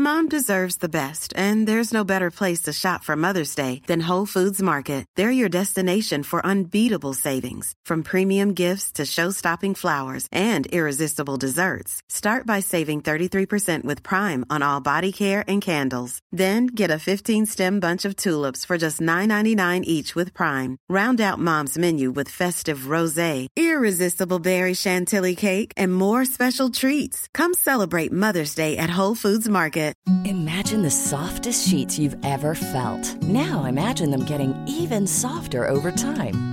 Mom deserves the best, and there's no better place to shop for Mother's Day than Whole Foods Market. They're your destination for unbeatable savings, from premium gifts to show-stopping flowers and irresistible desserts. Start by saving 33% with Prime on all body care and candles. Then get a 15-stem bunch of tulips for just $9.99 each with Prime. Round out Mom's menu with festive rosé, irresistible berry chantilly cake, and more special treats. Come celebrate Mother's Day at Whole Foods Market. Imagine the softest sheets you've ever felt. Now imagine them getting even softer over time.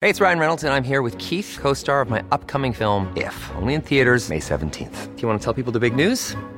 مائی اپنگیٹین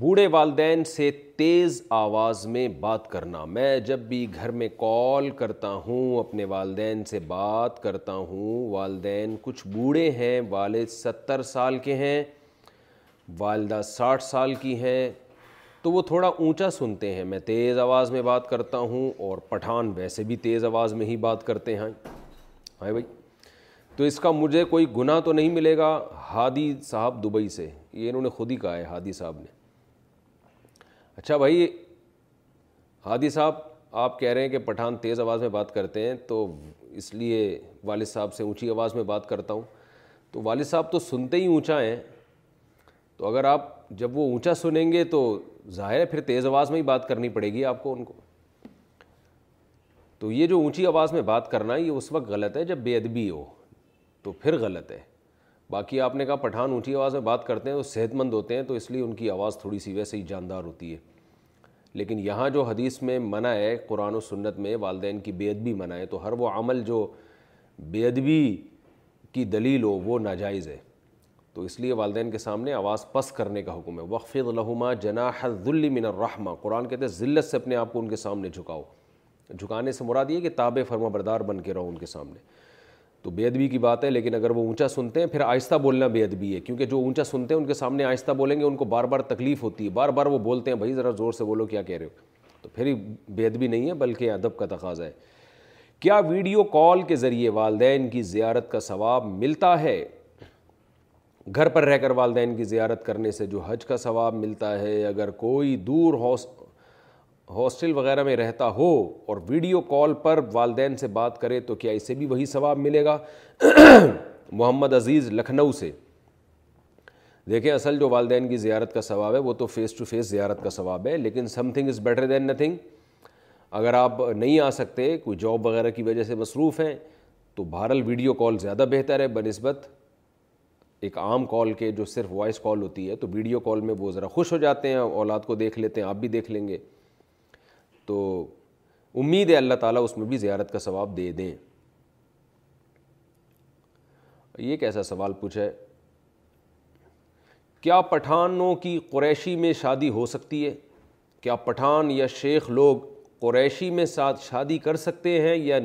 بوڑھے والدین سے تیز آواز میں بات کرنا میں جب بھی گھر میں کال کرتا ہوں اپنے والدین سے بات کرتا ہوں والدین کچھ بوڑھے ہیں والد ستر سال کے ہیں والدہ ساٹھ سال کی ہیں تو وہ تھوڑا اونچا سنتے ہیں میں تیز آواز میں بات کرتا ہوں اور پٹھان ویسے بھی تیز آواز میں ہی بات کرتے ہیں ہائے بھائی تو اس کا مجھے کوئی گناہ تو نہیں ملے گا ہادی صاحب دبئی سے یہ انہوں نے خود ہی کہا ہے ہادی صاحب نے اچھا بھائی ہادی صاحب آپ کہہ رہے ہیں کہ پٹھان تیز آواز میں بات کرتے ہیں تو اس لیے والد صاحب سے اونچی آواز میں بات کرتا ہوں تو والد صاحب تو سنتے ہی اونچا ہیں تو اگر آپ جب وہ اونچا سنیں گے تو ظاہر ہے پھر تیز آواز میں ہی بات کرنی پڑے گی آپ کو ان کو تو یہ جو اونچی آواز میں بات کرنا یہ اس وقت غلط ہے جب بے ادبی ہو تو پھر غلط ہے باقی آپ نے کہا پٹھان اونچی آواز میں بات کرتے ہیں تو صحت مند ہوتے ہیں تو اس لیے ان کی آواز تھوڑی سی ویسے ہی جاندار ہوتی ہے لیکن یہاں جو حدیث میں منع ہے قرآن و سنت میں والدین کی بے ادبی منع ہے تو ہر وہ عمل جو بے ادبی کی دلیل ہو وہ ناجائز ہے تو اس لیے والدین کے سامنے آواز پس کرنے کا حکم ہے وقف لہما جنا من الرحمہ قرآن کہتے ہیں ذلت سے اپنے آپ کو ان کے سامنے جھکاؤ جھکانے سے مراد یہ کہ تاب فرما بردار بن کے رہو ان کے سامنے تو بے ادبی کی بات ہے لیکن اگر وہ اونچا سنتے ہیں پھر آہستہ بولنا بے ادبی ہے کیونکہ جو اونچا سنتے ہیں ان کے سامنے آہستہ بولیں گے ان کو بار بار تکلیف ہوتی ہے بار بار وہ بولتے ہیں بھائی ذرا زور سے بولو کیا کہہ رہے ہو تو پھر بے ادبی نہیں ہے بلکہ ادب کا تقاضا ہے کیا ویڈیو کال کے ذریعے والدین کی زیارت کا ثواب ملتا ہے گھر پر رہ کر والدین کی زیارت کرنے سے جو حج کا ثواب ملتا ہے اگر کوئی دور ہاسٹل وغیرہ میں رہتا ہو اور ویڈیو کال پر والدین سے بات کرے تو کیا اسے بھی وہی ثواب ملے گا محمد عزیز لکھنؤ سے دیکھیں اصل جو والدین کی زیارت کا ثواب ہے وہ تو فیس ٹو فیس زیارت کا ثواب ہے لیکن something is better than nothing اگر آپ نہیں آ سکتے کوئی جاب وغیرہ کی وجہ سے مصروف ہیں تو بہرحال ویڈیو کال زیادہ بہتر ہے بہ نسبت ایک عام کال کے جو صرف وائس کال ہوتی ہے تو ویڈیو کال میں وہ ذرا خوش ہو جاتے ہیں اولاد کو دیکھ لیتے ہیں آپ بھی دیکھ لیں گے تو امید ہے اللہ تعالیٰ اس میں بھی زیارت کا ثواب دے دیں یہ کیسا سوال پوچھے کیا پٹھانوں کی قریشی میں شادی ہو سکتی ہے کیا پٹھان یا شیخ لوگ قریشی میں ساتھ شادی کر سکتے ہیں یا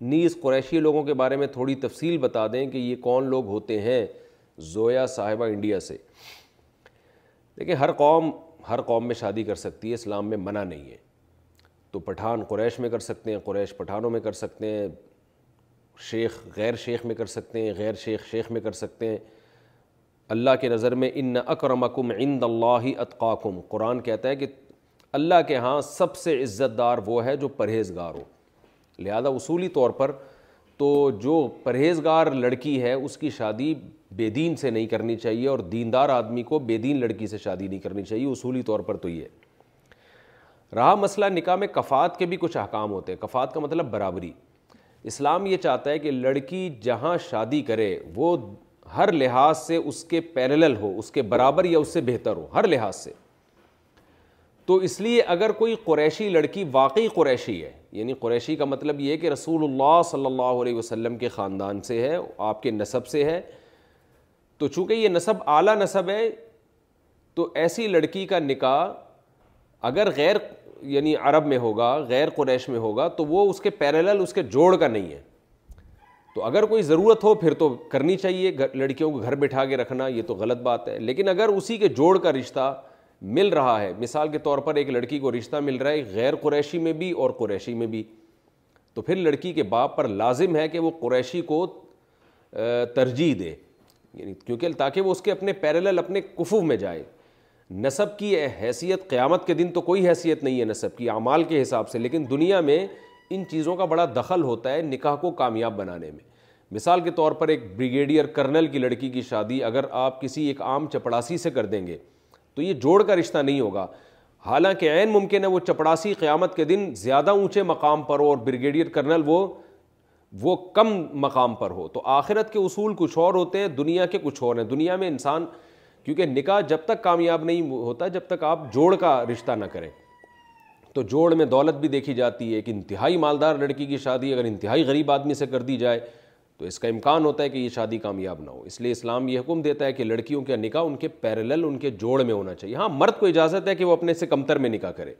نیز قریشی لوگوں کے بارے میں تھوڑی تفصیل بتا دیں کہ یہ کون لوگ ہوتے ہیں زویا صاحبہ انڈیا سے دیکھیں ہر قوم ہر قوم میں شادی کر سکتی ہے اسلام میں منع نہیں ہے تو پٹھان قریش میں کر سکتے ہیں قریش پٹھانوں میں کر سکتے ہیں شیخ غیر شیخ میں کر سکتے ہیں غیر شیخ شیخ میں کر سکتے ہیں اللہ کے نظر میں ان اکرمکم عند اللہ اتقاکم قرآن کہتا ہے کہ اللہ کے ہاں سب سے عزت دار وہ ہے جو پرہیزگار ہو لہذا اصولی طور پر تو جو پرہیزگار لڑکی ہے اس کی شادی بے دین سے نہیں کرنی چاہیے اور دیندار آدمی کو بے دین لڑکی سے شادی نہیں کرنی چاہیے اصولی طور پر تو یہ ہے رہا مسئلہ نکاح میں کفات کے بھی کچھ احکام ہوتے ہیں کفات کا مطلب برابری اسلام یہ چاہتا ہے کہ لڑکی جہاں شادی کرے وہ ہر لحاظ سے اس کے پیرلل ہو اس کے برابر یا اس سے بہتر ہو ہر لحاظ سے تو اس لیے اگر کوئی قریشی لڑکی واقعی قریشی ہے یعنی قریشی کا مطلب یہ کہ رسول اللہ صلی اللہ علیہ وسلم کے خاندان سے ہے آپ کے نصب سے ہے تو چونکہ یہ نصب اعلیٰ نصب ہے تو ایسی لڑکی کا نکاح اگر غیر یعنی عرب میں ہوگا غیر قریش میں ہوگا تو وہ اس کے پیرلل اس کے جوڑ کا نہیں ہے تو اگر کوئی ضرورت ہو پھر تو کرنی چاہیے لڑکیوں کو گھر بٹھا کے رکھنا یہ تو غلط بات ہے لیکن اگر اسی کے جوڑ کا رشتہ مل رہا ہے مثال کے طور پر ایک لڑکی کو رشتہ مل رہا ہے غیر قریشی میں بھی اور قریشی میں بھی تو پھر لڑکی کے باپ پر لازم ہے کہ وہ قریشی کو ترجیح دے یعنی کیونکہ تاکہ وہ اس کے اپنے پیرلل اپنے کفو میں جائے نصب کی حیثیت قیامت کے دن تو کوئی حیثیت نہیں ہے نصب کی اعمال کے حساب سے لیکن دنیا میں ان چیزوں کا بڑا دخل ہوتا ہے نکاح کو کامیاب بنانے میں مثال کے طور پر ایک بریگیڈیئر کرنل کی لڑکی کی شادی اگر آپ کسی ایک عام چپڑاسی سے کر دیں گے تو یہ جوڑ کا رشتہ نہیں ہوگا حالانکہ عین ممکن ہے وہ چپڑاسی قیامت کے دن زیادہ اونچے مقام پر ہو اور بریگیڈیئر کرنل وہ وہ کم مقام پر ہو تو آخرت کے اصول کچھ اور ہوتے ہیں دنیا کے کچھ اور ہیں دنیا میں انسان کیونکہ نکاح جب تک کامیاب نہیں ہوتا جب تک آپ جوڑ کا رشتہ نہ کریں تو جوڑ میں دولت بھی دیکھی جاتی ہے کہ انتہائی مالدار لڑکی کی شادی اگر انتہائی غریب آدمی سے کر دی جائے تو اس کا امکان ہوتا ہے کہ یہ شادی کامیاب نہ ہو اس لیے اسلام یہ حکم دیتا ہے کہ لڑکیوں کے نکاح ان کے پیرل ان کے جوڑ میں ہونا چاہیے ہاں مرد کو اجازت ہے کہ وہ اپنے سے کمتر میں نکاح کرے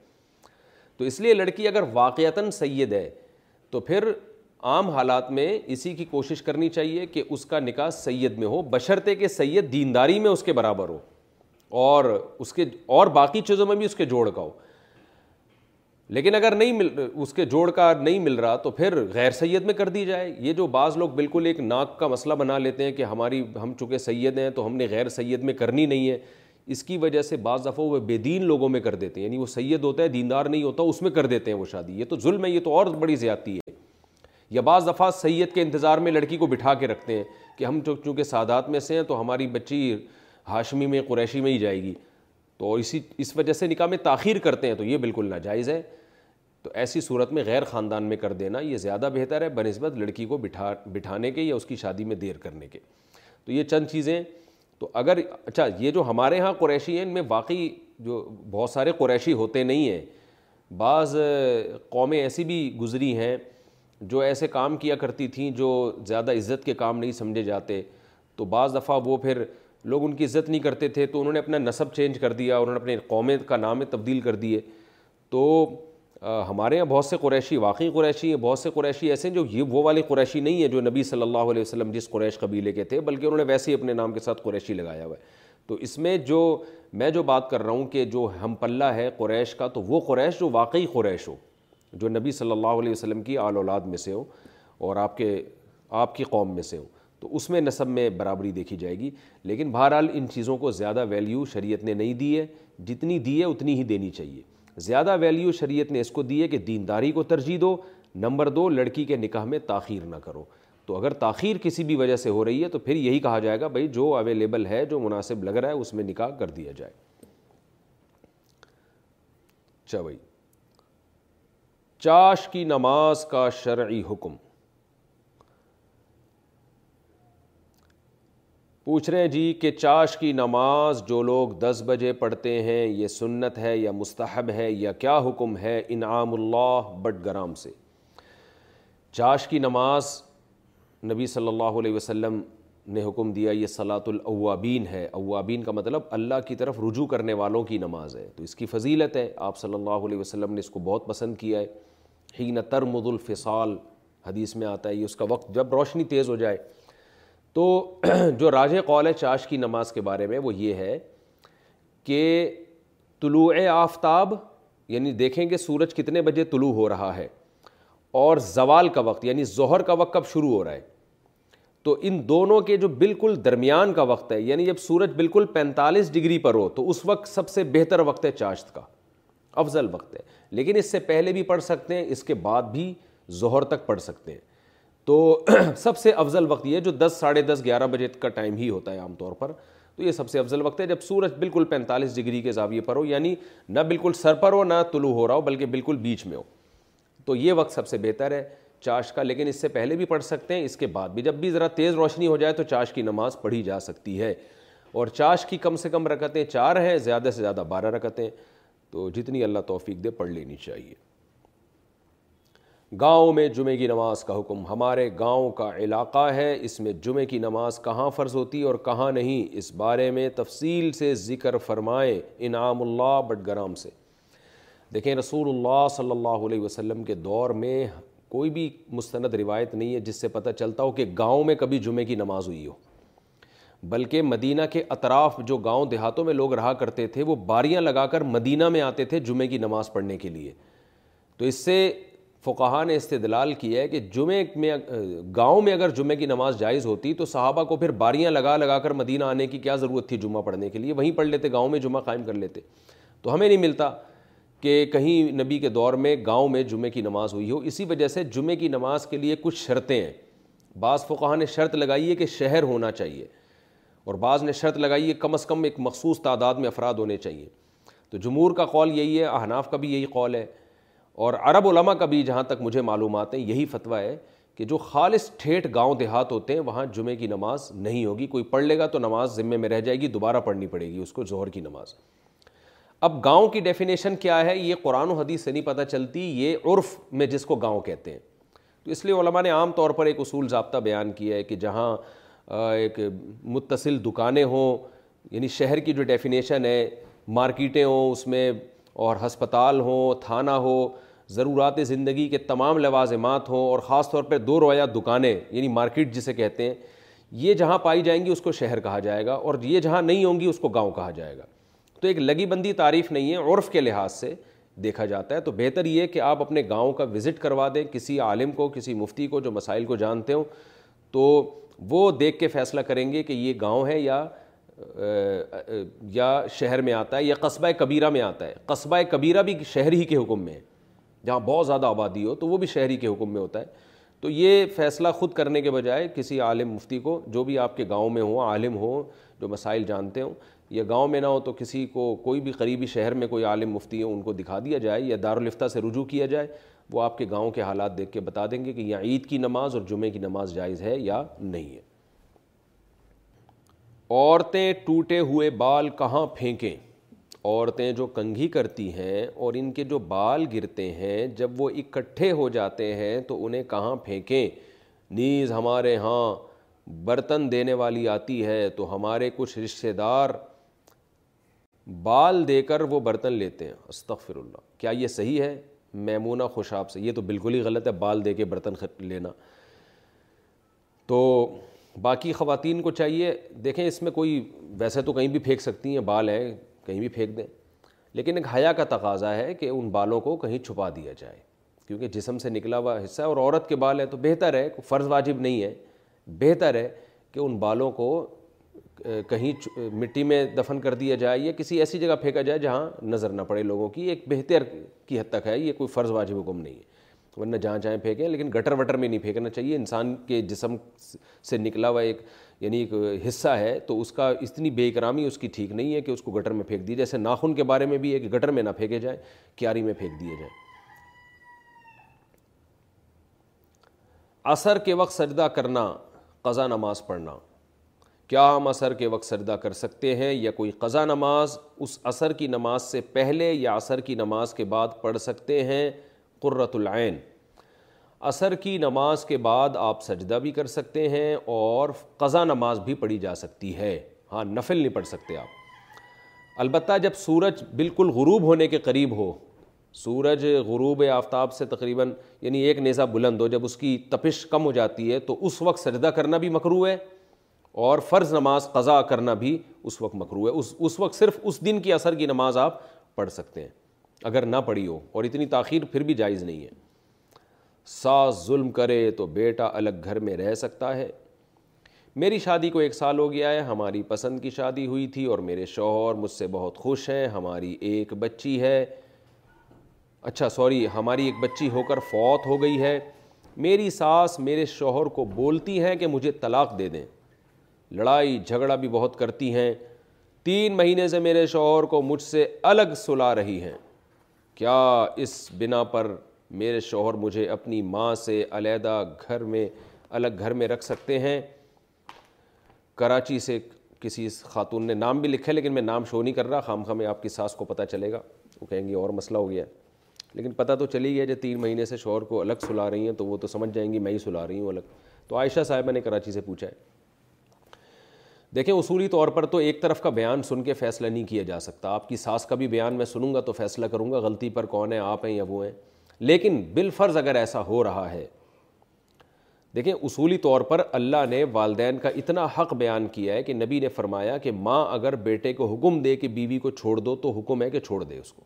تو اس لیے لڑکی اگر واقعتاً سید ہے تو پھر عام حالات میں اسی کی کوشش کرنی چاہیے کہ اس کا نکاح سید میں ہو بشرطے کہ سید دینداری میں اس کے برابر ہو اور اس کے اور باقی چیزوں میں بھی اس کے جوڑ کا ہو لیکن اگر نہیں مل اس کے جوڑ کا نہیں مل رہا تو پھر غیر سید میں کر دی جائے یہ جو بعض لوگ بالکل ایک ناک کا مسئلہ بنا لیتے ہیں کہ ہماری ہم چونکہ سید ہیں تو ہم نے غیر سید میں کرنی نہیں ہے اس کی وجہ سے بعض دفعہ وہ بے دین لوگوں میں کر دیتے ہیں یعنی وہ سید ہوتا ہے دیندار نہیں ہوتا اس میں کر دیتے ہیں وہ شادی یہ تو ظلم ہے یہ تو اور بڑی زیادتی ہے یا بعض دفعہ سید کے انتظار میں لڑکی کو بٹھا کے رکھتے ہیں کہ ہم چونکہ سادات میں سے ہیں تو ہماری بچی ہاشمی میں قریشی میں ہی جائے گی تو اسی اس وجہ سے نکاح میں تاخیر کرتے ہیں تو یہ بالکل ناجائز ہے تو ایسی صورت میں غیر خاندان میں کر دینا یہ زیادہ بہتر ہے بہ نسبت لڑکی کو بٹھا بٹھانے کے یا اس کی شادی میں دیر کرنے کے تو یہ چند چیزیں تو اگر اچھا یہ جو ہمارے یہاں قریشی ہیں ان میں واقعی جو بہت سارے قریشی ہوتے نہیں ہیں بعض قومیں ایسی بھی گزری ہیں جو ایسے کام کیا کرتی تھیں جو زیادہ عزت کے کام نہیں سمجھے جاتے تو بعض دفعہ وہ پھر لوگ ان کی عزت نہیں کرتے تھے تو انہوں نے اپنا نصب چینج کر دیا انہوں نے اپنے قومیں کا نام تبدیل کر دیے تو ہمارے یہاں بہت سے قریشی واقعی قریشی ہیں بہت سے قریشی ایسے ہیں جو یہ وہ والے قریشی نہیں ہیں جو نبی صلی اللہ علیہ وسلم جس قریش قبیلے کے تھے بلکہ انہوں نے ویسے ہی اپنے نام کے ساتھ قریشی لگایا ہوا ہے تو اس میں جو میں جو بات کر رہا ہوں کہ جو ہم پلہ ہے قریش کا تو وہ قریش جو واقعی قریش ہو جو نبی صلی اللہ علیہ وسلم کی آل اولاد میں سے ہوں اور آپ کے آپ کی قوم میں سے ہوں تو اس میں نصب میں برابری دیکھی جائے گی لیکن بہرحال ان چیزوں کو زیادہ ویلیو شریعت نے نہیں دی ہے جتنی دی ہے اتنی ہی دینی چاہیے زیادہ ویلیو شریعت نے اس کو دی ہے کہ دینداری کو ترجیح دو نمبر دو لڑکی کے نکاح میں تاخیر نہ کرو تو اگر تاخیر کسی بھی وجہ سے ہو رہی ہے تو پھر یہی کہا جائے گا بھائی جو اویلیبل ہے جو مناسب لگ رہا ہے اس میں نکاح کر دیا جائے اچھا بھائی چاش کی نماز کا شرعی حکم پوچھ رہے جی کہ چاش کی نماز جو لوگ دس بجے پڑھتے ہیں یہ سنت ہے یا مستحب ہے یا کیا حکم ہے انعام اللہ بٹ گرام سے چاش کی نماز نبی صلی اللہ علیہ وسلم نے حکم دیا یہ سلاۃ الاوابین ہے اوابین کا مطلب اللہ کی طرف رجوع کرنے والوں کی نماز ہے تو اس کی فضیلت ہے آپ صلی اللہ علیہ وسلم نے اس کو بہت پسند کیا ہے ہگن تر مد الفصال حدیث میں آتا ہے یہ اس کا وقت جب روشنی تیز ہو جائے تو جو راج قول ہے کی نماز کے بارے میں وہ یہ ہے کہ طلوع آفتاب یعنی دیکھیں کہ سورج کتنے بجے طلوع ہو رہا ہے اور زوال کا وقت یعنی ظہر کا وقت کب شروع ہو رہا ہے تو ان دونوں کے جو بالکل درمیان کا وقت ہے یعنی جب سورج بالکل پینتالیس ڈگری پر ہو تو اس وقت سب سے بہتر وقت ہے چاشت کا افضل وقت ہے لیکن اس سے پہلے بھی پڑھ سکتے ہیں اس کے بعد بھی زہر تک پڑھ سکتے ہیں تو سب سے افضل وقت یہ جو دس ساڑھے دس گیارہ بجے کا ٹائم ہی ہوتا ہے عام طور پر تو یہ سب سے افضل وقت ہے جب سورج بالکل پینتالیس ڈگری کے زاویے پر ہو یعنی نہ بالکل سر پر ہو نہ طلوع ہو رہا ہو بلکہ بالکل بیچ میں ہو تو یہ وقت سب سے بہتر ہے چاش کا لیکن اس سے پہلے بھی پڑھ سکتے ہیں اس کے بعد بھی جب بھی ذرا تیز روشنی ہو جائے تو چاش کی نماز پڑھی جا سکتی ہے اور چاش کی کم سے کم رکتیں چار ہیں زیادہ سے زیادہ بارہ رکتیں تو جتنی اللہ توفیق دے پڑھ لینی چاہیے گاؤں میں جمعے کی نماز کا حکم ہمارے گاؤں کا علاقہ ہے اس میں جمعے کی نماز کہاں فرض ہوتی اور کہاں نہیں اس بارے میں تفصیل سے ذکر فرمائیں انعام اللہ بٹ گرام سے دیکھیں رسول اللہ صلی اللہ علیہ وسلم کے دور میں کوئی بھی مستند روایت نہیں ہے جس سے پتہ چلتا ہو کہ گاؤں میں کبھی جمعے کی نماز ہوئی ہو بلکہ مدینہ کے اطراف جو گاؤں دیہاتوں میں لوگ رہا کرتے تھے وہ باریاں لگا کر مدینہ میں آتے تھے جمعے کی نماز پڑھنے کے لیے تو اس سے فقہ نے استدلال کیا ہے کہ جمعے میں گاؤں میں اگر جمعے کی نماز جائز ہوتی تو صحابہ کو پھر باریاں لگا لگا کر مدینہ آنے کی کیا ضرورت تھی جمعہ پڑھنے کے لیے وہیں پڑھ لیتے گاؤں میں جمعہ قائم کر لیتے تو ہمیں نہیں ملتا کہ کہیں نبی کے دور میں گاؤں میں جمعے کی نماز ہوئی ہو اسی وجہ سے جمعے کی نماز کے لیے کچھ شرطیں ہیں بعض فقہ نے شرط لگائی ہے کہ شہر ہونا چاہیے اور بعض نے شرط لگائی ہے کم از کم ایک مخصوص تعداد میں افراد ہونے چاہیے تو جمہور کا قول یہی ہے احناف کا بھی یہی قول ہے اور عرب علماء کا بھی جہاں تک مجھے معلومات ہیں یہی فتویٰ ہے کہ جو خالص ٹھیٹ گاؤں دیہات ہوتے ہیں وہاں جمعے کی نماز نہیں ہوگی کوئی پڑھ لے گا تو نماز ذمے میں رہ جائے گی دوبارہ پڑھنی پڑے گی اس کو ظہر کی نماز اب گاؤں کی ڈیفینیشن کیا ہے یہ قرآن و حدیث سے نہیں پتہ چلتی یہ عرف میں جس کو گاؤں کہتے ہیں تو اس لیے علماء نے عام طور پر ایک اصول ضابطہ بیان کیا ہے کہ جہاں ایک متصل دکانیں ہوں یعنی شہر کی جو ڈیفینیشن ہے مارکیٹیں ہوں اس میں اور ہسپتال ہوں تھانہ ہو ضرورات زندگی کے تمام لوازمات ہوں اور خاص طور پہ دو رویا دکانیں یعنی مارکیٹ جسے کہتے ہیں یہ جہاں پائی جائیں گی اس کو شہر کہا جائے گا اور یہ جہاں نہیں ہوں گی اس کو گاؤں کہا جائے گا تو ایک لگی بندی تعریف نہیں ہے عرف کے لحاظ سے دیکھا جاتا ہے تو بہتر یہ کہ آپ اپنے گاؤں کا وزٹ کروا دیں کسی عالم کو کسی مفتی کو جو مسائل کو جانتے ہوں تو وہ دیکھ کے فیصلہ کریں گے کہ یہ گاؤں ہے یا شہر میں آتا ہے یا قصبہ کبیرہ میں آتا ہے قصبہ کبیرہ بھی شہر ہی کے حکم میں ہے جہاں بہت زیادہ آبادی ہو تو وہ بھی شہری کے حکم میں ہوتا ہے تو یہ فیصلہ خود کرنے کے بجائے کسی عالم مفتی کو جو بھی آپ کے گاؤں میں ہوں عالم ہوں جو مسائل جانتے ہوں یا گاؤں میں نہ ہو تو کسی کو کوئی بھی قریبی شہر میں کوئی عالم مفتی ہو ان کو دکھا دیا جائے یا دارالفتہ سے رجوع کیا جائے وہ آپ کے گاؤں کے حالات دیکھ کے بتا دیں گے کہ یہاں عید کی نماز اور جمعے کی نماز جائز ہے یا نہیں ہے عورتیں ٹوٹے ہوئے بال کہاں پھینکیں عورتیں جو کنگھی کرتی ہیں اور ان کے جو بال گرتے ہیں جب وہ اکٹھے ہو جاتے ہیں تو انہیں کہاں پھینکیں نیز ہمارے ہاں برتن دینے والی آتی ہے تو ہمارے کچھ رشتہ دار بال دے کر وہ برتن لیتے ہیں استغفر اللہ کیا یہ صحیح ہے میمونہ خوشاب سے یہ تو بالکل ہی غلط ہے بال دے کے برتن لینا تو باقی خواتین کو چاہیے دیکھیں اس میں کوئی ویسے تو کہیں بھی پھینک سکتی ہیں بال ہیں کہیں بھی پھینک دیں لیکن ایک حیا کا تقاضا ہے کہ ان بالوں کو کہیں چھپا دیا جائے کیونکہ جسم سے نکلا ہوا حصہ ہے اور عورت کے بال ہیں تو بہتر ہے فرض واجب نہیں ہے بہتر ہے کہ ان بالوں کو کہیں مٹی میں دفن کر دیا جائے یا کسی ایسی جگہ پھینکا جائے جہاں نظر نہ پڑے لوگوں کی ایک بہتر کی حد تک ہے یہ کوئی فرض واجب حکم نہیں ہے ورنہ جہاں جائیں پھینکیں لیکن گٹر وٹر میں نہیں پھینکنا چاہیے انسان کے جسم سے نکلا ہوا ایک یعنی ایک حصہ ہے تو اس کا اتنی بے اکرامی اس کی ٹھیک نہیں ہے کہ اس کو گٹر میں پھینک دی جیسے ناخن کے بارے میں بھی ایک گٹر میں نہ پھینکے جائیں کیاری میں پھینک دیے جائیں عصر کے وقت سجدہ کرنا قضا نماز پڑھنا کیا ہم عصر کے وقت سجدہ کر سکتے ہیں یا کوئی قضا نماز اس عصر کی نماز سے پہلے یا عصر کی نماز کے بعد پڑھ سکتے ہیں قرۃ العین عصر کی نماز کے بعد آپ سجدہ بھی کر سکتے ہیں اور قضا نماز بھی پڑھی جا سکتی ہے ہاں نفل نہیں پڑھ سکتے آپ البتہ جب سورج بالکل غروب ہونے کے قریب ہو سورج غروب آفتاب سے تقریباً یعنی ایک نیزہ بلند ہو جب اس کی تپش کم ہو جاتی ہے تو اس وقت سجدہ کرنا بھی مکرو ہے اور فرض نماز قضا کرنا بھی اس وقت مکرو ہے اس اس وقت صرف اس دن کی اثر کی نماز آپ پڑھ سکتے ہیں اگر نہ پڑھی ہو اور اتنی تاخیر پھر بھی جائز نہیں ہے ساس ظلم کرے تو بیٹا الگ گھر میں رہ سکتا ہے میری شادی کو ایک سال ہو گیا ہے ہماری پسند کی شادی ہوئی تھی اور میرے شوہر مجھ سے بہت خوش ہیں ہماری ایک بچی ہے اچھا سوری ہماری ایک بچی ہو کر فوت ہو گئی ہے میری ساس میرے شوہر کو بولتی ہیں کہ مجھے طلاق دے دیں لڑائی جھگڑا بھی بہت کرتی ہیں تین مہینے سے میرے شوہر کو مجھ سے الگ سلا رہی ہیں کیا اس بنا پر میرے شوہر مجھے اپنی ماں سے علیحدہ گھر میں الگ گھر میں رکھ سکتے ہیں کراچی سے کسی خاتون نے نام بھی لکھا لیکن میں نام شو نہیں کر رہا خام خام میں آپ کی ساس کو پتہ چلے گا وہ کہیں گی اور مسئلہ ہو گیا لیکن پتہ تو چلی گیا جو تین مہینے سے شوہر کو الگ سلا رہی ہیں تو وہ تو سمجھ جائیں گی میں ہی سلا رہی ہوں الگ تو عائشہ صاحبہ نے کراچی سے پوچھا ہے دیکھیں اصولی طور پر تو ایک طرف کا بیان سن کے فیصلہ نہیں کیا جا سکتا آپ کی ساس کا بھی بیان میں سنوں گا تو فیصلہ کروں گا غلطی پر کون ہے آپ ہیں یا وہ ہیں لیکن بالفرض اگر ایسا ہو رہا ہے دیکھیں اصولی طور پر اللہ نے والدین کا اتنا حق بیان کیا ہے کہ نبی نے فرمایا کہ ماں اگر بیٹے کو حکم دے کہ بیوی کو چھوڑ دو تو حکم ہے کہ چھوڑ دے اس کو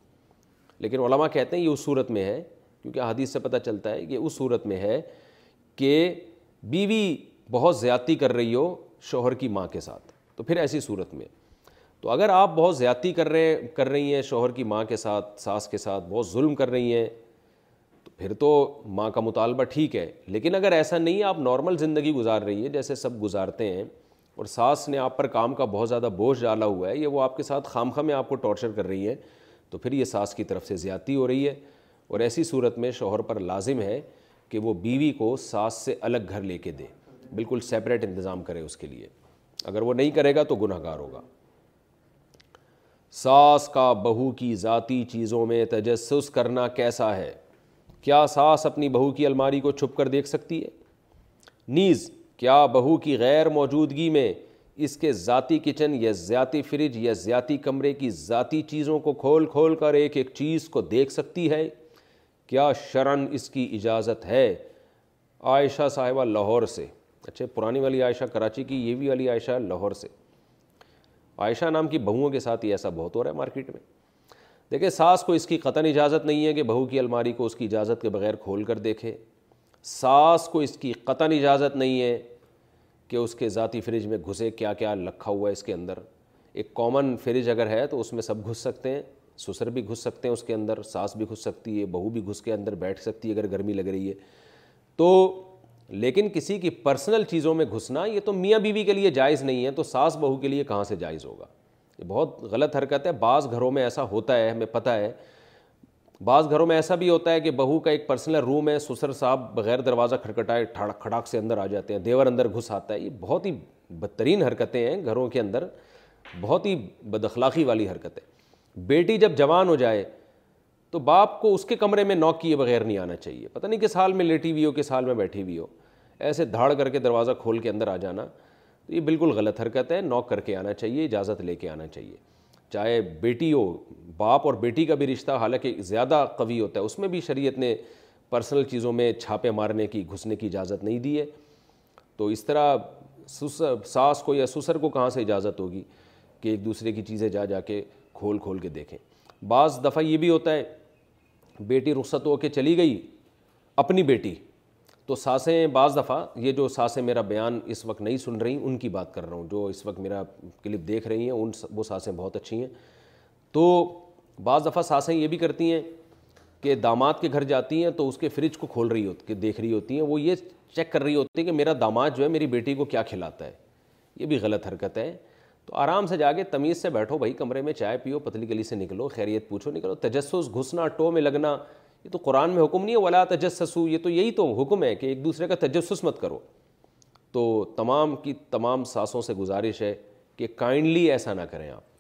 لیکن علماء کہتے ہیں یہ اس صورت میں ہے کیونکہ حدیث سے پتہ چلتا ہے کہ اس صورت میں ہے کہ بیوی بہت زیادتی کر رہی ہو شوہر کی ماں کے ساتھ تو پھر ایسی صورت میں تو اگر آپ بہت زیادتی کر رہے کر رہی ہیں شوہر کی ماں کے ساتھ ساس کے ساتھ بہت ظلم کر رہی ہیں تو پھر تو ماں کا مطالبہ ٹھیک ہے لیکن اگر ایسا نہیں ہے آپ نارمل زندگی گزار رہی ہیں جیسے سب گزارتے ہیں اور ساس نے آپ پر کام کا بہت زیادہ بوجھ ڈالا ہوا ہے یہ وہ آپ کے ساتھ خامخواہ میں آپ کو ٹارچر کر رہی ہیں تو پھر یہ ساس کی طرف سے زیادتی ہو رہی ہے اور ایسی صورت میں شوہر پر لازم ہے کہ وہ بیوی کو ساس سے الگ گھر لے کے دیں بالکل سیپریٹ انتظام کرے اس کے لیے اگر وہ نہیں کرے گا تو گناہ گار ہوگا ساس کا بہو کی ذاتی چیزوں میں تجسس کرنا کیسا ہے کیا ساس اپنی بہو کی الماری کو چھپ کر دیکھ سکتی ہے نیز کیا بہو کی غیر موجودگی میں اس کے ذاتی کچن یا ذاتی فریج یا ذاتی کمرے کی ذاتی چیزوں کو کھول کھول کر ایک ایک چیز کو دیکھ سکتی ہے کیا شرن اس کی اجازت ہے عائشہ صاحبہ لاہور سے اچھا پرانی والی عائشہ کراچی کی یہ بھی والی عائشہ لاہور سے عائشہ نام کی بہوؤں کے ساتھ یہ ایسا بہت ہو رہا ہے مارکیٹ میں دیکھیں ساس کو اس کی قطن اجازت نہیں ہے کہ بہو کی الماری کو اس کی اجازت کے بغیر کھول کر دیکھے ساس کو اس کی قطن اجازت نہیں ہے کہ اس کے ذاتی فریج میں گھسے کیا کیا رکھا ہوا ہے اس کے اندر ایک کامن فریج اگر ہے تو اس میں سب گھس سکتے ہیں سسر بھی گھس سکتے ہیں اس کے اندر ساس بھی گھس سکتی ہے بہو بھی گھس کے اندر بیٹھ سکتی ہے اگر گرمی لگ رہی ہے تو لیکن کسی کی پرسنل چیزوں میں گھسنا یہ تو میاں بیوی بی کے لیے جائز نہیں ہے تو ساس بہو کے لیے کہاں سے جائز ہوگا یہ بہت غلط حرکت ہے بعض گھروں میں ایسا ہوتا ہے ہمیں پتہ ہے بعض گھروں میں ایسا بھی ہوتا ہے کہ بہو کا ایک پرسنل روم ہے سسر صاحب بغیر دروازہ کھڑکھٹائے کھڑاک سے اندر آ جاتے ہیں دیور اندر گھس آتا ہے یہ بہت ہی بدترین حرکتیں ہیں گھروں کے اندر بہت ہی بد اخلاقی والی حرکت ہے بیٹی جب جوان ہو جائے تو باپ کو اس کے کمرے میں نوک کیے بغیر نہیں آنا چاہیے پتہ نہیں کس حال میں لیٹی ہوئی ہو کس حال میں بیٹھی ہوئی ہو ایسے دھاڑ کر کے دروازہ کھول کے اندر آ جانا تو یہ بالکل غلط حرکت ہے نوک کر کے آنا چاہیے اجازت لے کے آنا چاہیے چاہے بیٹی ہو باپ اور بیٹی کا بھی رشتہ حالانکہ زیادہ قوی ہوتا ہے اس میں بھی شریعت نے پرسنل چیزوں میں چھاپے مارنے کی گھسنے کی اجازت نہیں دی ہے تو اس طرح ساس کو یا سسر کو کہاں سے اجازت ہوگی کہ ایک دوسرے کی چیزیں جا جا کے کھول کھول کے دیکھیں بعض دفعہ یہ بھی ہوتا ہے بیٹی رخصت ہو کے چلی گئی اپنی بیٹی تو ساسیں بعض دفعہ یہ جو ساسیں میرا بیان اس وقت نہیں سن رہی ان کی بات کر رہا ہوں جو اس وقت میرا کلپ دیکھ رہی ہیں ان وہ ساسیں بہت اچھی ہیں تو بعض دفعہ ساسیں یہ بھی کرتی ہیں کہ داماد کے گھر جاتی ہیں تو اس کے فریج کو کھول رہی ہوتی دیکھ رہی ہوتی ہیں وہ یہ چیک کر رہی ہوتی ہیں کہ میرا داماد جو ہے میری بیٹی کو کیا کھلاتا ہے یہ بھی غلط حرکت ہے تو آرام سے جا کے تمیز سے بیٹھو بھائی کمرے میں چائے پیو پتلی گلی سے نکلو خیریت پوچھو نکلو تجسس گھسنا ٹو میں لگنا یہ تو قرآن میں حکم نہیں ہے ولا تجسسو یہ تو یہی تو حکم ہے کہ ایک دوسرے کا تجسس مت کرو تو تمام کی تمام ساسوں سے گزارش ہے کہ کائنڈلی ایسا نہ کریں آپ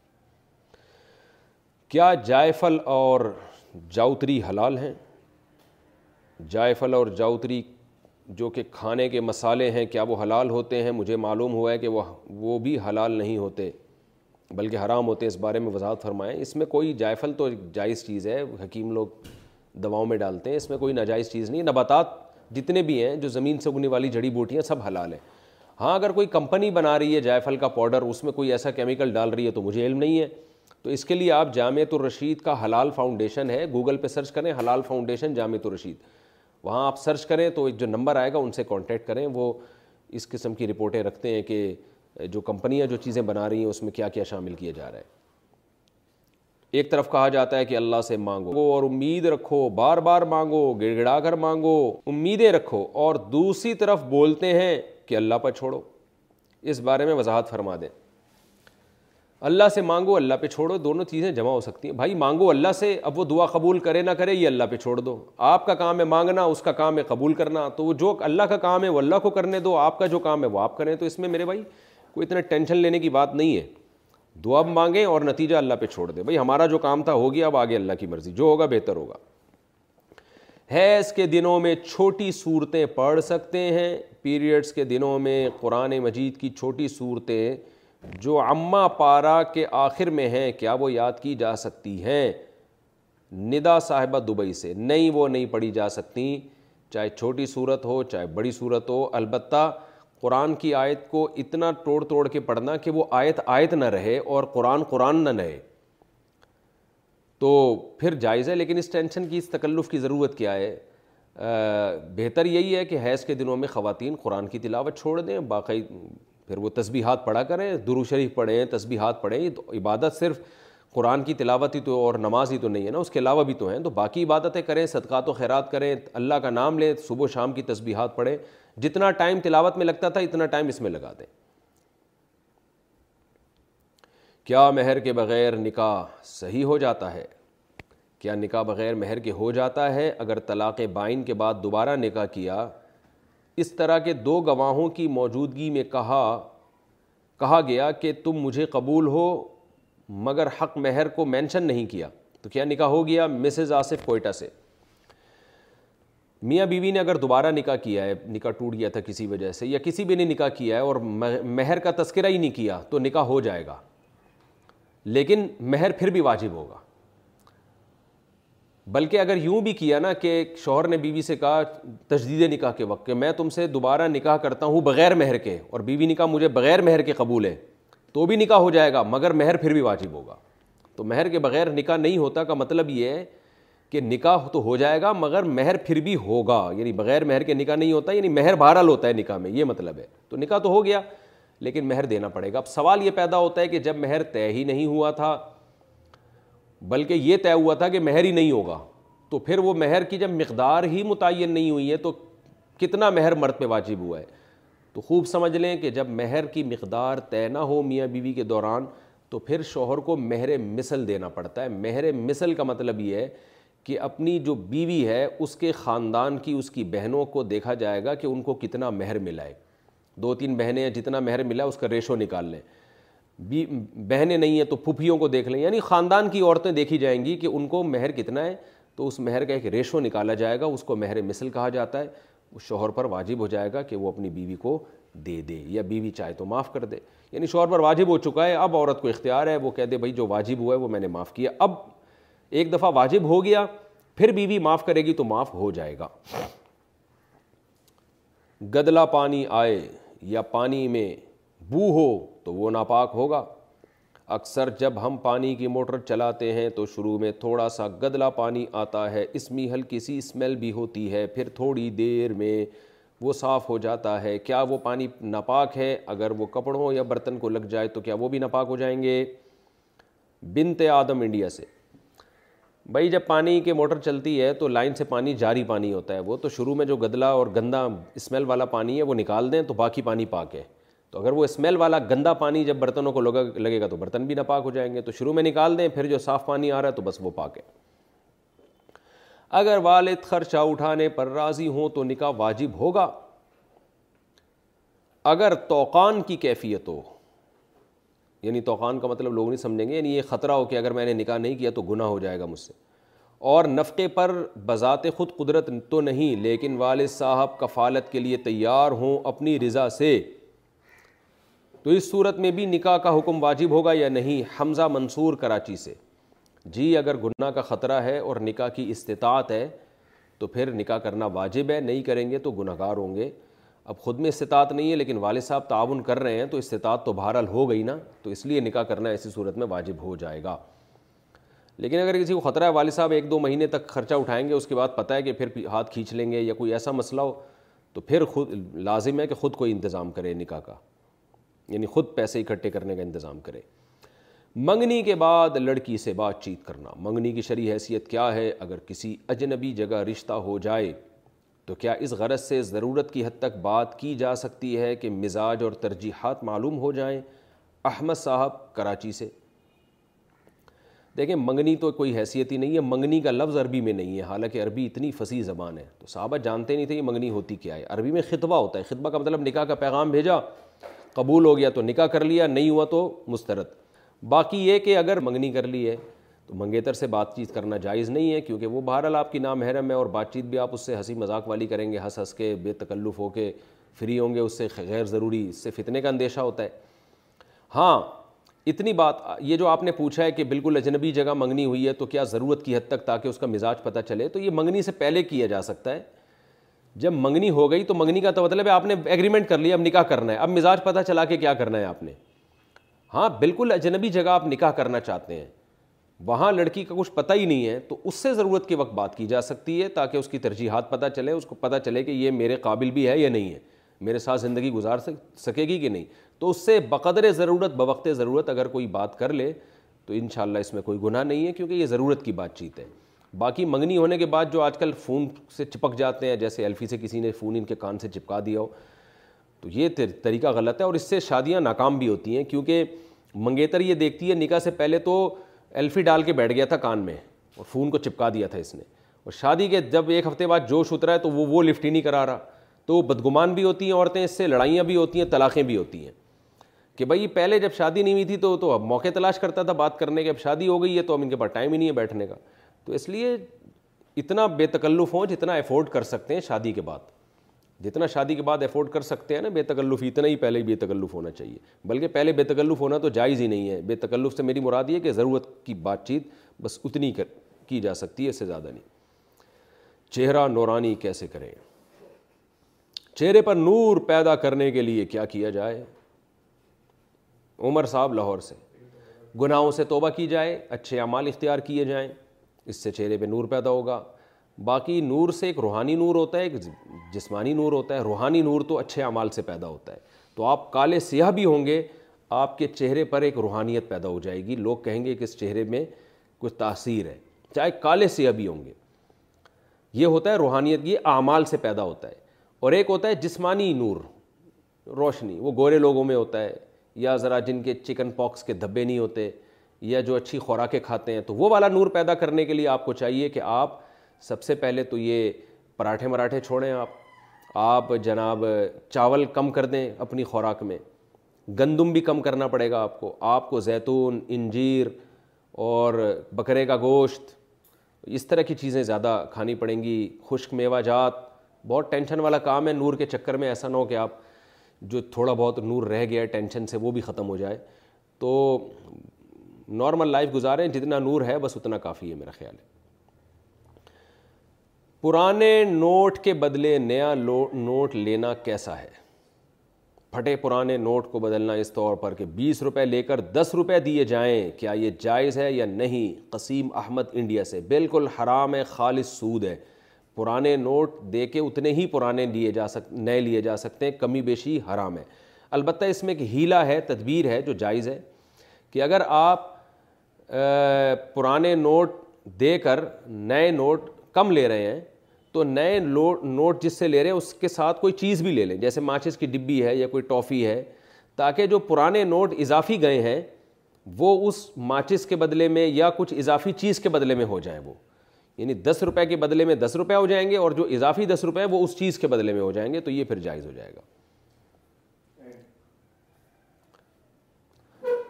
کیا جائفل اور جاؤتری حلال ہیں جائفل اور جاؤتری جو کہ کھانے کے مسالے ہیں کیا وہ حلال ہوتے ہیں مجھے معلوم ہوا ہے کہ وہ بھی حلال نہیں ہوتے بلکہ حرام ہوتے اس بارے میں وضاحت فرمائیں اس میں کوئی جائفل تو جائز چیز ہے حکیم لوگ دواؤں میں ڈالتے ہیں اس میں کوئی ناجائز چیز نہیں نباتات جتنے بھی ہیں جو زمین سے اگنے والی جڑی بوٹیاں سب حلال ہیں ہاں اگر کوئی کمپنی بنا رہی ہے جائفل کا پاؤڈر اس میں کوئی ایسا کیمیکل ڈال رہی ہے تو مجھے علم نہیں ہے تو اس کے لیے آپ جامعت الرشید کا حلال فاؤنڈیشن ہے گوگل پہ سرچ کریں حلال فاؤنڈیشن جامعت الرشید وہاں آپ سرچ کریں تو ایک جو نمبر آئے گا ان سے کانٹیکٹ کریں وہ اس قسم کی رپورٹیں رکھتے ہیں کہ جو کمپنیاں جو چیزیں بنا رہی ہیں اس میں کیا کیا شامل کیا جا رہا ہے ایک طرف کہا جاتا ہے کہ اللہ سے مانگو اور امید رکھو بار بار مانگو گڑ گڑا کر مانگو امیدیں رکھو اور دوسری طرف بولتے ہیں کہ اللہ پر چھوڑو اس بارے میں وضاحت فرما دیں اللہ سے مانگو اللہ پہ چھوڑو دونوں چیزیں جمع ہو سکتی ہیں بھائی مانگو اللہ سے اب وہ دعا قبول کرے نہ کرے یہ اللہ پہ چھوڑ دو آپ کا کام ہے مانگنا اس کا کام ہے قبول کرنا تو وہ جو اللہ کا کام ہے وہ اللہ کو کرنے دو آپ کا جو کام ہے وہ آپ کریں تو اس میں میرے بھائی کوئی اتنا ٹینشن لینے کی بات نہیں ہے دعا مانگیں اور نتیجہ اللہ پہ چھوڑ دیں بھائی ہمارا جو کام تھا ہوگی اب آگے اللہ کی مرضی جو ہوگا بہتر ہوگا حیض کے دنوں میں چھوٹی صورتیں پڑھ سکتے ہیں پیریڈس کے دنوں میں قرآن مجید کی چھوٹی صورتیں جو اماں پارا کے آخر میں ہیں کیا وہ یاد کی جا سکتی ہیں ندا صاحبہ دبئی سے نہیں وہ نہیں پڑھی جا سکتی چاہے چھوٹی صورت ہو چاہے بڑی صورت ہو البتہ قرآن کی آیت کو اتنا توڑ توڑ کے پڑھنا کہ وہ آیت آیت نہ رہے اور قرآن قرآن نہ رہے تو پھر جائز ہے لیکن اس ٹینشن کی اس تکلف کی ضرورت کیا ہے بہتر یہی ہے کہ حیض کے دنوں میں خواتین قرآن کی تلاوت چھوڑ دیں باقی پھر وہ تسبیحات پڑھا کریں درو شریف پڑھیں تسبیحات پڑھیں عبادت صرف قرآن کی تلاوت ہی تو اور نماز ہی تو نہیں ہے نا اس کے علاوہ بھی تو ہیں تو باقی عبادتیں کریں صدقات و خیرات کریں اللہ کا نام لیں صبح و شام کی تسبیحات پڑھیں جتنا ٹائم تلاوت میں لگتا تھا اتنا ٹائم اس میں لگا دیں کیا مہر کے بغیر نکاح صحیح ہو جاتا ہے کیا نکاح بغیر مہر کے ہو جاتا ہے اگر طلاق بائن کے بعد دوبارہ نکاح کیا اس طرح کے دو گواہوں کی موجودگی میں کہا کہا گیا کہ تم مجھے قبول ہو مگر حق مہر کو مینشن نہیں کیا تو کیا نکاح ہو گیا مسز آصف کوئٹہ سے میاں بیوی نے اگر دوبارہ نکاح کیا ہے نکاح ٹوٹ گیا تھا کسی وجہ سے یا کسی بھی نے نکاح کیا ہے اور مہر کا تذکرہ ہی نہیں کیا تو نکاح ہو جائے گا لیکن مہر پھر بھی واجب ہوگا بلکہ اگر یوں بھی کیا نا کہ شوہر نے بیوی سے کہا تجدید نکاح کے وقت کہ میں تم سے دوبارہ نکاح کرتا ہوں بغیر مہر کے اور بیوی نکاح مجھے بغیر مہر کے قبول ہے تو بھی نکاح ہو جائے گا مگر مہر پھر بھی واجب ہوگا تو مہر کے بغیر نکاح نہیں ہوتا کا مطلب یہ ہے کہ نکاح تو ہو جائے گا مگر مہر پھر بھی ہوگا یعنی بغیر مہر کے نکاح نہیں ہوتا یعنی مہر بہرحال ہوتا ہے نکاح میں یہ مطلب ہے تو نکاح تو ہو گیا لیکن مہر دینا پڑے گا اب سوال یہ پیدا ہوتا ہے کہ جب مہر طے ہی نہیں ہوا تھا بلکہ یہ طے ہوا تھا کہ مہر ہی نہیں ہوگا تو پھر وہ مہر کی جب مقدار ہی متعین نہیں ہوئی ہے تو کتنا مہر مرد پہ واجب ہوا ہے تو خوب سمجھ لیں کہ جب مہر کی مقدار طے نہ ہو میاں بیوی کے دوران تو پھر شوہر کو مہر مثل دینا پڑتا ہے مہر مثل کا مطلب یہ ہے کہ اپنی جو بیوی ہے اس کے خاندان کی اس کی بہنوں کو دیکھا جائے گا کہ ان کو کتنا مہر ملا ہے دو تین بہنیں ہیں جتنا مہر ملا ہے اس کا ریشو نکال لیں بہنیں نہیں ہیں تو پھپھیوں کو دیکھ لیں یعنی خاندان کی عورتیں دیکھی جائیں گی کہ ان کو مہر کتنا ہے تو اس مہر کا ایک ریشو نکالا جائے گا اس کو مہر مثل کہا جاتا ہے اس شوہر پر واجب ہو جائے گا کہ وہ اپنی بیوی کو دے دے یا بیوی چاہے تو معاف کر دے یعنی شوہر پر واجب ہو چکا ہے اب عورت کو اختیار ہے وہ کہہ دے بھائی جو واجب ہوا ہے وہ میں نے معاف کیا اب ایک دفعہ واجب ہو گیا پھر بیوی معاف کرے گی تو معاف ہو جائے گا گدلا پانی آئے یا پانی میں بو ہو تو وہ ناپاک ہوگا اکثر جب ہم پانی کی موٹر چلاتے ہیں تو شروع میں تھوڑا سا گدلا پانی آتا ہے اس میں ہلکی سی اسمیل بھی ہوتی ہے پھر تھوڑی دیر میں وہ صاف ہو جاتا ہے کیا وہ پانی ناپاک ہے اگر وہ کپڑوں یا برتن کو لگ جائے تو کیا وہ بھی ناپاک ہو جائیں گے بنتے آدم انڈیا سے بھائی جب پانی کے موٹر چلتی ہے تو لائن سے پانی جاری پانی ہوتا ہے وہ تو شروع میں جو گدلا اور گندا اسمیل والا پانی ہے وہ نکال دیں تو باقی پانی پاک ہے تو اگر وہ اسمیل والا گندا پانی جب برتنوں کو لگے گا تو برتن بھی نہ پاک ہو جائیں گے تو شروع میں نکال دیں پھر جو صاف پانی آ رہا ہے تو بس وہ پاک ہے اگر والد خرچہ اٹھانے پر راضی ہوں تو نکاح واجب ہوگا اگر توقان کی کیفیت ہو یعنی توقان کا مطلب لوگ نہیں سمجھیں گے یعنی یہ خطرہ ہو کہ اگر میں نے نکاح نہیں کیا تو گناہ ہو جائے گا مجھ سے اور نفقے پر بذات خود قدرت تو نہیں لیکن والد صاحب کفالت کے لیے تیار ہوں اپنی رضا سے تو اس صورت میں بھی نکاح کا حکم واجب ہوگا یا نہیں حمزہ منصور کراچی سے جی اگر گناہ کا خطرہ ہے اور نکاح کی استطاعت ہے تو پھر نکاح کرنا واجب ہے نہیں کریں گے تو گناہ گار ہوں گے اب خود میں استطاعت نہیں ہے لیکن والد صاحب تعاون کر رہے ہیں تو استطاعت تو بہرحال ہو گئی نا تو اس لیے نکاح کرنا ایسی صورت میں واجب ہو جائے گا لیکن اگر کسی کو خطرہ ہے والد صاحب ایک دو مہینے تک خرچہ اٹھائیں گے اس کے بعد پتہ ہے کہ پھر ہاتھ کھینچ لیں گے یا کوئی ایسا مسئلہ ہو تو پھر خود لازم ہے کہ خود کوئی انتظام کرے نکاح کا یعنی خود پیسے اکٹھے کرنے کا انتظام کرے منگنی کے بعد لڑکی سے بات چیت کرنا منگنی کی شرعی حیثیت کیا ہے اگر کسی اجنبی جگہ رشتہ ہو جائے تو کیا اس غرض سے ضرورت کی حد تک بات کی جا سکتی ہے کہ مزاج اور ترجیحات معلوم ہو جائیں احمد صاحب کراچی سے دیکھیں منگنی تو کوئی حیثیت ہی نہیں ہے منگنی کا لفظ عربی میں نہیں ہے حالانکہ عربی اتنی فصیح زبان ہے تو صحابہ جانتے نہیں تھے یہ منگنی ہوتی کیا ہے عربی میں خطبہ ہوتا ہے خطبہ کا مطلب نکاح کا پیغام بھیجا قبول ہو گیا تو نکاح کر لیا نہیں ہوا تو مسترد باقی یہ کہ اگر منگنی کر لی ہے تو منگیتر سے بات چیت کرنا جائز نہیں ہے کیونکہ وہ بہرحال آپ کی نام ہے اور بات چیت بھی آپ اس سے ہنسی مذاق والی کریں گے ہنس ہنس کے بے تکلف ہو کے فری ہوں گے اس سے غیر ضروری اس سے فتنے کا اندیشہ ہوتا ہے ہاں اتنی بات یہ جو آپ نے پوچھا ہے کہ بالکل اجنبی جگہ منگنی ہوئی ہے تو کیا ضرورت کی حد تک تاکہ اس کا مزاج پتہ چلے تو یہ منگنی سے پہلے کیا جا سکتا ہے جب منگنی ہو گئی تو منگنی کا تو مطلب ہے آپ نے ایگریمنٹ کر لیا اب نکاح کرنا ہے اب مزاج پتہ چلا کے کیا کرنا ہے آپ نے ہاں بالکل اجنبی جگہ آپ نکاح کرنا چاہتے ہیں وہاں لڑکی کا کچھ پتہ ہی نہیں ہے تو اس سے ضرورت کے وقت بات کی جا سکتی ہے تاکہ اس کی ترجیحات پتہ چلے اس کو پتہ چلے کہ یہ میرے قابل بھی ہے یا نہیں ہے میرے ساتھ زندگی گزار سکے گی کہ نہیں تو اس سے بقدر ضرورت بوقت ضرورت اگر کوئی بات کر لے تو انشاءاللہ اس میں کوئی گناہ نہیں ہے کیونکہ یہ ضرورت کی بات چیت ہے باقی منگنی ہونے کے بعد جو آج کل فون سے چپک جاتے ہیں جیسے ایلفی سے کسی نے فون ان کے کان سے چپکا دیا ہو تو یہ طریقہ غلط ہے اور اس سے شادیاں ناکام بھی ہوتی ہیں کیونکہ منگیتر یہ دیکھتی ہے نکاح سے پہلے تو ایلفی ڈال کے بیٹھ گیا تھا کان میں اور فون کو چپکا دیا تھا اس نے اور شادی کے جب ایک ہفتے بعد جوش اترا ہے تو وہ وہ لفٹ ہی نہیں کرا رہا تو وہ بدگمان بھی ہوتی ہیں عورتیں اس سے لڑائیاں بھی ہوتی ہیں طلاقیں بھی ہوتی ہیں کہ بھائی پہلے جب شادی نہیں ہوئی تھی تو تو اب موقع تلاش کرتا تھا بات کرنے کے اب شادی ہو گئی ہے تو اب ان کے پاس ٹائم ہی نہیں ہے بیٹھنے کا تو اس لیے اتنا بے تکلف ہوں جتنا افورڈ کر سکتے ہیں شادی کے بعد جتنا شادی کے بعد افورڈ کر سکتے ہیں نا بے تکلف اتنا ہی پہلے بے تکلف ہونا چاہیے بلکہ پہلے بے تکلف ہونا تو جائز ہی نہیں ہے بے تکلف سے میری مراد یہ کہ ضرورت کی بات چیت بس اتنی کی جا سکتی ہے اس سے زیادہ نہیں چہرہ نورانی کیسے کریں چہرے پر نور پیدا کرنے کے لیے کیا کیا جائے عمر صاحب لاہور سے گناہوں سے توبہ کی جائے اچھے اعمال اختیار کیے جائیں اس سے چہرے پہ نور پیدا ہوگا باقی نور سے ایک روحانی نور ہوتا ہے ایک جسمانی نور ہوتا ہے روحانی نور تو اچھے اعمال سے پیدا ہوتا ہے تو آپ کالے سیاہ بھی ہوں گے آپ کے چہرے پر ایک روحانیت پیدا ہو جائے گی لوگ کہیں گے کہ اس چہرے میں کچھ تاثیر ہے چاہے کالے سیاہ بھی ہوں گے یہ ہوتا ہے روحانیت یہ اعمال سے پیدا ہوتا ہے اور ایک ہوتا ہے جسمانی نور روشنی وہ گورے لوگوں میں ہوتا ہے یا ذرا جن کے چکن پاکس کے دھبے نہیں ہوتے یا جو اچھی خوراکیں کھاتے ہیں تو وہ والا نور پیدا کرنے کے لیے آپ کو چاہیے کہ آپ سب سے پہلے تو یہ پراٹھے مراٹھے چھوڑیں آپ آپ جناب چاول کم کر دیں اپنی خوراک میں گندم بھی کم کرنا پڑے گا آپ کو آپ کو زیتون انجیر اور بکرے کا گوشت اس طرح کی چیزیں زیادہ کھانی پڑیں گی خشک میوہ جات بہت ٹینشن والا کام ہے نور کے چکر میں ایسا نہ ہو کہ آپ جو تھوڑا بہت نور رہ گیا ہے ٹینشن سے وہ بھی ختم ہو جائے تو نارمل لائف گزاریں جتنا نور ہے بس اتنا کافی ہے میرا خیال ہے پرانے نوٹ کے بدلے نیا نوٹ لینا کیسا ہے پھٹے پرانے نوٹ کو بدلنا اس طور پر کہ بیس روپے لے کر دس روپے دیے جائیں کیا یہ جائز ہے یا نہیں قسیم احمد انڈیا سے بالکل حرام ہے خالص سود ہے پرانے نوٹ دے کے اتنے ہی پرانے لیے جا سک نئے لیے جا سکتے ہیں کمی بیشی حرام ہے البتہ اس میں ایک ہیلا ہے تدبیر ہے جو جائز ہے کہ اگر آپ پرانے نوٹ دے کر نئے نوٹ کم لے رہے ہیں تو نئے نوٹ جس سے لے رہے ہیں اس کے ساتھ کوئی چیز بھی لے لیں جیسے ماچس کی ڈبی ہے یا کوئی ٹافی ہے تاکہ جو پرانے نوٹ اضافی گئے ہیں وہ اس ماچس کے بدلے میں یا کچھ اضافی چیز کے بدلے میں ہو جائیں وہ یعنی دس روپے کے بدلے میں دس روپے ہو جائیں گے اور جو اضافی دس روپے وہ اس چیز کے بدلے میں ہو جائیں گے تو یہ پھر جائز ہو جائے گا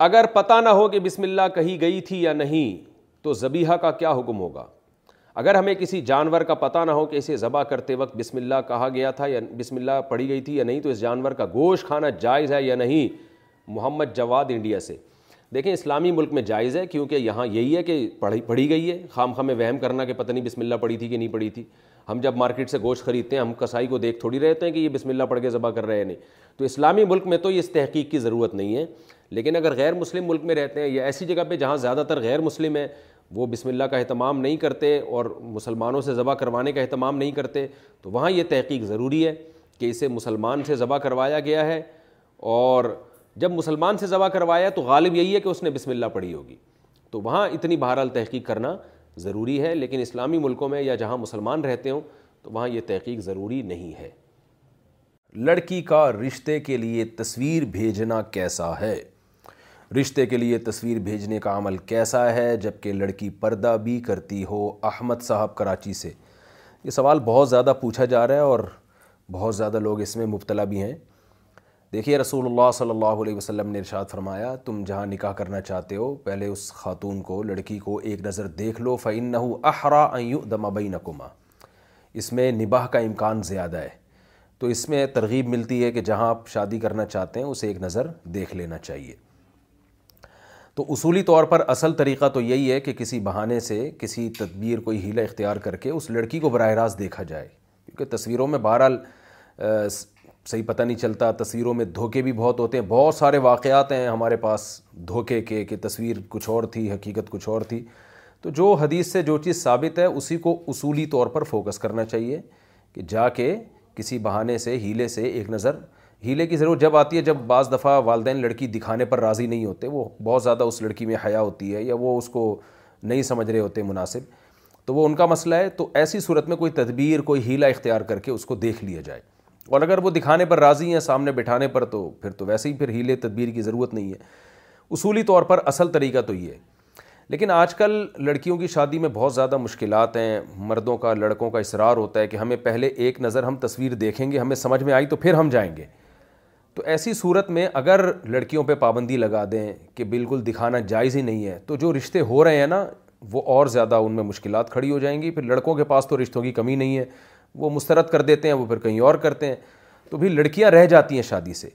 اگر پتہ نہ ہو کہ بسم اللہ کہی گئی تھی یا نہیں تو زبیحہ کا کیا حکم ہوگا اگر ہمیں کسی جانور کا پتہ نہ ہو کہ اسے ذبح کرتے وقت بسم اللہ کہا گیا تھا یا بسم اللہ پڑھی گئی تھی یا نہیں تو اس جانور کا گوشت کھانا جائز ہے یا نہیں محمد جواد انڈیا سے دیکھیں اسلامی ملک میں جائز ہے کیونکہ یہاں یہی ہے کہ پڑھی گئی ہے خام خام میں وہم کرنا کہ پتہ نہیں بسم اللہ پڑھی تھی کہ نہیں پڑھی تھی ہم جب مارکیٹ سے گوشت خریدتے ہیں ہم کسائی کو دیکھ تھوڑی رہتے ہیں کہ یہ بسم اللہ پڑھ کے ذبح کر رہے ہیں نہیں تو اسلامی ملک میں تو یہ اس تحقیق کی ضرورت نہیں ہے لیکن اگر غیر مسلم ملک میں رہتے ہیں یا ایسی جگہ پہ جہاں زیادہ تر غیر مسلم ہیں وہ بسم اللہ کا اہتمام نہیں کرتے اور مسلمانوں سے ذبح کروانے کا اہتمام نہیں کرتے تو وہاں یہ تحقیق ضروری ہے کہ اسے مسلمان سے ذبح کروایا گیا ہے اور جب مسلمان سے ذبح کروایا تو غالب یہی ہے کہ اس نے بسم اللہ پڑھی ہوگی تو وہاں اتنی بہرحال تحقیق کرنا ضروری ہے لیکن اسلامی ملکوں میں یا جہاں مسلمان رہتے ہوں تو وہاں یہ تحقیق ضروری نہیں ہے لڑکی کا رشتے کے لیے تصویر بھیجنا کیسا ہے رشتے کے لیے تصویر بھیجنے کا عمل کیسا ہے جبکہ لڑکی پردہ بھی کرتی ہو احمد صاحب کراچی سے یہ سوال بہت زیادہ پوچھا جا رہا ہے اور بہت زیادہ لوگ اس میں مبتلا بھی ہیں دیکھیے رسول اللہ صلی اللہ علیہ وسلم نے ارشاد فرمایا تم جہاں نکاح کرنا چاہتے ہو پہلے اس خاتون کو لڑکی کو ایک نظر دیکھ لو فَإِنَّهُ نہ أَن احرا بَيْنَكُمَا اس میں نباہ کا امکان زیادہ ہے تو اس میں ترغیب ملتی ہے کہ جہاں آپ شادی کرنا چاہتے ہیں اسے ایک نظر دیکھ لینا چاہیے تو اصولی طور پر اصل طریقہ تو یہی ہے کہ کسی بہانے سے کسی تدبیر کوئی ہیلا اختیار کر کے اس لڑکی کو براہ راست دیکھا جائے کیونکہ تصویروں میں بہرحال صحیح پتہ نہیں چلتا تصویروں میں دھوکے بھی بہت ہوتے ہیں بہت سارے واقعات ہیں ہمارے پاس دھوکے کے کہ تصویر کچھ اور تھی حقیقت کچھ اور تھی تو جو حدیث سے جو چیز ثابت ہے اسی کو اصولی طور پر فوکس کرنا چاہیے کہ جا کے کسی بہانے سے ہیلے سے ایک نظر ہیلے کی ضرورت جب آتی ہے جب بعض دفعہ والدین لڑکی دکھانے پر راضی نہیں ہوتے وہ بہت زیادہ اس لڑکی میں حیا ہوتی ہے یا وہ اس کو نہیں سمجھ رہے ہوتے مناسب تو وہ ان کا مسئلہ ہے تو ایسی صورت میں کوئی تدبیر کوئی ہیلا اختیار کر کے اس کو دیکھ لیا جائے اور اگر وہ دکھانے پر راضی ہیں سامنے بٹھانے پر تو پھر تو ویسے ہی پھر ہیلے تدبیر کی ضرورت نہیں ہے اصولی طور پر اصل طریقہ تو یہ ہے لیکن آج کل لڑکیوں کی شادی میں بہت زیادہ مشکلات ہیں مردوں کا لڑکوں کا اصرار ہوتا ہے کہ ہمیں پہلے ایک نظر ہم تصویر دیکھیں گے ہمیں سمجھ میں آئی تو پھر ہم جائیں گے تو ایسی صورت میں اگر لڑکیوں پہ پابندی لگا دیں کہ بالکل دکھانا جائز ہی نہیں ہے تو جو رشتے ہو رہے ہیں نا وہ اور زیادہ ان میں مشکلات کھڑی ہو جائیں گی پھر لڑکوں کے پاس تو رشتوں کی کمی نہیں ہے وہ مسترد کر دیتے ہیں وہ پھر کہیں اور کرتے ہیں تو بھی لڑکیاں رہ جاتی ہیں شادی سے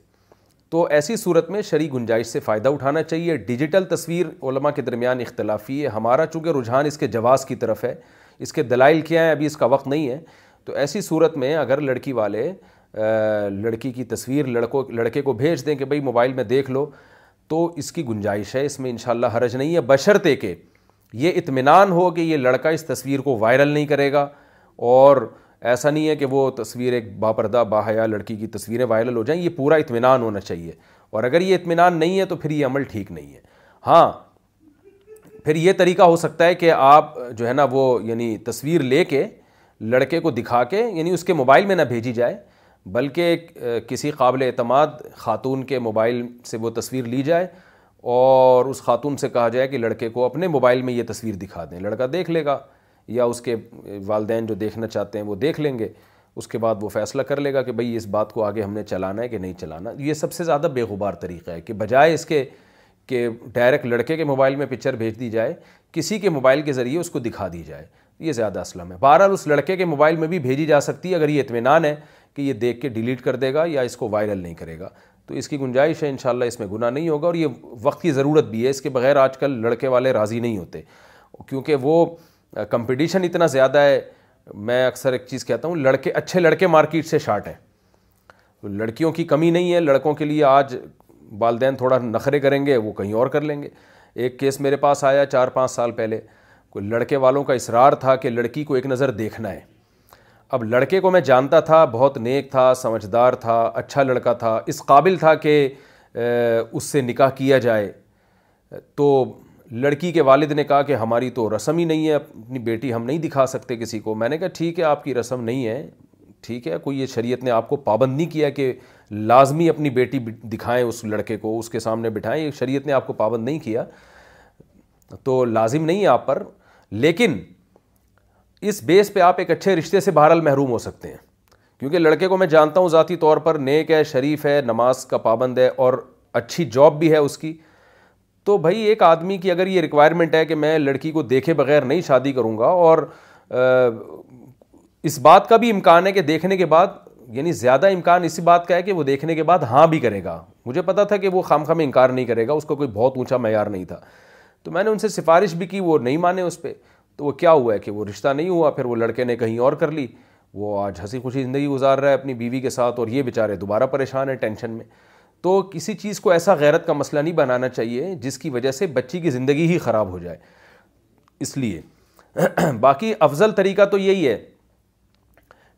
تو ایسی صورت میں شرعی گنجائش سے فائدہ اٹھانا چاہیے ڈیجیٹل تصویر علماء کے درمیان اختلافی ہے ہمارا چونکہ رجحان اس کے جواز کی طرف ہے اس کے دلائل کیا ہیں ابھی اس کا وقت نہیں ہے تو ایسی صورت میں اگر لڑکی والے لڑکی کی تصویر لڑکوں لڑکے کو بھیج دیں کہ بھائی موبائل میں دیکھ لو تو اس کی گنجائش ہے اس میں انشاءاللہ حرج نہیں ہے بشرطے کے یہ اطمینان ہو کہ یہ لڑکا اس تصویر کو وائرل نہیں کرے گا اور ایسا نہیں ہے کہ وہ تصویر ایک باپردہ باہیا لڑکی کی تصویریں وائرل ہو جائیں یہ پورا اطمینان ہونا چاہیے اور اگر یہ اطمینان نہیں ہے تو پھر یہ عمل ٹھیک نہیں ہے ہاں پھر یہ طریقہ ہو سکتا ہے کہ آپ جو ہے نا وہ یعنی تصویر لے کے لڑکے کو دکھا کے یعنی اس کے موبائل میں نہ بھیجی جائے بلکہ کسی قابل اعتماد خاتون کے موبائل سے وہ تصویر لی جائے اور اس خاتون سے کہا جائے کہ لڑکے کو اپنے موبائل میں یہ تصویر دکھا دیں لڑکا دیکھ لے گا یا اس کے والدین جو دیکھنا چاہتے ہیں وہ دیکھ لیں گے اس کے بعد وہ فیصلہ کر لے گا کہ بھئی اس بات کو آگے ہم نے چلانا ہے کہ نہیں چلانا یہ سب سے زیادہ بے غبار طریقہ ہے کہ بجائے اس کے کہ ڈائریکٹ لڑکے کے موبائل میں پکچر بھیج دی جائے کسی کے موبائل کے ذریعے اس کو دکھا دی جائے یہ زیادہ اسلم ہے بہرحال اس لڑکے کے موبائل میں بھی بھیجی جا سکتی ہے اگر یہ اطمینان ہے کہ یہ دیکھ کے ڈیلیٹ کر دے گا یا اس کو وائرل نہیں کرے گا تو اس کی گنجائش ہے انشاءاللہ اس میں گناہ نہیں ہوگا اور یہ وقت کی ضرورت بھی ہے اس کے بغیر آج کل لڑکے والے راضی نہیں ہوتے کیونکہ وہ کمپٹیشن اتنا زیادہ ہے میں اکثر ایک چیز کہتا ہوں لڑکے اچھے لڑکے مارکیٹ سے شارٹ ہیں لڑکیوں کی کمی نہیں ہے لڑکوں کے لیے آج والدین تھوڑا نخرے کریں گے وہ کہیں اور کر لیں گے ایک کیس میرے پاس آیا چار پانچ سال پہلے کوئی لڑکے والوں کا اصرار تھا کہ لڑکی کو ایک نظر دیکھنا ہے اب لڑکے کو میں جانتا تھا بہت نیک تھا سمجھدار تھا اچھا لڑکا تھا اس قابل تھا کہ اس سے نکاح کیا جائے تو لڑکی کے والد نے کہا کہ ہماری تو رسم ہی نہیں ہے اپنی بیٹی ہم نہیں دکھا سکتے کسی کو میں نے کہا ٹھیک ہے آپ کی رسم نہیں ہے ٹھیک ہے کوئی یہ شریعت نے آپ کو پابند نہیں کیا کہ لازمی اپنی بیٹی دکھائیں اس لڑکے کو اس کے سامنے بٹھائیں یہ شریعت نے آپ کو پابند نہیں کیا تو لازم نہیں ہے آپ پر لیکن اس بیس پہ آپ ایک اچھے رشتے سے بہرحال محروم ہو سکتے ہیں کیونکہ لڑکے کو میں جانتا ہوں ذاتی طور پر نیک ہے شریف ہے نماز کا پابند ہے اور اچھی جاب بھی ہے اس کی تو بھائی ایک آدمی کی اگر یہ ریکوائرمنٹ ہے کہ میں لڑکی کو دیکھے بغیر نہیں شادی کروں گا اور اس بات کا بھی امکان ہے کہ دیکھنے کے بعد یعنی زیادہ امکان اسی بات کا ہے کہ وہ دیکھنے کے بعد ہاں بھی کرے گا مجھے پتا تھا کہ وہ خام خام انکار نہیں کرے گا اس کا کوئی بہت اونچا معیار نہیں تھا تو میں نے ان سے سفارش بھی کی وہ نہیں مانے اس پہ تو وہ کیا ہوا ہے کہ وہ رشتہ نہیں ہوا پھر وہ لڑکے نے کہیں اور کر لی وہ آج ہنسی خوشی زندگی گزار رہا ہے اپنی بیوی کے ساتھ اور یہ بیچارے دوبارہ پریشان ہیں ٹینشن میں تو کسی چیز کو ایسا غیرت کا مسئلہ نہیں بنانا چاہیے جس کی وجہ سے بچی کی زندگی ہی خراب ہو جائے اس لیے باقی افضل طریقہ تو یہی ہے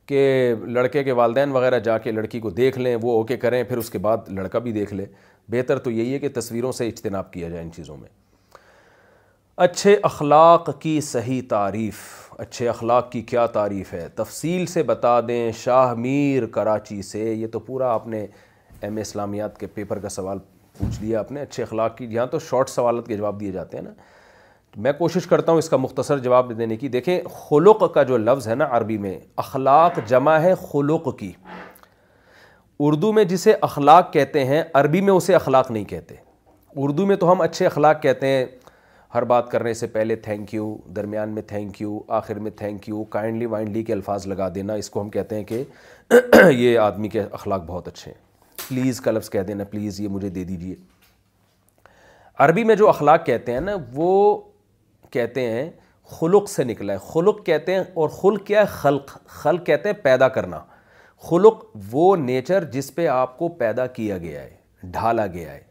کہ لڑکے کے والدین وغیرہ جا کے لڑکی کو دیکھ لیں وہ اوکے کریں پھر اس کے بعد لڑکا بھی دیکھ لے بہتر تو یہی ہے کہ تصویروں سے اجتناب کیا جائے ان چیزوں میں اچھے اخلاق کی صحیح تعریف اچھے اخلاق کی کیا تعریف ہے تفصیل سے بتا دیں شاہ میر کراچی سے یہ تو پورا آپ نے ایم اے اسلامیات کے پیپر کا سوال پوچھ لیا آپ نے اچھے اخلاق کی یہاں تو شارٹ سوالات کے جواب دیے جاتے ہیں نا میں کوشش کرتا ہوں اس کا مختصر جواب دینے کی دیکھیں خلق کا جو لفظ ہے نا عربی میں اخلاق جمع ہے خلق کی اردو میں جسے اخلاق کہتے ہیں عربی میں اسے اخلاق نہیں کہتے اردو میں تو ہم اچھے اخلاق کہتے ہیں ہر بات کرنے سے پہلے تھینک یو درمیان میں تھینک یو آخر میں تھینک یو کائنڈلی وائنڈلی کے الفاظ لگا دینا اس کو ہم کہتے ہیں کہ یہ آدمی کے اخلاق بہت اچھے ہیں پلیز کا لفظ کہہ دینا پلیز یہ مجھے دے دیجئے عربی میں جو اخلاق کہتے ہیں نا وہ کہتے ہیں خلق سے نکلا ہے خلق کہتے ہیں اور خلق کیا ہے خلق خلق کہتے ہیں پیدا کرنا خلق وہ نیچر جس پہ آپ کو پیدا کیا گیا ہے ڈھالا گیا ہے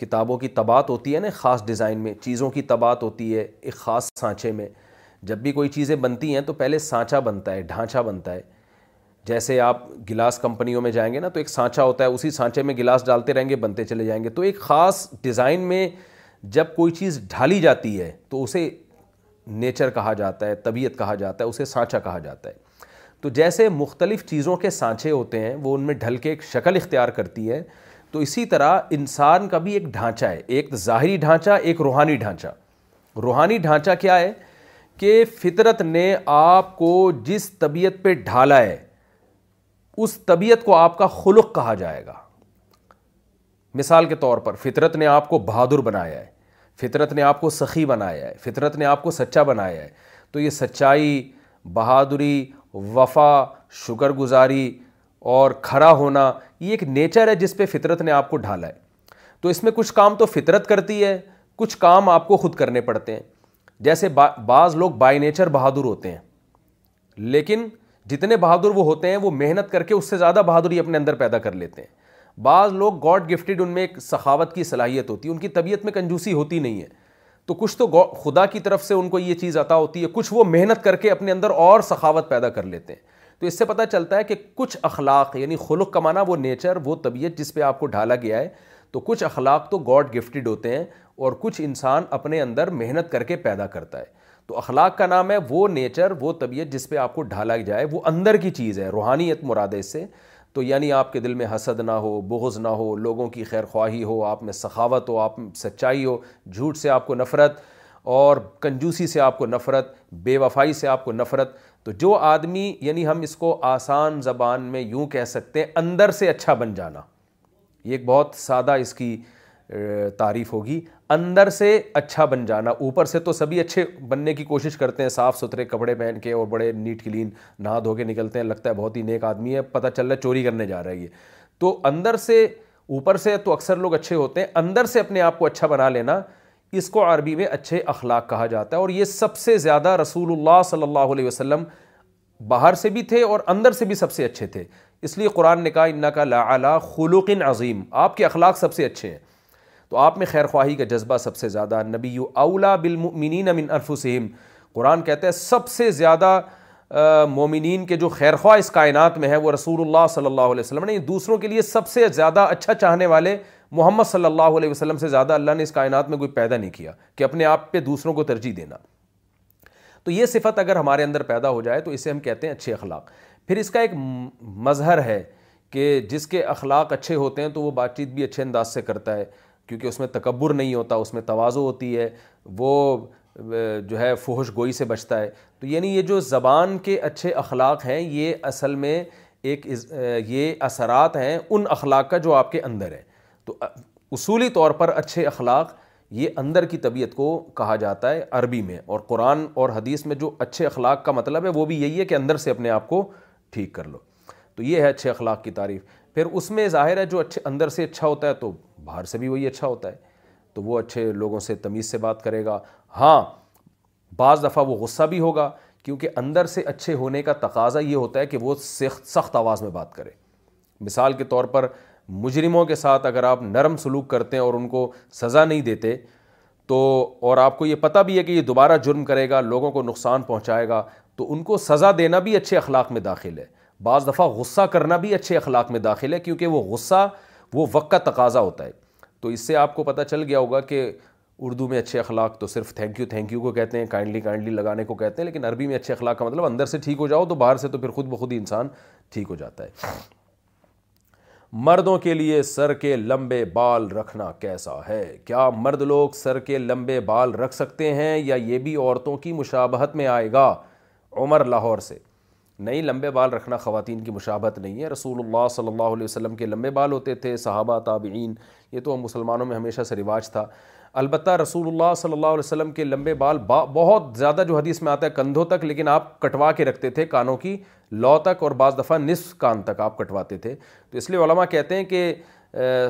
کتابوں کی تبات ہوتی ہے نا خاص ڈیزائن میں چیزوں کی تبات ہوتی ہے ایک خاص سانچے میں جب بھی کوئی چیزیں بنتی ہیں تو پہلے سانچا بنتا ہے ڈھانچہ بنتا ہے جیسے آپ گلاس کمپنیوں میں جائیں گے نا تو ایک سانچا ہوتا ہے اسی سانچے میں گلاس ڈالتے رہیں گے بنتے چلے جائیں گے تو ایک خاص ڈیزائن میں جب کوئی چیز ڈھالی جاتی ہے تو اسے نیچر کہا جاتا ہے طبیعت کہا جاتا ہے اسے سانچا کہا جاتا ہے تو جیسے مختلف چیزوں کے سانچے ہوتے ہیں وہ ان میں ڈھل کے ایک شکل اختیار کرتی ہے تو اسی طرح انسان کا بھی ایک ڈھانچہ ہے ایک ظاہری ڈھانچہ ایک روحانی ڈھانچہ روحانی ڈھانچہ کیا ہے کہ فطرت نے آپ کو جس طبیعت پہ ڈھالا ہے اس طبیعت کو آپ کا خلق کہا جائے گا مثال کے طور پر فطرت نے آپ کو بہادر بنایا ہے فطرت نے آپ کو سخی بنایا ہے فطرت نے آپ کو سچا بنایا ہے تو یہ سچائی بہادری وفا شکر گزاری اور کھڑا ہونا یہ ایک نیچر ہے جس پہ فطرت نے آپ کو ڈھالا ہے تو اس میں کچھ کام تو فطرت کرتی ہے کچھ کام آپ کو خود کرنے پڑتے ہیں جیسے بعض لوگ بائی نیچر بہادر ہوتے ہیں لیکن جتنے بہادر وہ ہوتے ہیں وہ محنت کر کے اس سے زیادہ بہادری اپنے اندر پیدا کر لیتے ہیں بعض لوگ گاڈ گفٹیڈ ان میں ایک سخاوت کی صلاحیت ہوتی ہے ان کی طبیعت میں کنجوسی ہوتی نہیں ہے تو کچھ تو خدا کی طرف سے ان کو یہ چیز عطا ہوتی ہے کچھ وہ محنت کر کے اپنے اندر اور سخاوت پیدا کر لیتے ہیں تو اس سے پتہ چلتا ہے کہ کچھ اخلاق یعنی خلق کمانا وہ نیچر وہ طبیعت جس پہ آپ کو ڈھالا گیا ہے تو کچھ اخلاق تو گاڈ گفٹڈ ہوتے ہیں اور کچھ انسان اپنے اندر محنت کر کے پیدا کرتا ہے تو اخلاق کا نام ہے وہ نیچر وہ طبیعت جس پہ آپ کو ڈھالا جائے وہ اندر کی چیز ہے روحانیت مراد اس سے تو یعنی آپ کے دل میں حسد نہ ہو بغض نہ ہو لوگوں کی خیر خواہی ہو آپ میں سخاوت ہو آپ سچائی ہو جھوٹ سے آپ کو نفرت اور کنجوسی سے آپ کو نفرت بے وفائی سے آپ کو نفرت تو جو آدمی یعنی ہم اس کو آسان زبان میں یوں کہہ سکتے ہیں اندر سے اچھا بن جانا یہ ایک بہت سادہ اس کی تعریف ہوگی اندر سے اچھا بن جانا اوپر سے تو سبھی اچھے بننے کی کوشش کرتے ہیں صاف ستھرے کپڑے پہن کے اور بڑے نیٹ کلین نہا دھو کے نکلتے ہیں لگتا ہے بہت ہی نیک آدمی ہے پتہ چل رہا ہے چوری کرنے جا رہا ہے یہ تو اندر سے اوپر سے تو اکثر لوگ اچھے ہوتے ہیں اندر سے اپنے آپ کو اچھا بنا لینا اس کو عربی میں اچھے اخلاق کہا جاتا ہے اور یہ سب سے زیادہ رسول اللہ صلی اللہ علیہ وسلم باہر سے بھی تھے اور اندر سے بھی سب سے اچھے تھے اس لیے قرآن نے کہا ان کا لا خلوق عظیم آپ کے اخلاق سب سے اچھے ہیں تو آپ میں خیر خواہی کا جذبہ سب سے زیادہ نبی اولا بالمؤمنین من انفسہم قرآن کہتا ہے سب سے زیادہ مومنین کے جو خیرخواہ اس کائنات میں ہے وہ رسول اللہ صلی اللہ علیہ وسلم نے یعنی دوسروں کے لیے سب سے زیادہ اچھا چاہنے والے محمد صلی اللہ علیہ وسلم سے زیادہ اللہ نے اس کائنات میں کوئی پیدا نہیں کیا کہ اپنے آپ پہ دوسروں کو ترجیح دینا تو یہ صفت اگر ہمارے اندر پیدا ہو جائے تو اسے ہم کہتے ہیں اچھے اخلاق پھر اس کا ایک مظہر ہے کہ جس کے اخلاق اچھے ہوتے ہیں تو وہ بات چیت بھی اچھے انداز سے کرتا ہے کیونکہ اس میں تکبر نہیں ہوتا اس میں توازو ہوتی ہے وہ جو ہے فہش گوئی سے بچتا ہے تو یعنی یہ جو زبان کے اچھے اخلاق ہیں یہ اصل میں ایک یہ اثرات ہیں ان اخلاق کا جو آپ کے اندر ہے تو اصولی طور پر اچھے اخلاق یہ اندر کی طبیعت کو کہا جاتا ہے عربی میں اور قرآن اور حدیث میں جو اچھے اخلاق کا مطلب ہے وہ بھی یہی ہے کہ اندر سے اپنے آپ کو ٹھیک کر لو تو یہ ہے اچھے اخلاق کی تعریف پھر اس میں ظاہر ہے جو اچھے اندر سے اچھا ہوتا ہے تو باہر سے بھی وہی اچھا ہوتا ہے تو وہ اچھے لوگوں سے تمیز سے بات کرے گا ہاں بعض دفعہ وہ غصہ بھی ہوگا کیونکہ اندر سے اچھے ہونے کا تقاضا یہ ہوتا ہے کہ وہ سخت سخت آواز میں بات کرے مثال کے طور پر مجرموں کے ساتھ اگر آپ نرم سلوک کرتے ہیں اور ان کو سزا نہیں دیتے تو اور آپ کو یہ پتہ بھی ہے کہ یہ دوبارہ جرم کرے گا لوگوں کو نقصان پہنچائے گا تو ان کو سزا دینا بھی اچھے اخلاق میں داخل ہے بعض دفعہ غصہ کرنا بھی اچھے اخلاق میں داخل ہے کیونکہ وہ غصہ وہ وقت کا تقاضا ہوتا ہے تو اس سے آپ کو پتہ چل گیا ہوگا کہ اردو میں اچھے اخلاق تو صرف تھینک یو تھینک یو کو کہتے ہیں کائنڈلی کائنڈلی لگانے کو کہتے ہیں لیکن عربی میں اچھے اخلاق کا مطلب اندر سے ٹھیک ہو جاؤ تو باہر سے تو پھر خود ہی انسان ٹھیک ہو جاتا ہے مردوں کے لیے سر کے لمبے بال رکھنا کیسا ہے کیا مرد لوگ سر کے لمبے بال رکھ سکتے ہیں یا یہ بھی عورتوں کی مشابہت میں آئے گا عمر لاہور سے نہیں لمبے بال رکھنا خواتین کی مشابہت نہیں ہے رسول اللہ صلی اللہ علیہ وسلم کے لمبے بال ہوتے تھے صحابہ تابعین یہ تو مسلمانوں میں ہمیشہ سے رواج تھا البتہ رسول اللہ صلی اللہ علیہ وسلم کے لمبے بال با بہت زیادہ جو حدیث میں آتا ہے کندھوں تک لیکن آپ کٹوا کے رکھتے تھے کانوں کی لو تک اور بعض دفعہ نصف کان تک آپ کٹواتے تھے تو اس لیے علماء کہتے ہیں کہ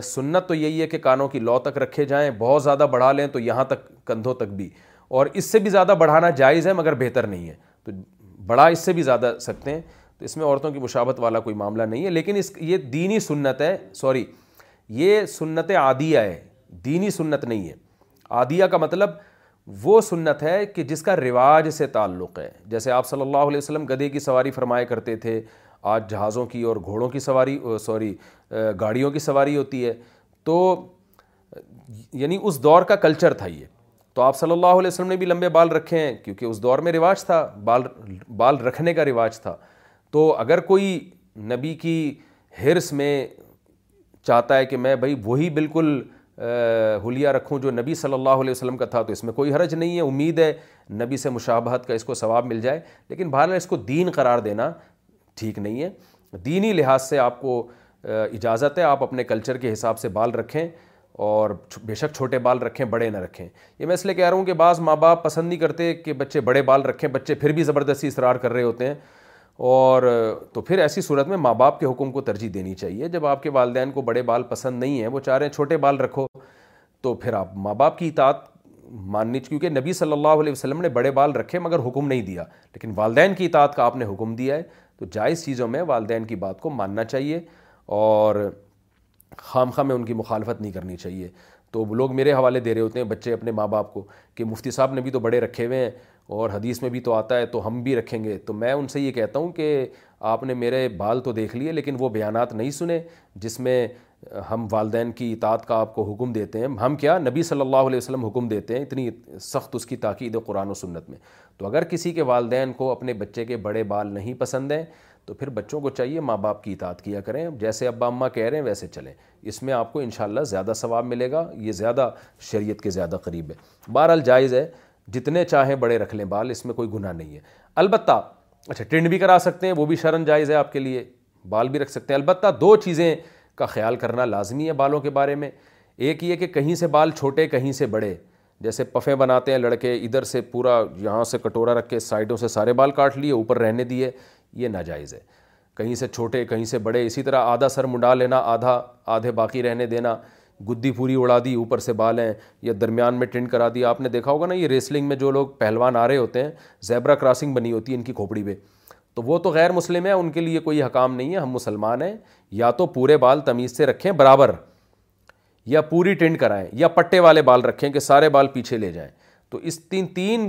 سنت تو یہی ہے کہ کانوں کی لو تک رکھے جائیں بہت زیادہ بڑھا لیں تو یہاں تک کندھوں تک بھی اور اس سے بھی زیادہ بڑھانا جائز ہے مگر بہتر نہیں ہے تو بڑھا اس سے بھی زیادہ سکتے ہیں تو اس میں عورتوں کی مشابت والا کوئی معاملہ نہیں ہے لیکن اس یہ دینی سنت ہے سوری یہ سنت عادیہ ہے دینی سنت نہیں ہے عادیہ کا مطلب وہ سنت ہے کہ جس کا رواج سے تعلق ہے جیسے آپ صلی اللہ علیہ وسلم گدے گدھے کی سواری فرمایا کرتے تھے آج جہازوں کی اور گھوڑوں کی سواری سوری گاڑیوں کی سواری ہوتی ہے تو یعنی اس دور کا کلچر تھا یہ تو آپ صلی اللہ علیہ وسلم نے بھی لمبے بال رکھے ہیں کیونکہ اس دور میں رواج تھا بال بال رکھنے کا رواج تھا تو اگر کوئی نبی کی ہرس میں چاہتا ہے کہ میں بھائی وہی بالکل حلیہ رکھوں جو نبی صلی اللہ علیہ وسلم کا تھا تو اس میں کوئی حرج نہیں ہے امید ہے نبی سے مشابہت کا اس کو ثواب مل جائے لیکن بہرحال اس کو دین قرار دینا ٹھیک نہیں ہے دینی لحاظ سے آپ کو اجازت ہے آپ اپنے کلچر کے حساب سے بال رکھیں اور بے شک چھوٹے بال رکھیں بڑے نہ رکھیں یہ میں اس لیے کہہ رہا ہوں کہ بعض ماں باپ پسند نہیں کرتے کہ بچے بڑے بال رکھیں بچے پھر بھی زبردستی اسرار کر رہے ہوتے ہیں اور تو پھر ایسی صورت میں ماں باپ کے حکم کو ترجیح دینی چاہیے جب آپ کے والدین کو بڑے بال پسند نہیں ہیں وہ چاہ رہے ہیں چھوٹے بال رکھو تو پھر آپ ماں باپ کی اطاعت ماننی کیونکہ نبی صلی اللہ علیہ وسلم نے بڑے بال رکھے مگر حکم نہیں دیا لیکن والدین کی اطاعت کا آپ نے حکم دیا ہے تو جائز چیزوں میں والدین کی بات کو ماننا چاہیے اور خام خواہ میں ان کی مخالفت نہیں کرنی چاہیے تو لوگ میرے حوالے دے رہے ہوتے ہیں بچے اپنے ماں باپ کو کہ مفتی صاحب نے بھی تو بڑے رکھے ہوئے ہیں اور حدیث میں بھی تو آتا ہے تو ہم بھی رکھیں گے تو میں ان سے یہ کہتا ہوں کہ آپ نے میرے بال تو دیکھ لیے لیکن وہ بیانات نہیں سنے جس میں ہم والدین کی اطاعت کا آپ کو حکم دیتے ہیں ہم کیا نبی صلی اللہ علیہ وسلم حکم دیتے ہیں اتنی سخت اس کی تاکید قرآن و سنت میں تو اگر کسی کے والدین کو اپنے بچے کے بڑے بال نہیں پسند ہیں تو پھر بچوں کو چاہیے ماں باپ کی اطاعت کیا کریں جیسے ابا اماں کہہ رہے ہیں ویسے چلیں اس میں آپ کو انشاءاللہ زیادہ ثواب ملے گا یہ زیادہ شریعت کے زیادہ قریب ہے بہرحال جائز ہے جتنے چاہیں بڑے رکھ لیں بال اس میں کوئی گناہ نہیں ہے البتہ اچھا ٹرن بھی کرا سکتے ہیں وہ بھی شرن جائز ہے آپ کے لیے بال بھی رکھ سکتے ہیں البتہ دو چیزیں کا خیال کرنا لازمی ہے بالوں کے بارے میں ایک یہ کہ کہیں سے بال چھوٹے کہیں سے بڑے جیسے پفے بناتے ہیں لڑکے ادھر سے پورا یہاں سے کٹورا رکھ کے سائڈوں سے سارے بال کاٹ لیے اوپر رہنے دیے یہ ناجائز ہے کہیں سے چھوٹے کہیں سے بڑے اسی طرح آدھا سر منڈا لینا آدھا آدھے باقی رہنے دینا گدی پوری اڑا دی اوپر سے بال ہیں یا درمیان میں ٹنٹ کرا دی آپ نے دیکھا ہوگا نا یہ ریسلنگ میں جو لوگ پہلوان آ رہے ہوتے ہیں زیبرا کراسنگ بنی ہوتی ہے ان کی کھوپڑی پہ تو وہ تو غیر مسلم ہیں ان کے لیے کوئی حکام نہیں ہے ہم مسلمان ہیں یا تو پورے بال تمیز سے رکھیں برابر یا پوری ٹنٹ کرائیں یا پٹے والے بال رکھیں کہ سارے بال پیچھے لے جائیں تو اس تین تین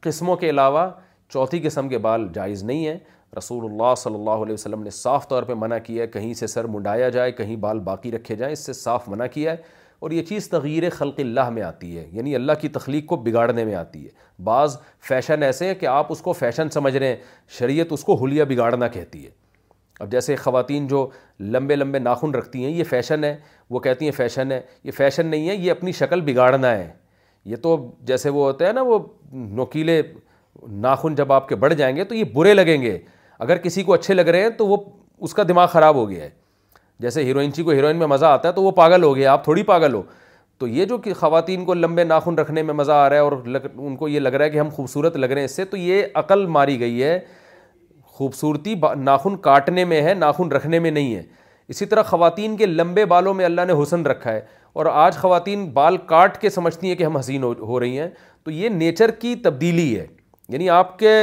قسموں کے علاوہ چوتھی قسم کے بال جائز نہیں ہیں رسول اللہ صلی اللہ علیہ وسلم نے صاف طور پہ منع کیا ہے کہیں سے سر منڈایا جائے کہیں بال باقی رکھے جائیں اس سے صاف منع کیا ہے اور یہ چیز تغیر خلق اللہ میں آتی ہے یعنی اللہ کی تخلیق کو بگاڑنے میں آتی ہے بعض فیشن ایسے ہیں کہ آپ اس کو فیشن سمجھ رہے ہیں شریعت اس کو حلیہ بگاڑنا کہتی ہے اب جیسے خواتین جو لمبے لمبے ناخن رکھتی ہیں یہ فیشن ہے وہ کہتی ہیں فیشن ہے یہ فیشن نہیں ہے یہ اپنی شکل بگاڑنا ہے یہ تو جیسے وہ ہوتا ہے نا وہ نوکیلے ناخن جب آپ کے بڑھ جائیں گے تو یہ برے لگیں گے اگر کسی کو اچھے لگ رہے ہیں تو وہ اس کا دماغ خراب ہو گیا ہے جیسے ہیروئن چی کو ہیروئن میں مزہ آتا ہے تو وہ پاگل ہو گیا آپ تھوڑی پاگل ہو تو یہ جو کہ خواتین کو لمبے ناخن رکھنے میں مزہ آ رہا ہے اور لگ ان کو یہ لگ رہا ہے کہ ہم خوبصورت لگ رہے ہیں اس سے تو یہ عقل ماری گئی ہے خوبصورتی ناخن کاٹنے میں ہے ناخن رکھنے میں نہیں ہے اسی طرح خواتین کے لمبے بالوں میں اللہ نے حسن رکھا ہے اور آج خواتین بال کاٹ کے سمجھتی ہیں کہ ہم حسین ہو رہی ہیں تو یہ نیچر کی تبدیلی ہے یعنی آپ کے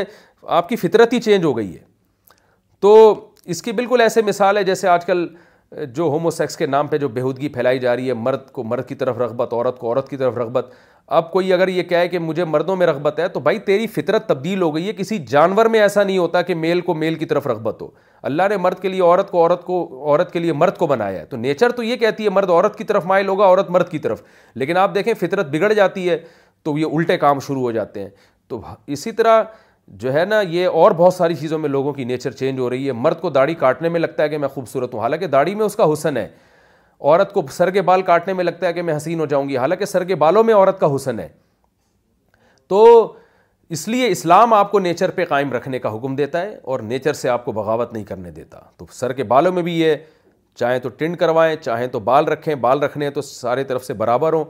آپ کی فطرت ہی چینج ہو گئی ہے تو اس کی بالکل ایسے مثال ہے جیسے آج کل جو ہومو سیکس کے نام پہ جو بےودگی پھیلائی جا رہی ہے مرد کو مرد کی طرف رغبت عورت کو عورت کی طرف رغبت اب کوئی اگر یہ کہے کہ مجھے مردوں میں رغبت ہے تو بھائی تیری فطرت تبدیل ہو گئی ہے کسی جانور میں ایسا نہیں ہوتا کہ میل کو میل کی طرف رغبت ہو اللہ نے مرد کے لیے عورت کو عورت کو عورت کے لیے مرد کو بنایا ہے تو نیچر تو یہ کہتی ہے مرد عورت کی طرف مائل ہوگا عورت مرد کی طرف لیکن آپ دیکھیں فطرت بگڑ جاتی ہے تو یہ الٹے کام شروع ہو جاتے ہیں تو اسی طرح جو ہے نا یہ اور بہت ساری چیزوں میں لوگوں کی نیچر چینج ہو رہی ہے مرد کو داڑھی کاٹنے میں لگتا ہے کہ میں خوبصورت ہوں حالانکہ داڑھی میں اس کا حسن ہے عورت کو سر کے بال کاٹنے میں لگتا ہے کہ میں حسین ہو جاؤں گی حالانکہ سر کے بالوں میں عورت کا حسن ہے تو اس لیے اسلام آپ کو نیچر پہ قائم رکھنے کا حکم دیتا ہے اور نیچر سے آپ کو بغاوت نہیں کرنے دیتا تو سر کے بالوں میں بھی یہ چاہیں تو ٹنڈ کروائیں چاہیں تو بال رکھیں بال رکھنے تو سارے طرف سے برابر ہوں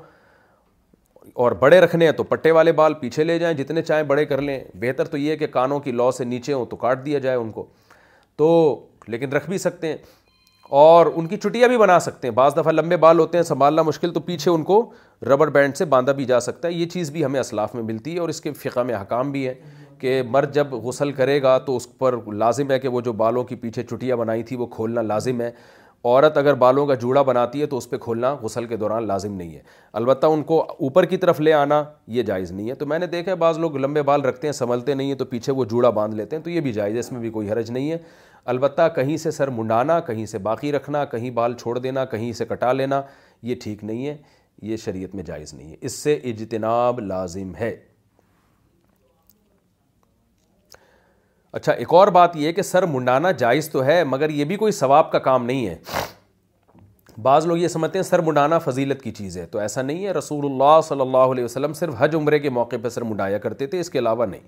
اور بڑے رکھنے ہیں تو پٹے والے بال پیچھے لے جائیں جتنے چاہیں بڑے کر لیں بہتر تو یہ ہے کہ کانوں کی لو سے نیچے ہوں تو کاٹ دیا جائے ان کو تو لیکن رکھ بھی سکتے ہیں اور ان کی چٹیاں بھی بنا سکتے ہیں بعض دفعہ لمبے بال ہوتے ہیں سنبھالنا مشکل تو پیچھے ان کو ربڑ بینڈ سے باندھا بھی جا سکتا ہے یہ چیز بھی ہمیں اسلاف میں ملتی ہے اور اس کے فقہ میں حکام بھی ہے کہ مرد جب غسل کرے گا تو اس پر لازم ہے کہ وہ جو بالوں کی پیچھے چٹیاں بنائی تھی وہ کھولنا لازم ہے عورت اگر بالوں کا جوڑا بناتی ہے تو اس پہ کھولنا غسل کے دوران لازم نہیں ہے البتہ ان کو اوپر کی طرف لے آنا یہ جائز نہیں ہے تو میں نے دیکھا ہے بعض لوگ لمبے بال رکھتے ہیں سنبھلتے نہیں ہیں تو پیچھے وہ جوڑا باندھ لیتے ہیں تو یہ بھی جائز ہے اس میں بھی کوئی حرج نہیں ہے البتہ کہیں سے سر منڈانا کہیں سے باقی رکھنا کہیں بال چھوڑ دینا کہیں سے کٹا لینا یہ ٹھیک نہیں ہے یہ شریعت میں جائز نہیں ہے اس سے اجتناب لازم ہے اچھا ایک اور بات یہ کہ سر منڈانا جائز تو ہے مگر یہ بھی کوئی ثواب کا کام نہیں ہے بعض لوگ یہ سمجھتے ہیں سر منڈانا فضیلت کی چیز ہے تو ایسا نہیں ہے رسول اللہ صلی اللہ علیہ وسلم صرف حج عمرے کے موقع پہ سر منڈایا کرتے تھے اس کے علاوہ نہیں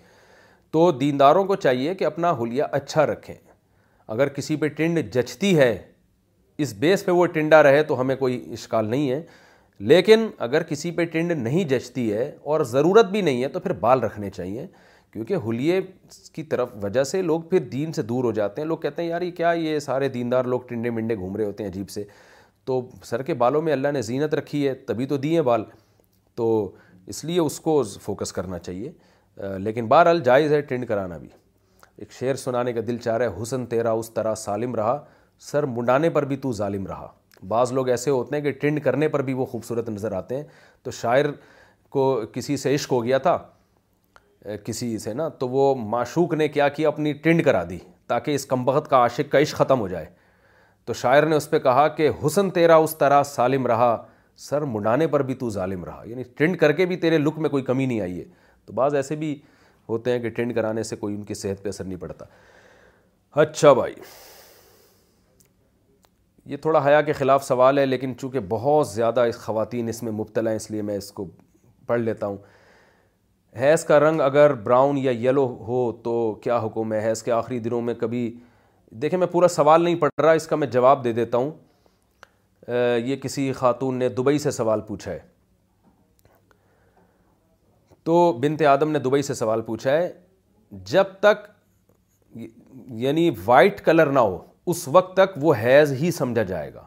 تو دینداروں کو چاہیے کہ اپنا حلیہ اچھا رکھیں اگر کسی پہ ٹنڈ جچتی ہے اس بیس پہ وہ ٹنڈا رہے تو ہمیں کوئی اشکال نہیں ہے لیکن اگر کسی پہ ٹنڈ نہیں جچتی ہے اور ضرورت بھی نہیں ہے تو پھر بال رکھنے چاہیے کیونکہ حلیے کی طرف وجہ سے لوگ پھر دین سے دور ہو جاتے ہیں لوگ کہتے ہیں یار یہ کیا یہ سارے دیندار لوگ ٹنڈے منڈے گھوم رہے ہوتے ہیں عجیب سے تو سر کے بالوں میں اللہ نے زینت رکھی ہے تبھی تو دیے بال تو اس لیے اس کو فوکس کرنا چاہیے لیکن بہرحال جائز ہے ٹنڈ کرانا بھی ایک شعر سنانے کا دل چاہ رہا ہے حسن تیرا اس طرح سالم رہا سر منڈانے پر بھی تو ظالم رہا بعض لوگ ایسے ہوتے ہیں کہ ٹنڈ کرنے پر بھی وہ خوبصورت نظر آتے ہیں تو شاعر کو کسی سے عشق ہو گیا تھا کسی سے نا تو وہ معشوق نے کیا کیا اپنی ٹنڈ کرا دی تاکہ اس کمبخت کا عاشق کا عشق ختم ہو جائے تو شاعر نے اس پہ کہا کہ حسن تیرا اس طرح سالم رہا سر منڈانے پر بھی تو ظالم رہا یعنی ٹنڈ کر کے بھی تیرے لک میں کوئی کمی نہیں آئی ہے تو بعض ایسے بھی ہوتے ہیں کہ ٹنڈ کرانے سے کوئی ان کی صحت پہ اثر نہیں پڑتا اچھا بھائی یہ تھوڑا حیا کے خلاف سوال ہے لیکن چونکہ بہت زیادہ خواتین اس میں مبتلا ہیں اس لیے میں اس کو پڑھ لیتا ہوں حیض کا رنگ اگر براؤن یا یلو ہو تو کیا حکم ہے حیض کے آخری دنوں میں کبھی دیکھیں میں پورا سوال نہیں پڑھ رہا اس کا میں جواب دے دیتا ہوں یہ کسی خاتون نے دبئی سے سوال پوچھا ہے تو بنت آدم نے دبئی سے سوال پوچھا ہے جب تک یعنی وائٹ کلر نہ ہو اس وقت تک وہ حیض ہی سمجھا جائے گا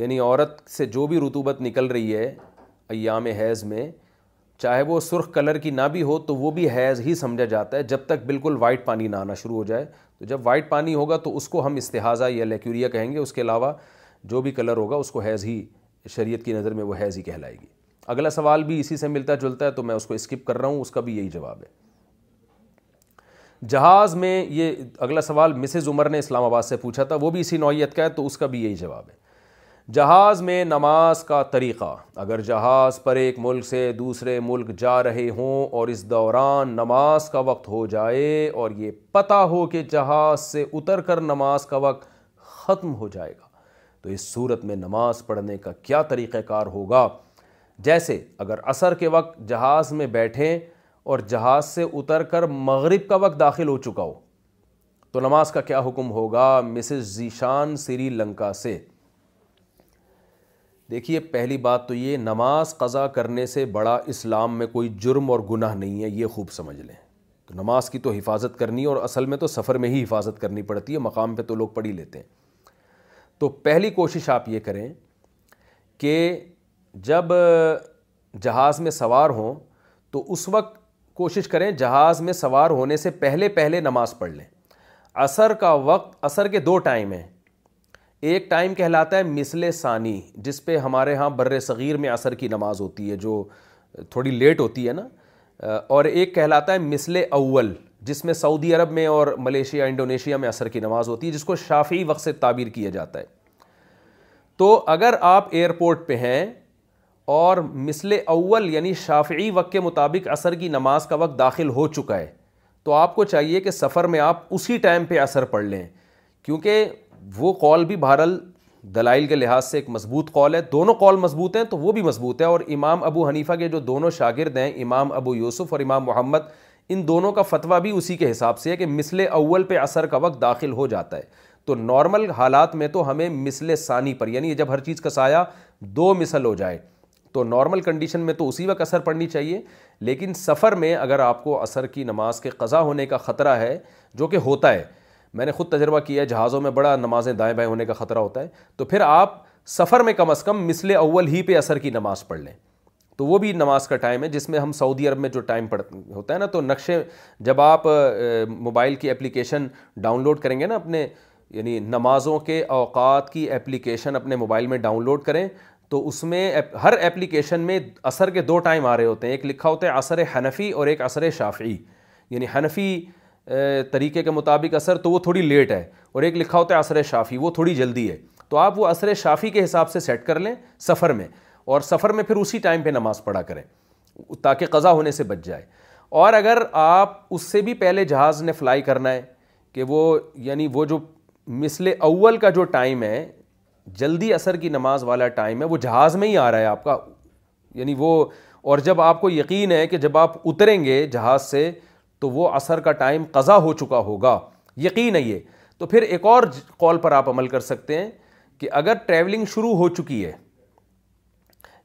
یعنی عورت سے جو بھی رتوبت نکل رہی ہے ایام حیض میں چاہے وہ سرخ کلر کی نہ بھی ہو تو وہ بھی حیض ہی سمجھا جاتا ہے جب تک بالکل وائٹ پانی نہ آنا شروع ہو جائے تو جب وائٹ پانی ہوگا تو اس کو ہم استحاظہ یا لیکیوریا کہیں گے اس کے علاوہ جو بھی کلر ہوگا اس کو حیض ہی شریعت کی نظر میں وہ حیض ہی کہلائے گی اگلا سوال بھی اسی سے ملتا جلتا ہے تو میں اس کو اسکپ کر رہا ہوں اس کا بھی یہی جواب ہے جہاز میں یہ اگلا سوال مسز عمر نے اسلام آباد سے پوچھا تھا وہ بھی اسی نوعیت کا ہے تو اس کا بھی یہی جواب ہے جہاز میں نماز کا طریقہ اگر جہاز پر ایک ملک سے دوسرے ملک جا رہے ہوں اور اس دوران نماز کا وقت ہو جائے اور یہ پتہ ہو کہ جہاز سے اتر کر نماز کا وقت ختم ہو جائے گا تو اس صورت میں نماز پڑھنے کا کیا طریقہ کار ہوگا جیسے اگر عصر کے وقت جہاز میں بیٹھیں اور جہاز سے اتر کر مغرب کا وقت داخل ہو چکا ہو تو نماز کا کیا حکم ہوگا مسز ذیشان سری لنکا سے دیکھیے پہلی بات تو یہ نماز قضا کرنے سے بڑا اسلام میں کوئی جرم اور گناہ نہیں ہے یہ خوب سمجھ لیں تو نماز کی تو حفاظت کرنی ہے اور اصل میں تو سفر میں ہی حفاظت کرنی پڑتی ہے مقام پہ تو لوگ پڑھ ہی لیتے ہیں تو پہلی کوشش آپ یہ کریں کہ جب جہاز میں سوار ہوں تو اس وقت کوشش کریں جہاز میں سوار ہونے سے پہلے پہلے نماز پڑھ لیں عصر کا وقت عصر کے دو ٹائم ہیں ایک ٹائم کہلاتا ہے مثل ثانی جس پہ ہمارے ہاں بر صغیر میں عصر کی نماز ہوتی ہے جو تھوڑی لیٹ ہوتی ہے نا اور ایک کہلاتا ہے مثل اول جس میں سعودی عرب میں اور ملیشیا انڈونیشیا میں اثر کی نماز ہوتی ہے جس کو شافعی وقت سے تعبیر کیا جاتا ہے تو اگر آپ ایئرپورٹ پہ ہیں اور مثل اول یعنی شافعی وقت کے مطابق عصر کی نماز کا وقت داخل ہو چکا ہے تو آپ کو چاہیے کہ سفر میں آپ اسی ٹائم پہ اثر پڑھ لیں کیونکہ وہ کال بھی بہرحال دلائل کے لحاظ سے ایک مضبوط کال ہے دونوں کال مضبوط ہیں تو وہ بھی مضبوط ہے اور امام ابو حنیفہ کے جو دونوں شاگرد ہیں امام ابو یوسف اور امام محمد ان دونوں کا فتویٰ بھی اسی کے حساب سے ہے کہ مثل اول پہ اثر کا وقت داخل ہو جاتا ہے تو نارمل حالات میں تو ہمیں مثل ثانی پر یعنی جب ہر چیز کا سایہ دو مثل ہو جائے تو نارمل کنڈیشن میں تو اسی وقت اثر پڑنی چاہیے لیکن سفر میں اگر آپ کو اثر کی نماز کے قضا ہونے کا خطرہ ہے جو کہ ہوتا ہے میں نے خود تجربہ کیا ہے جہازوں میں بڑا نمازیں دائیں بائیں ہونے کا خطرہ ہوتا ہے تو پھر آپ سفر میں کم از کم مثل اول ہی پہ اثر کی نماز پڑھ لیں تو وہ بھی نماز کا ٹائم ہے جس میں ہم سعودی عرب میں جو ٹائم پڑ ہوتا ہے نا تو نقشے جب آپ موبائل کی اپلیکیشن ڈاؤن لوڈ کریں گے نا اپنے یعنی نمازوں کے اوقات کی اپلیکیشن اپنے موبائل میں ڈاؤن لوڈ کریں تو اس میں ہر اپلیکیشن میں اثر کے دو ٹائم آ رہے ہوتے ہیں ایک لکھا ہوتا ہے عصر حنفی اور ایک عصر شافعی یعنی حنفی طریقے کے مطابق اثر تو وہ تھوڑی لیٹ ہے اور ایک لکھا ہوتا ہے عصر شافی وہ تھوڑی جلدی ہے تو آپ وہ عصر شافی کے حساب سے سیٹ کر لیں سفر میں اور سفر میں پھر اسی ٹائم پہ نماز پڑھا کریں تاکہ قضا ہونے سے بچ جائے اور اگر آپ اس سے بھی پہلے جہاز نے فلائی کرنا ہے کہ وہ یعنی وہ جو مثل اول کا جو ٹائم ہے جلدی اثر کی نماز والا ٹائم ہے وہ جہاز میں ہی آ رہا ہے آپ کا یعنی وہ اور جب آپ کو یقین ہے کہ جب آپ اتریں گے جہاز سے تو وہ اثر کا ٹائم قضا ہو چکا ہوگا یقین ہے یہ تو پھر ایک اور کال پر آپ عمل کر سکتے ہیں کہ اگر ٹریولنگ شروع ہو چکی ہے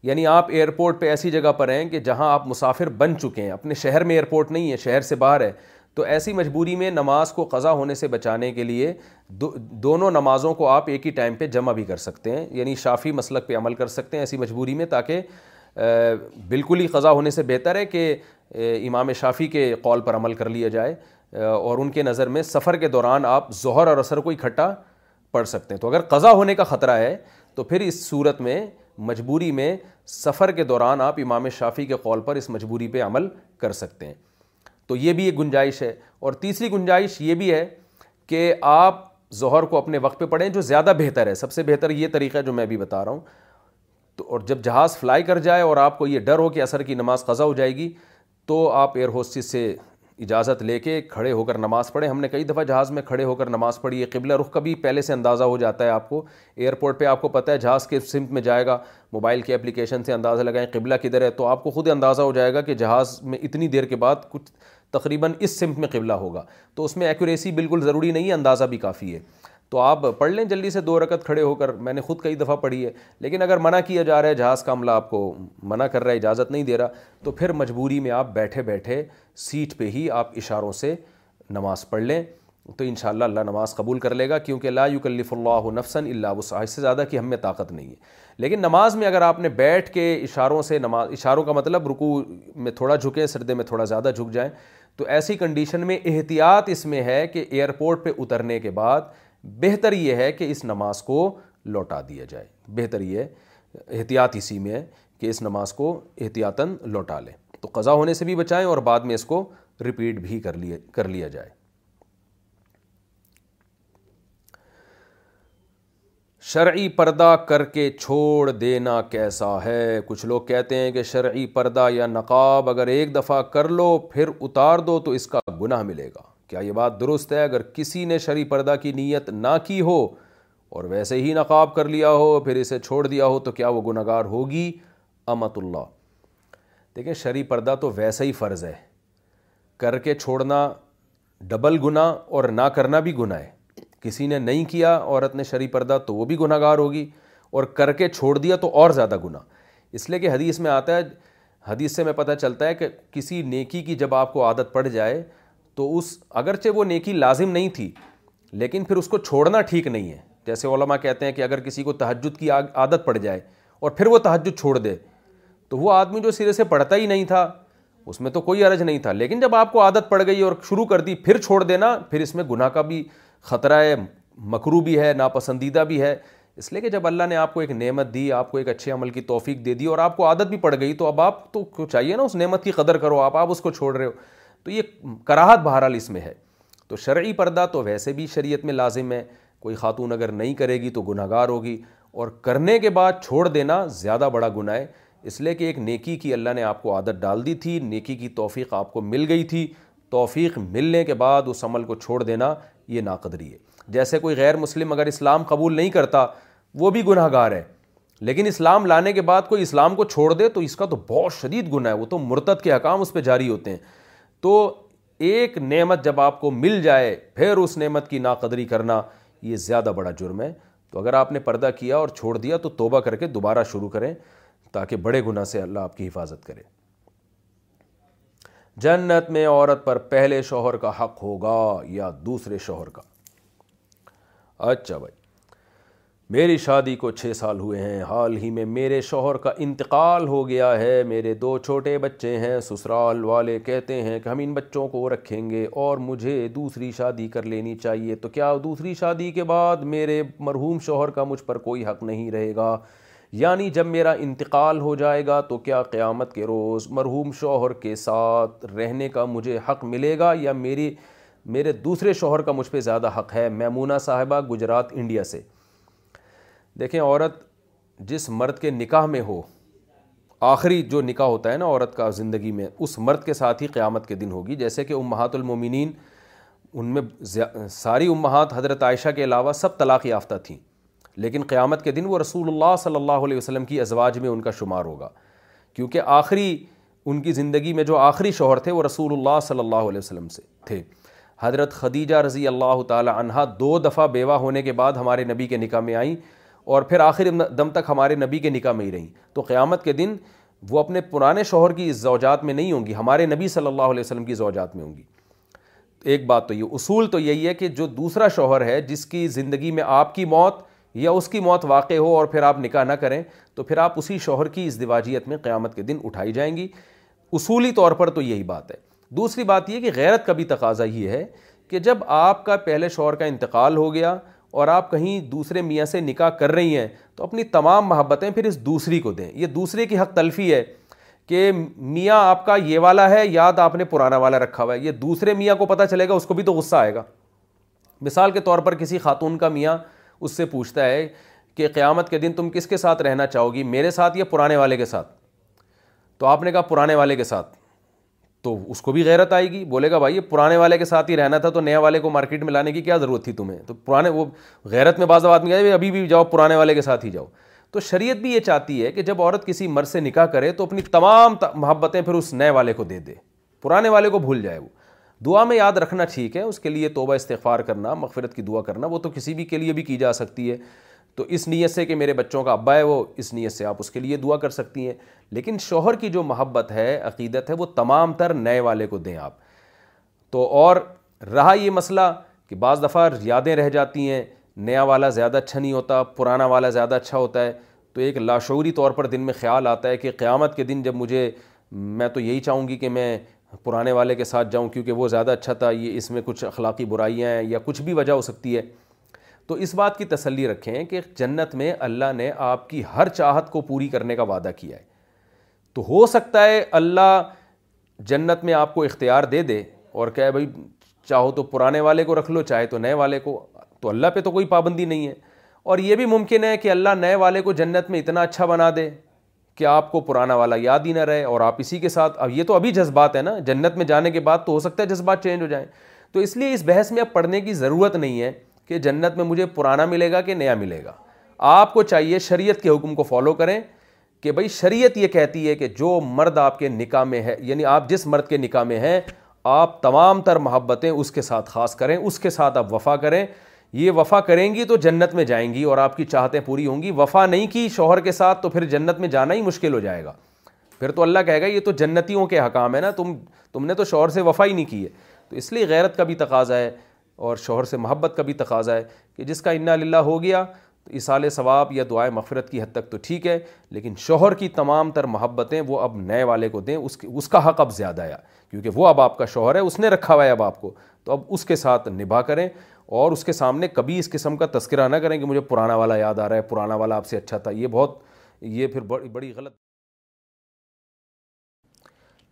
یعنی آپ ایئرپورٹ پہ ایسی جگہ پر ہیں کہ جہاں آپ مسافر بن چکے ہیں اپنے شہر میں ایئرپورٹ نہیں ہے شہر سے باہر ہے تو ایسی مجبوری میں نماز کو قضا ہونے سے بچانے کے لیے دونوں نمازوں کو آپ ایک ہی ٹائم پہ جمع بھی کر سکتے ہیں یعنی شافی مسلک پہ عمل کر سکتے ہیں ایسی مجبوری میں تاکہ بالکل ہی قضا ہونے سے بہتر ہے کہ امام شافی کے قول پر عمل کر لیا جائے اور ان کے نظر میں سفر کے دوران آپ زہر اور عصر کو اکھٹا پڑھ سکتے ہیں تو اگر قضا ہونے کا خطرہ ہے تو پھر اس صورت میں مجبوری میں سفر کے دوران آپ امام شافی کے قول پر اس مجبوری پہ عمل کر سکتے ہیں تو یہ بھی ایک گنجائش ہے اور تیسری گنجائش یہ بھی ہے کہ آپ زہر کو اپنے وقت پہ پڑھیں جو زیادہ بہتر ہے سب سے بہتر یہ طریقہ ہے جو میں بھی بتا رہا ہوں تو اور جب جہاز فلائی کر جائے اور آپ کو یہ ڈر ہو کہ عصر کی نماز قضا ہو جائے گی تو آپ ایئر ہوسٹس سے اجازت لے کے کھڑے ہو کر نماز پڑھیں ہم نے کئی دفعہ جہاز میں کھڑے ہو کر نماز پڑھی ہے قبلہ رخ کبھی پہلے سے اندازہ ہو جاتا ہے آپ کو ایئرپورٹ پہ آپ کو پتہ ہے جہاز کے سمت میں جائے گا موبائل کی اپلیکیشن سے اندازہ لگائیں قبلہ کدھر ہے تو آپ کو خود اندازہ ہو جائے گا کہ جہاز میں اتنی دیر کے بعد کچھ تقریباً اس سمت میں قبلہ ہوگا تو اس میں ایکوریسی بالکل ضروری نہیں ہے اندازہ بھی کافی ہے تو آپ پڑھ لیں جلدی سے دو رکعت کھڑے ہو کر میں نے خود کئی دفعہ پڑھی ہے لیکن اگر منع کیا جا رہا ہے جہاز کا عملہ آپ کو منع کر رہا ہے اجازت نہیں دے رہا تو پھر مجبوری میں آپ بیٹھے بیٹھے سیٹ پہ ہی آپ اشاروں سے نماز پڑھ لیں تو انشاءاللہ اللہ نماز قبول کر لے گا کیونکہ لا یکلف اللہ نفسا نفسن اللہ اس سے زیادہ کہ میں طاقت نہیں ہے لیکن نماز میں اگر آپ نے بیٹھ کے اشاروں سے نماز اشاروں کا مطلب رکوع میں تھوڑا جھکیں سردے میں تھوڑا زیادہ جھک جائیں تو ایسی کنڈیشن میں احتیاط اس میں ہے کہ ایئرپورٹ پہ اترنے کے بعد بہتر یہ ہے کہ اس نماز کو لوٹا دیا جائے بہتر یہ احتیاط اسی میں ہے کہ اس نماز کو احتیاطاً لوٹا لیں تو قضا ہونے سے بھی بچائیں اور بعد میں اس کو ریپیٹ بھی کر لیا کر لیا جائے شرعی پردہ کر کے چھوڑ دینا کیسا ہے کچھ لوگ کہتے ہیں کہ شرعی پردہ یا نقاب اگر ایک دفعہ کر لو پھر اتار دو تو اس کا گناہ ملے گا کیا یہ بات درست ہے اگر کسی نے شری پردہ کی نیت نہ کی ہو اور ویسے ہی نقاب کر لیا ہو پھر اسے چھوڑ دیا ہو تو کیا وہ گناہ گار ہوگی امت اللہ دیکھیں شرح پردہ تو ویسا ہی فرض ہے کر کے چھوڑنا ڈبل گناہ اور نہ کرنا بھی گناہ ہے کسی نے نہیں کیا عورت نے شری پردہ تو وہ بھی گناہ گار ہوگی اور کر کے چھوڑ دیا تو اور زیادہ گناہ اس لیے کہ حدیث میں آتا ہے حدیث سے میں پتہ چلتا ہے کہ کسی نیکی کی جب آپ کو عادت پڑ جائے تو اس اگرچہ وہ نیکی لازم نہیں تھی لیکن پھر اس کو چھوڑنا ٹھیک نہیں ہے جیسے علماء کہتے ہیں کہ اگر کسی کو تہجد کی عادت پڑ جائے اور پھر وہ تحجد چھوڑ دے تو وہ آدمی جو سرے سے پڑھتا ہی نہیں تھا اس میں تو کوئی عرض نہیں تھا لیکن جب آپ کو عادت پڑ گئی اور شروع کر دی پھر چھوڑ دینا پھر اس میں گناہ کا بھی خطرہ ہے مکرو بھی ہے ناپسندیدہ بھی ہے اس لیے کہ جب اللہ نے آپ کو ایک نعمت دی آپ کو ایک اچھے عمل کی توفیق دے دی اور آپ کو عادت بھی پڑ گئی تو اب آپ تو چاہیے نا اس نعمت کی قدر کرو آپ آپ اس کو چھوڑ رہے ہو تو یہ کراہت بہرحال اس میں ہے تو شرعی پردہ تو ویسے بھی شریعت میں لازم ہے کوئی خاتون اگر نہیں کرے گی تو گناہ گار ہوگی اور کرنے کے بعد چھوڑ دینا زیادہ بڑا گناہ ہے اس لیے کہ ایک نیکی کی اللہ نے آپ کو عادت ڈال دی تھی نیکی کی توفیق آپ کو مل گئی تھی توفیق ملنے کے بعد اس عمل کو چھوڑ دینا یہ ناقدری ہے جیسے کوئی غیر مسلم اگر اسلام قبول نہیں کرتا وہ بھی گناہ گار ہے لیکن اسلام لانے کے بعد کوئی اسلام کو چھوڑ دے تو اس کا تو بہت شدید گناہ ہے وہ تو مرتد کے حکام اس پہ جاری ہوتے ہیں تو ایک نعمت جب آپ کو مل جائے پھر اس نعمت کی ناقدری کرنا یہ زیادہ بڑا جرم ہے تو اگر آپ نے پردہ کیا اور چھوڑ دیا تو توبہ کر کے دوبارہ شروع کریں تاکہ بڑے گناہ سے اللہ آپ کی حفاظت کرے جنت میں عورت پر پہلے شوہر کا حق ہوگا یا دوسرے شوہر کا اچھا بھائی میری شادی کو چھ سال ہوئے ہیں حال ہی میں میرے شوہر کا انتقال ہو گیا ہے میرے دو چھوٹے بچے ہیں سسرال والے کہتے ہیں کہ ہم ان بچوں کو رکھیں گے اور مجھے دوسری شادی کر لینی چاہیے تو کیا دوسری شادی کے بعد میرے مرحوم شوہر کا مجھ پر کوئی حق نہیں رہے گا یعنی جب میرا انتقال ہو جائے گا تو کیا قیامت کے روز مرحوم شوہر کے ساتھ رہنے کا مجھے حق ملے گا یا میری میرے دوسرے شوہر کا مجھ پہ زیادہ حق ہے میمونہ صاحبہ گجرات انڈیا سے دیکھیں عورت جس مرد کے نکاح میں ہو آخری جو نکاح ہوتا ہے نا عورت کا زندگی میں اس مرد کے ساتھ ہی قیامت کے دن ہوگی جیسے کہ امہات المومنین ان میں ساری امہات حضرت عائشہ کے علاوہ سب طلاق یافتہ تھیں لیکن قیامت کے دن وہ رسول اللہ صلی اللہ علیہ وسلم کی ازواج میں ان کا شمار ہوگا کیونکہ آخری ان کی زندگی میں جو آخری شوہر تھے وہ رسول اللہ صلی اللہ علیہ وسلم سے تھے حضرت خدیجہ رضی اللہ تعالی عنہا دو دفعہ بیوہ ہونے کے بعد ہمارے نبی کے نکاح میں آئیں اور پھر آخر دم تک ہمارے نبی کے نکاح میں ہی رہیں تو قیامت کے دن وہ اپنے پرانے شوہر کی زوجات میں نہیں ہوں گی ہمارے نبی صلی اللہ علیہ وسلم کی زوجات میں ہوں گی ایک بات تو یہ اصول تو یہی ہے کہ جو دوسرا شوہر ہے جس کی زندگی میں آپ کی موت یا اس کی موت واقع ہو اور پھر آپ نکاح نہ کریں تو پھر آپ اسی شوہر کی اس میں قیامت کے دن اٹھائی جائیں گی اصولی طور پر تو یہی بات ہے دوسری بات یہ کہ غیرت بھی تقاضا یہ ہے کہ جب آپ کا پہلے شوہر کا انتقال ہو گیا اور آپ کہیں دوسرے میاں سے نکاح کر رہی ہیں تو اپنی تمام محبتیں پھر اس دوسری کو دیں یہ دوسرے کی حق تلفی ہے کہ میاں آپ کا یہ والا ہے یاد آپ نے پرانا والا رکھا ہوا ہے یہ دوسرے میاں کو پتہ چلے گا اس کو بھی تو غصہ آئے گا مثال کے طور پر کسی خاتون کا میاں اس سے پوچھتا ہے کہ قیامت کے دن تم کس کے ساتھ رہنا چاہو گی میرے ساتھ یا پرانے والے کے ساتھ تو آپ نے کہا پرانے والے کے ساتھ تو اس کو بھی غیرت آئے گی بولے گا بھائی یہ پرانے والے کے ساتھ ہی رہنا تھا تو نیا والے کو مارکیٹ میں لانے کی کیا ضرورت تھی تمہیں تو پرانے وہ غیرت میں بعض آدمی آئے ابھی بھی جاؤ پرانے والے کے ساتھ ہی جاؤ تو شریعت بھی یہ چاہتی ہے کہ جب عورت کسی سے نکاح کرے تو اپنی تمام محبتیں پھر اس نئے والے کو دے دے پرانے والے کو بھول جائے وہ دعا میں یاد رکھنا ٹھیک ہے اس کے لیے توبہ استغفار کرنا مغفرت کی دعا کرنا وہ تو کسی بھی کے لیے بھی کی جا سکتی ہے تو اس نیت سے کہ میرے بچوں کا ابا ہے وہ اس نیت سے آپ اس کے لیے دعا کر سکتی ہیں لیکن شوہر کی جو محبت ہے عقیدت ہے وہ تمام تر نئے والے کو دیں آپ تو اور رہا یہ مسئلہ کہ بعض دفعہ یادیں رہ جاتی ہیں نیا والا زیادہ اچھا نہیں ہوتا پرانا والا زیادہ اچھا ہوتا ہے تو ایک لاشعوری طور پر دن میں خیال آتا ہے کہ قیامت کے دن جب مجھے میں تو یہی چاہوں گی کہ میں پرانے والے کے ساتھ جاؤں کیونکہ وہ زیادہ اچھا تھا یہ اس میں کچھ اخلاقی برائیاں ہیں یا کچھ بھی وجہ ہو سکتی ہے تو اس بات کی تسلی رکھیں کہ جنت میں اللہ نے آپ کی ہر چاہت کو پوری کرنے کا وعدہ کیا ہے تو ہو سکتا ہے اللہ جنت میں آپ کو اختیار دے دے اور کہ بھائی چاہو تو پرانے والے کو رکھ لو چاہے تو نئے والے کو تو اللہ پہ تو کوئی پابندی نہیں ہے اور یہ بھی ممکن ہے کہ اللہ نئے والے کو جنت میں اتنا اچھا بنا دے کہ آپ کو پرانا والا یاد ہی نہ رہے اور آپ اسی کے ساتھ اب یہ تو ابھی جذبات ہے نا جنت میں جانے کے بعد تو ہو سکتا ہے جذبات چینج ہو جائیں تو اس لیے اس بحث میں اب پڑھنے کی ضرورت نہیں ہے کہ جنت میں مجھے پرانا ملے گا کہ نیا ملے گا آپ کو چاہیے شریعت کے حکم کو فالو کریں کہ بھائی شریعت یہ کہتی ہے کہ جو مرد آپ کے نکاح میں ہے یعنی آپ جس مرد کے نکاح میں ہیں آپ تمام تر محبتیں اس کے ساتھ خاص کریں اس کے ساتھ آپ وفا کریں یہ وفا کریں گی تو جنت میں جائیں گی اور آپ کی چاہتیں پوری ہوں گی وفا نہیں کی شوہر کے ساتھ تو پھر جنت میں جانا ہی مشکل ہو جائے گا پھر تو اللہ کہے گا یہ تو جنتیوں کے حکام ہے نا تم تم نے تو شوہر سے وفا ہی نہیں کی ہے تو اس لیے غیرت کا بھی تقاضا ہے اور شوہر سے محبت کا بھی تقاضا ہے کہ جس کا للہ ہو گیا تو اصال ثواب یا دعائے مغفرت کی حد تک تو ٹھیک ہے لیکن شوہر کی تمام تر محبتیں وہ اب نئے والے کو دیں اس کا حق اب زیادہ آیا کیونکہ وہ اب آپ کا شوہر ہے اس نے رکھا ہوا ہے اب آپ کو تو اب اس کے ساتھ نبھا کریں اور اس کے سامنے کبھی اس قسم کا تذکرہ نہ کریں کہ مجھے پرانا والا یاد آ رہا ہے پرانا والا آپ سے اچھا تھا یہ بہت یہ پھر بڑی غلط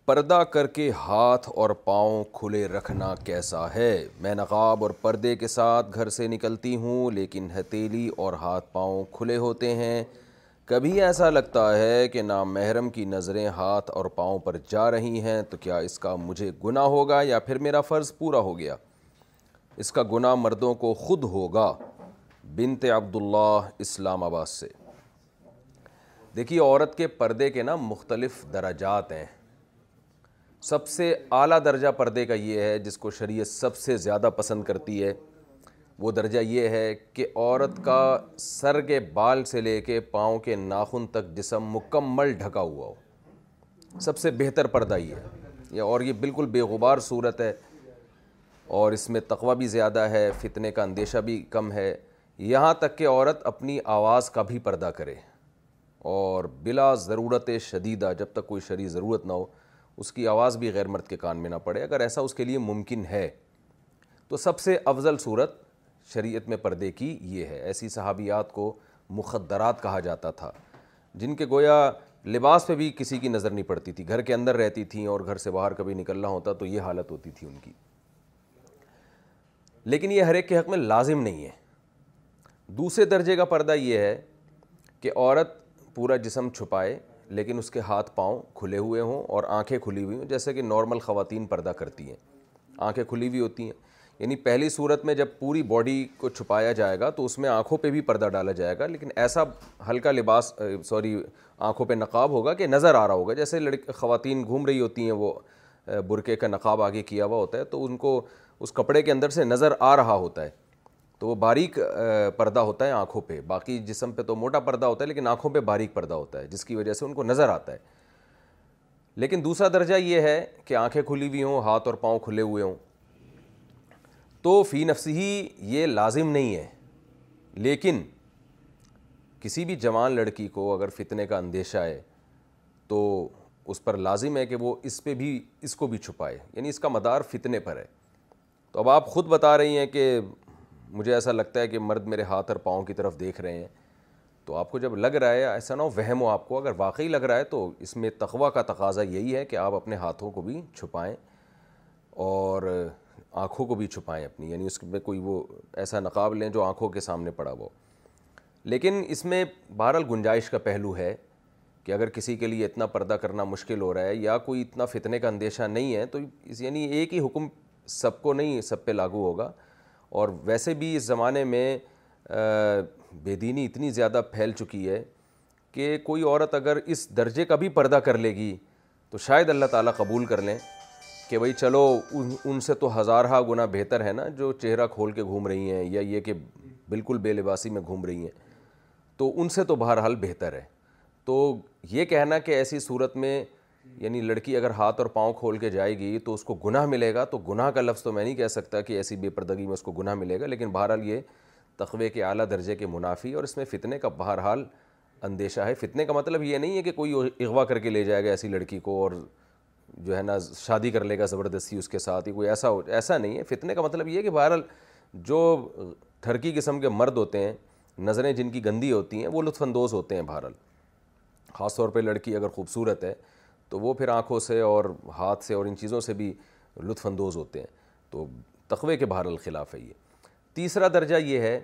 پردہ کر کے ہاتھ اور پاؤں کھلے رکھنا کیسا ہے میں نقاب اور پردے کے ساتھ گھر سے نکلتی ہوں لیکن ہتیلی اور ہاتھ پاؤں کھلے ہوتے ہیں کبھی ایسا لگتا ہے کہ نہ محرم کی نظریں ہاتھ اور پاؤں پر جا رہی ہیں تو کیا اس کا مجھے گناہ ہوگا یا پھر میرا فرض پورا ہو گیا اس کا گناہ مردوں کو خود ہوگا بنت عبداللہ اسلام آباد سے دیکھیے عورت کے پردے کے نا مختلف درجات ہیں سب سے اعلیٰ درجہ پردے کا یہ ہے جس کو شریعت سب سے زیادہ پسند کرتی ہے وہ درجہ یہ ہے کہ عورت کا سر کے بال سے لے کے پاؤں کے ناخن تک جسم مکمل ڈھکا ہوا ہو سب سے بہتر پردہ یہ ہے یہ اور یہ بالکل بےغبار صورت ہے اور اس میں تقوی بھی زیادہ ہے فتنے کا اندیشہ بھی کم ہے یہاں تک کہ عورت اپنی آواز کا بھی پردہ کرے اور بلا ضرورت شدیدہ جب تک کوئی شریع ضرورت نہ ہو اس کی آواز بھی غیر مرد کے کان میں نہ پڑے اگر ایسا اس کے لیے ممکن ہے تو سب سے افضل صورت شریعت میں پردے کی یہ ہے ایسی صحابیات کو مخدرات کہا جاتا تھا جن کے گویا لباس پہ بھی کسی کی نظر نہیں پڑتی تھی گھر کے اندر رہتی تھیں اور گھر سے باہر کبھی نکلنا ہوتا تو یہ حالت ہوتی تھی ان کی لیکن یہ ہر ایک کے حق میں لازم نہیں ہے دوسرے درجے کا پردہ یہ ہے کہ عورت پورا جسم چھپائے لیکن اس کے ہاتھ پاؤں کھلے ہوئے ہوں اور آنکھیں کھلی ہوئی ہوں جیسے کہ نارمل خواتین پردہ کرتی ہیں آنکھیں کھلی ہوئی ہوتی ہیں یعنی پہلی صورت میں جب پوری باڈی کو چھپایا جائے گا تو اس میں آنکھوں پہ بھی پردہ ڈالا جائے گا لیکن ایسا ہلکا لباس سوری آنکھوں پہ نقاب ہوگا کہ نظر آ رہا ہوگا جیسے لڑکے خواتین گھوم رہی ہوتی ہیں وہ برقعے کا نقاب آگے کیا ہوا ہوتا ہے تو ان کو اس کپڑے کے اندر سے نظر آ رہا ہوتا ہے تو وہ باریک پردہ ہوتا ہے آنکھوں پہ باقی جسم پہ تو موٹا پردہ ہوتا ہے لیکن آنکھوں پہ باریک پردہ ہوتا ہے جس کی وجہ سے ان کو نظر آتا ہے لیکن دوسرا درجہ یہ ہے کہ آنکھیں کھلی ہوئی ہوں ہاتھ اور پاؤں کھلے ہوئے ہوں تو فی نفسی ہی یہ لازم نہیں ہے لیکن کسی بھی جوان لڑکی کو اگر فتنے کا اندیشہ ہے تو اس پر لازم ہے کہ وہ اس پہ بھی اس کو بھی چھپائے یعنی اس کا مدار فتنے پر ہے تو اب آپ خود بتا رہی ہیں کہ مجھے ایسا لگتا ہے کہ مرد میرے ہاتھ اور پاؤں کی طرف دیکھ رہے ہیں تو آپ کو جب لگ رہا ہے ایسا نہ ہو وہم ہو آپ کو اگر واقعی لگ رہا ہے تو اس میں تقوع کا تقاضا یہی ہے کہ آپ اپنے ہاتھوں کو بھی چھپائیں اور آنکھوں کو بھی چھپائیں اپنی یعنی اس میں کوئی وہ ایسا نقاب لیں جو آنکھوں کے سامنے پڑا وہ لیکن اس میں بہرحال گنجائش کا پہلو ہے کہ اگر کسی کے لیے اتنا پردہ کرنا مشکل ہو رہا ہے یا کوئی اتنا فتنے کا اندیشہ نہیں ہے تو اس یعنی ایک ہی حکم سب کو نہیں سب پہ لاگو ہوگا اور ویسے بھی اس زمانے میں بے دینی اتنی زیادہ پھیل چکی ہے کہ کوئی عورت اگر اس درجے کا بھی پردہ کر لے گی تو شاید اللہ تعالیٰ قبول کر لیں کہ بھئی چلو ان ان سے تو ہزارہ گنا بہتر ہے نا جو چہرہ کھول کے گھوم رہی ہیں یا یہ کہ بالکل بے لباسی میں گھوم رہی ہیں تو ان سے تو بہرحال بہتر ہے تو یہ کہنا کہ ایسی صورت میں یعنی لڑکی اگر ہاتھ اور پاؤں کھول کے جائے گی تو اس کو گناہ ملے گا تو گناہ کا لفظ تو میں نہیں کہہ سکتا کہ ایسی بے پردگی میں اس کو گناہ ملے گا لیکن بہرحال یہ تقوی کے اعلیٰ درجے کے منافی اور اس میں فتنے کا بہرحال اندیشہ ہے فتنے کا مطلب یہ نہیں ہے کہ کوئی اغوا کر کے لے جائے گا ایسی لڑکی کو اور جو ہے نا شادی کر لے گا زبردستی اس کے ساتھ ہی کوئی ایسا ہو ایسا نہیں ہے فتنے کا مطلب یہ ہے کہ بہرحال جو تھرکی قسم کے مرد ہوتے ہیں نظریں جن کی گندی ہوتی ہیں وہ لطف اندوز ہوتے ہیں بہرحال خاص طور پہ لڑکی اگر خوبصورت ہے تو وہ پھر آنکھوں سے اور ہاتھ سے اور ان چیزوں سے بھی لطف اندوز ہوتے ہیں تو تقوی کے بہر الخلاف ہے یہ تیسرا درجہ یہ ہے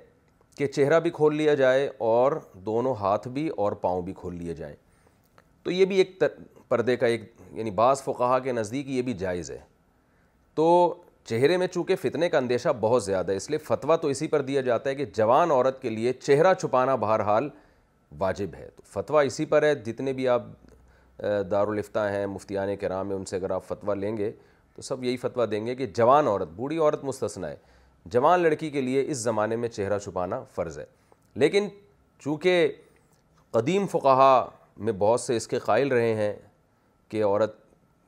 کہ چہرہ بھی کھول لیا جائے اور دونوں ہاتھ بھی اور پاؤں بھی کھول لیے جائیں تو یہ بھی ایک پردے کا ایک یعنی بعض فقہ کے نزدیک یہ بھی جائز ہے تو چہرے میں چونکہ فتنے کا اندیشہ بہت زیادہ ہے اس لیے فتویٰ تو اسی پر دیا جاتا ہے کہ جوان عورت کے لیے چہرہ چھپانا بہرحال واجب ہے تو فتویٰ اسی پر ہے جتنے بھی آپ دارالفتہ ہیں مفتیان کرام ہیں میں ان سے اگر آپ فتویٰ لیں گے تو سب یہی فتویٰ دیں گے کہ جوان عورت بوڑھی عورت مستثنا ہے جوان لڑکی کے لیے اس زمانے میں چہرہ چھپانا فرض ہے لیکن چونکہ قدیم فقہا میں بہت سے اس کے قائل رہے ہیں کہ عورت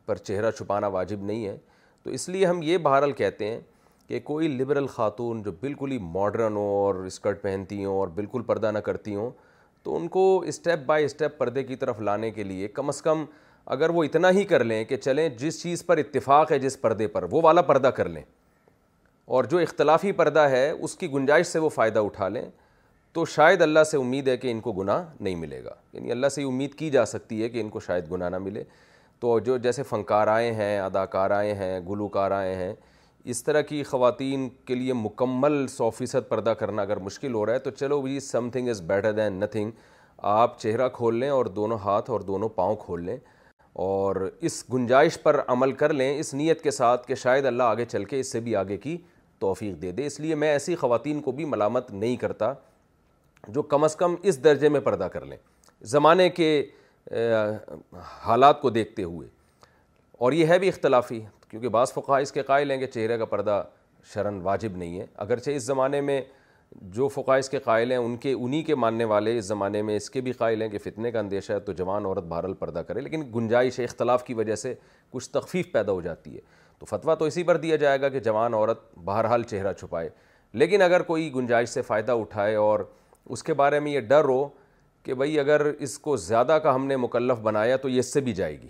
پر چہرہ چھپانا واجب نہیں ہے تو اس لیے ہم یہ بہرحال کہتے ہیں کہ کوئی لبرل خاتون جو بالکل ہی ماڈرن ہو اور اسکرٹ پہنتی ہوں اور بالکل پردہ نہ کرتی ہوں تو ان کو اسٹیپ بائی اسٹیپ پردے کی طرف لانے کے لیے کم از کم اگر وہ اتنا ہی کر لیں کہ چلیں جس چیز پر اتفاق ہے جس پردے پر وہ والا پردہ کر لیں اور جو اختلافی پردہ ہے اس کی گنجائش سے وہ فائدہ اٹھا لیں تو شاید اللہ سے امید ہے کہ ان کو گناہ نہیں ملے گا یعنی اللہ سے یہ امید کی جا سکتی ہے کہ ان کو شاید گناہ نہ ملے تو جو جیسے فنکار آئے ہیں اداکارائیں ہیں گلوکار آئے ہیں اس طرح کی خواتین کے لیے مکمل سو فیصد پردہ کرنا اگر مشکل ہو رہا ہے تو چلو جی something is better than nothing آپ چہرہ کھول لیں اور دونوں ہاتھ اور دونوں پاؤں کھول لیں اور اس گنجائش پر عمل کر لیں اس نیت کے ساتھ کہ شاید اللہ آگے چل کے اس سے بھی آگے کی توفیق دے دے اس لیے میں ایسی خواتین کو بھی ملامت نہیں کرتا جو کم از کم اس درجے میں پردہ کر لیں زمانے کے حالات کو دیکھتے ہوئے اور یہ ہے بھی اختلافی کیونکہ بعض فقہ اس کے قائل ہیں کہ چہرے کا پردہ شرن واجب نہیں ہے اگرچہ اس زمانے میں جو فقہ اس کے قائل ہیں ان کے انہی کے ماننے والے اس زمانے میں اس کے بھی قائل ہیں کہ فتنے کا اندیشہ ہے تو جوان عورت بہرحال پردہ کرے لیکن گنجائش اختلاف کی وجہ سے کچھ تخفیف پیدا ہو جاتی ہے تو فتویٰ تو اسی پر دیا جائے گا کہ جوان عورت بہرحال چہرہ چھپائے لیکن اگر کوئی گنجائش سے فائدہ اٹھائے اور اس کے بارے میں یہ ڈر ہو کہ بھئی اگر اس کو زیادہ کا ہم نے مکلف بنایا تو یہ اس سے بھی جائے گی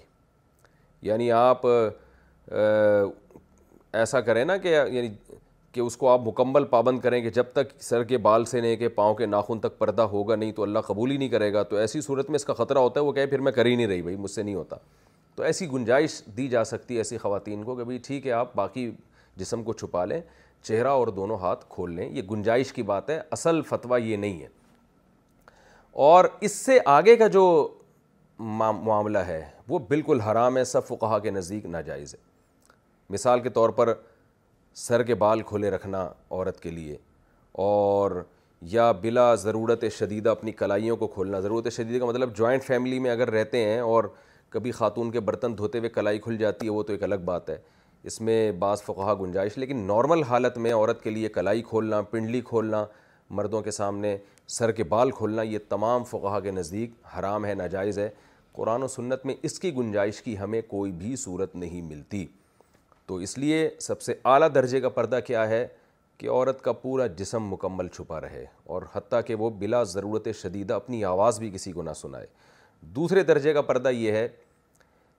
یعنی آپ ایسا کریں نا کہ یعنی کہ اس کو آپ مکمل پابند کریں کہ جب تک سر کے بال سے نہیں کہ پاؤں کے ناخن تک پردہ ہوگا نہیں تو اللہ قبول ہی نہیں کرے گا تو ایسی صورت میں اس کا خطرہ ہوتا ہے وہ کہے پھر میں کر ہی نہیں رہی بھائی مجھ سے نہیں ہوتا تو ایسی گنجائش دی جا سکتی ہے ایسی خواتین کو کہ بھائی ٹھیک ہے آپ باقی جسم کو چھپا لیں چہرہ اور دونوں ہاتھ کھول لیں یہ گنجائش کی بات ہے اصل فتویٰ یہ نہیں ہے اور اس سے آگے کا جو معاملہ ہے وہ بالکل حرام ہے صف و کہا کے نزدیک ناجائز ہے مثال کے طور پر سر کے بال کھولے رکھنا عورت کے لیے اور یا بلا ضرورت شدیدہ اپنی کلائیوں کو کھولنا ضرورت شدیدہ کا مطلب جوائنٹ فیملی میں اگر رہتے ہیں اور کبھی خاتون کے برتن دھوتے ہوئے کلائی کھل جاتی ہے وہ تو ایک الگ بات ہے اس میں بعض فقہ گنجائش لیکن نارمل حالت میں عورت کے لیے کلائی کھولنا پنڈلی کھولنا مردوں کے سامنے سر کے بال کھولنا یہ تمام فقہ کے نزدیک حرام ہے ناجائز ہے قرآن و سنت میں اس کی گنجائش کی ہمیں کوئی بھی صورت نہیں ملتی تو اس لیے سب سے اعلیٰ درجے کا پردہ کیا ہے کہ عورت کا پورا جسم مکمل چھپا رہے اور حتیٰ کہ وہ بلا ضرورت شدیدہ اپنی آواز بھی کسی کو نہ سنائے دوسرے درجے کا پردہ یہ ہے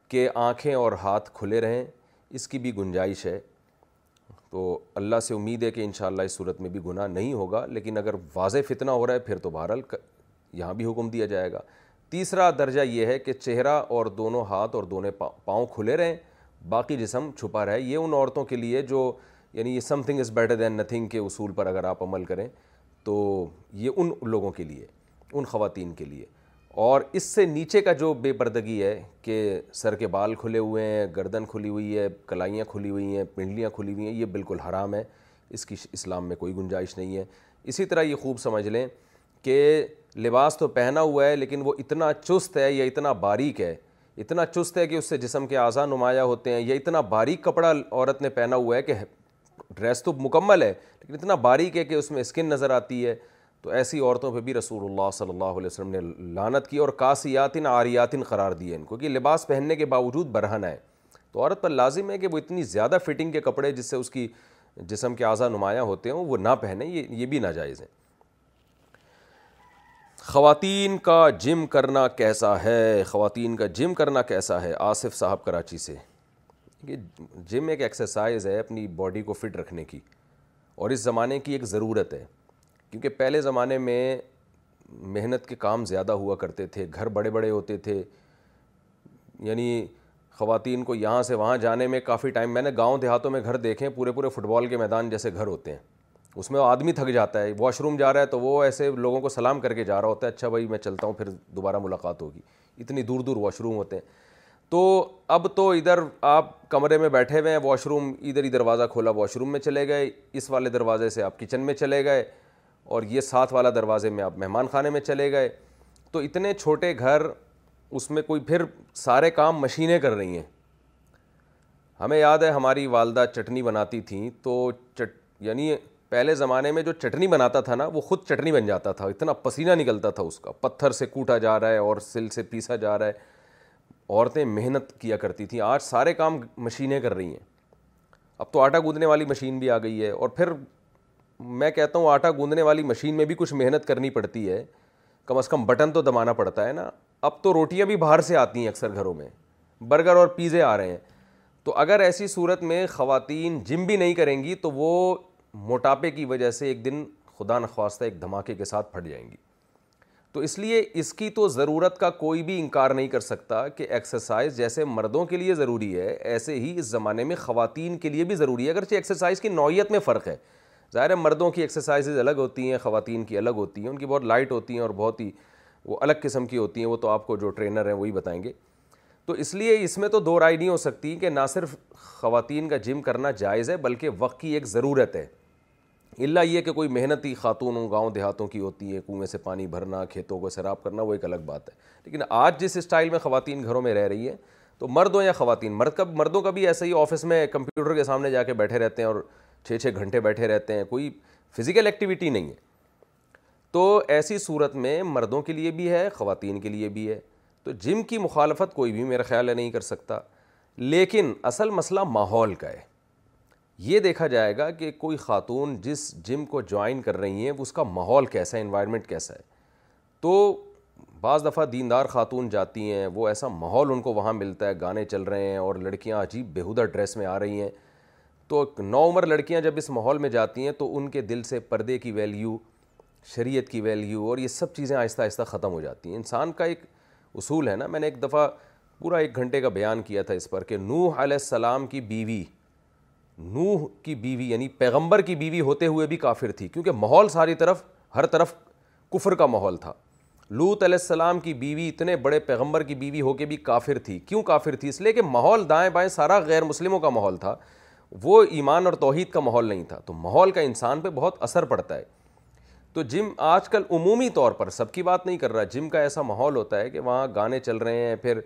کہ آنکھیں اور ہاتھ کھلے رہیں اس کی بھی گنجائش ہے تو اللہ سے امید ہے کہ انشاءاللہ اس صورت میں بھی گناہ نہیں ہوگا لیکن اگر واضح فتنہ ہو رہا ہے پھر تو بہرحال یہاں بھی حکم دیا جائے گا تیسرا درجہ یہ ہے کہ چہرہ اور دونوں ہاتھ اور دونوں پاؤں کھلے رہیں باقی جسم چھپا رہا ہے یہ ان عورتوں کے لیے جو یعنی یہ something is better than nothing کے اصول پر اگر آپ عمل کریں تو یہ ان لوگوں کے لیے ان خواتین کے لیے اور اس سے نیچے کا جو بے پردگی ہے کہ سر کے بال کھلے ہوئے ہیں گردن کھلی ہوئی ہے کلائیاں کھلی ہوئی ہیں پنڈلیاں کھلی ہوئی ہیں یہ بالکل حرام ہے اس کی اسلام میں کوئی گنجائش نہیں ہے اسی طرح یہ خوب سمجھ لیں کہ لباس تو پہنا ہوا ہے لیکن وہ اتنا چست ہے یا اتنا باریک ہے اتنا چست ہے کہ اس سے جسم کے اعضا نمایاں ہوتے ہیں یا اتنا باریک کپڑا عورت نے پہنا ہوا ہے کہ ڈریس تو مکمل ہے لیکن اتنا باریک ہے کہ اس میں اسکن نظر آتی ہے تو ایسی عورتوں پہ بھی رسول اللہ صلی اللہ علیہ وسلم نے لانت کی اور کاسیاتن آریاتن قرار دیے ان کو کہ لباس پہننے کے باوجود برہنہ ہے تو عورت پر لازم ہے کہ وہ اتنی زیادہ فٹنگ کے کپڑے جس سے اس کی جسم کے اعضا نمایاں ہوتے ہیں وہ نہ پہنیں یہ یہ بھی ناجائز ہیں خواتین کا جم کرنا کیسا ہے خواتین کا جم کرنا کیسا ہے آصف صاحب کراچی سے یہ جم ایک ایکسرسائز ہے اپنی باڈی کو فٹ رکھنے کی اور اس زمانے کی ایک ضرورت ہے کیونکہ پہلے زمانے میں محنت کے کام زیادہ ہوا کرتے تھے گھر بڑے بڑے ہوتے تھے یعنی خواتین کو یہاں سے وہاں جانے میں کافی ٹائم میں نے گاؤں دیہاتوں میں گھر دیکھے پورے پورے فٹ بال کے میدان جیسے گھر ہوتے ہیں اس میں آدمی تھک جاتا ہے واش روم جا رہا ہے تو وہ ایسے لوگوں کو سلام کر کے جا رہا ہوتا ہے اچھا بھائی میں چلتا ہوں پھر دوبارہ ملاقات ہوگی اتنی دور دور واش روم ہوتے ہیں تو اب تو ادھر آپ کمرے میں بیٹھے ہوئے ہیں واش روم ادھر ہی دروازہ کھولا واش روم میں چلے گئے اس والے دروازے سے آپ کچن میں چلے گئے اور یہ ساتھ والا دروازے میں آپ مہمان خانے میں چلے گئے تو اتنے چھوٹے گھر اس میں کوئی پھر سارے کام مشینیں کر رہی ہیں ہمیں یاد ہے ہماری والدہ چٹنی بناتی تھیں تو چٹ یعنی پہلے زمانے میں جو چٹنی بناتا تھا نا وہ خود چٹنی بن جاتا تھا اتنا پسینہ نکلتا تھا اس کا پتھر سے کوٹا جا رہا ہے اور سل سے پیسا جا رہا ہے عورتیں محنت کیا کرتی تھیں آج سارے کام مشینیں کر رہی ہیں اب تو آٹا گوندنے والی مشین بھی آ گئی ہے اور پھر میں کہتا ہوں آٹا گوندنے والی مشین میں بھی کچھ محنت کرنی پڑتی ہے کم از کم بٹن تو دبانا پڑتا ہے نا اب تو روٹیاں بھی باہر سے آتی ہیں اکثر گھروں میں برگر اور پیزے آ رہے ہیں تو اگر ایسی صورت میں خواتین جم بھی نہیں کریں گی تو وہ موٹاپے کی وجہ سے ایک دن خدا نخواستہ ایک دھماکے کے ساتھ پھٹ جائیں گی تو اس لیے اس کی تو ضرورت کا کوئی بھی انکار نہیں کر سکتا کہ ایکسرسائز جیسے مردوں کے لیے ضروری ہے ایسے ہی اس زمانے میں خواتین کے لیے بھی ضروری ہے اگرچہ ایکسرسائز کی نوعیت میں فرق ہے ظاہر ہے مردوں کی ایکسرسائزز الگ ہوتی ہیں خواتین کی الگ ہوتی ہیں ان کی بہت لائٹ ہوتی ہیں اور بہت ہی وہ الگ قسم کی ہوتی ہیں وہ تو آپ کو جو ٹرینر ہیں وہی بتائیں گے تو اس لیے اس میں تو دو رائے نہیں ہو سکتی کہ نہ صرف خواتین کا جم کرنا جائز ہے بلکہ وقت کی ایک ضرورت ہے اللہ یہ کہ کوئی محنتی خاتونوں گاؤں دیہاتوں کی ہوتی ہیں کنویں سے پانی بھرنا کھیتوں کو سیراب کرنا وہ ایک الگ بات ہے لیکن آج جس اسٹائل میں خواتین گھروں میں رہ رہی ہیں تو مردوں یا خواتین مرد کا مردوں کا بھی ایسا ہی آفس میں کمپیوٹر کے سامنے جا کے بیٹھے رہتے ہیں اور چھ چھ گھنٹے بیٹھے رہتے ہیں کوئی فزیکل ایکٹیویٹی نہیں ہے تو ایسی صورت میں مردوں کے لیے بھی ہے خواتین کے لیے بھی ہے تو جم کی مخالفت کوئی بھی میرا خیال ہے نہیں کر سکتا لیکن اصل مسئلہ ماحول کا ہے یہ دیکھا جائے گا کہ کوئی خاتون جس جم کو جوائن کر رہی ہیں اس کا ماحول کیسا ہے انوائرمنٹ کیسا ہے تو بعض دفعہ دیندار خاتون جاتی ہیں وہ ایسا ماحول ان کو وہاں ملتا ہے گانے چل رہے ہیں اور لڑکیاں عجیب بےحدہ ڈریس میں آ رہی ہیں تو نو عمر لڑکیاں جب اس ماحول میں جاتی ہیں تو ان کے دل سے پردے کی ویلیو شریعت کی ویلیو اور یہ سب چیزیں آہستہ آہستہ ختم ہو جاتی ہیں انسان کا ایک اصول ہے نا میں نے ایک دفعہ پورا ایک گھنٹے کا بیان کیا تھا اس پر کہ نوح علیہ السلام کی بیوی نوح کی بیوی یعنی پیغمبر کی بیوی ہوتے ہوئے بھی کافر تھی کیونکہ ماحول ساری طرف ہر طرف کفر کا ماحول تھا لوت علیہ السلام کی بیوی اتنے بڑے پیغمبر کی بیوی ہو کے بھی کافر تھی کیوں کافر تھی اس لیے کہ ماحول دائیں بائیں سارا غیر مسلموں کا ماحول تھا وہ ایمان اور توحید کا ماحول نہیں تھا تو ماحول کا انسان پہ بہت اثر پڑتا ہے تو جم آج کل عمومی طور پر سب کی بات نہیں کر رہا جم کا ایسا ماحول ہوتا ہے کہ وہاں گانے چل رہے ہیں پھر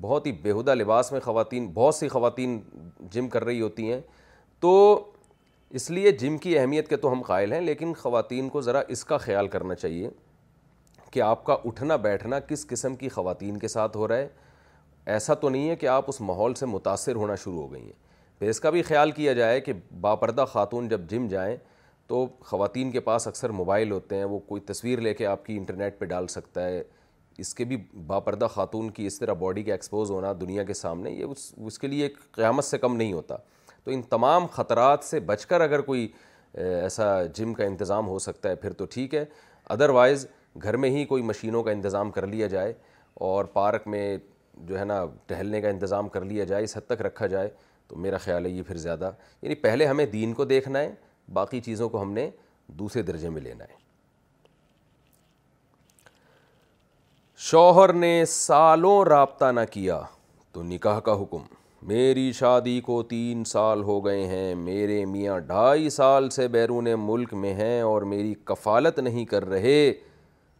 بہت ہی بیہودہ لباس میں خواتین بہت سی خواتین جم کر رہی ہوتی ہیں تو اس لیے جم کی اہمیت کے تو ہم قائل ہیں لیکن خواتین کو ذرا اس کا خیال کرنا چاہیے کہ آپ کا اٹھنا بیٹھنا کس قسم کی خواتین کے ساتھ ہو رہا ہے ایسا تو نہیں ہے کہ آپ اس ماحول سے متاثر ہونا شروع ہو گئی ہیں پھر اس کا بھی خیال کیا جائے کہ باپردہ خاتون جب جم جائیں تو خواتین کے پاس اکثر موبائل ہوتے ہیں وہ کوئی تصویر لے کے آپ کی انٹرنیٹ پہ ڈال سکتا ہے اس کے بھی باپردہ خاتون کی اس طرح باڈی کا ایکسپوز ہونا دنیا کے سامنے یہ اس اس کے لیے ایک قیامت سے کم نہیں ہوتا تو ان تمام خطرات سے بچ کر اگر کوئی ایسا جم کا انتظام ہو سکتا ہے پھر تو ٹھیک ہے ادروائز گھر میں ہی کوئی مشینوں کا انتظام کر لیا جائے اور پارک میں جو ہے نا ٹہلنے کا انتظام کر لیا جائے اس حد تک رکھا جائے تو میرا خیال ہے یہ پھر زیادہ یعنی پہلے ہمیں دین کو دیکھنا ہے باقی چیزوں کو ہم نے دوسرے درجے میں لینا ہے شوہر نے سالوں رابطہ نہ کیا تو نکاح کا حکم میری شادی کو تین سال ہو گئے ہیں میرے میاں ڈھائی سال سے بیرون ملک میں ہیں اور میری کفالت نہیں کر رہے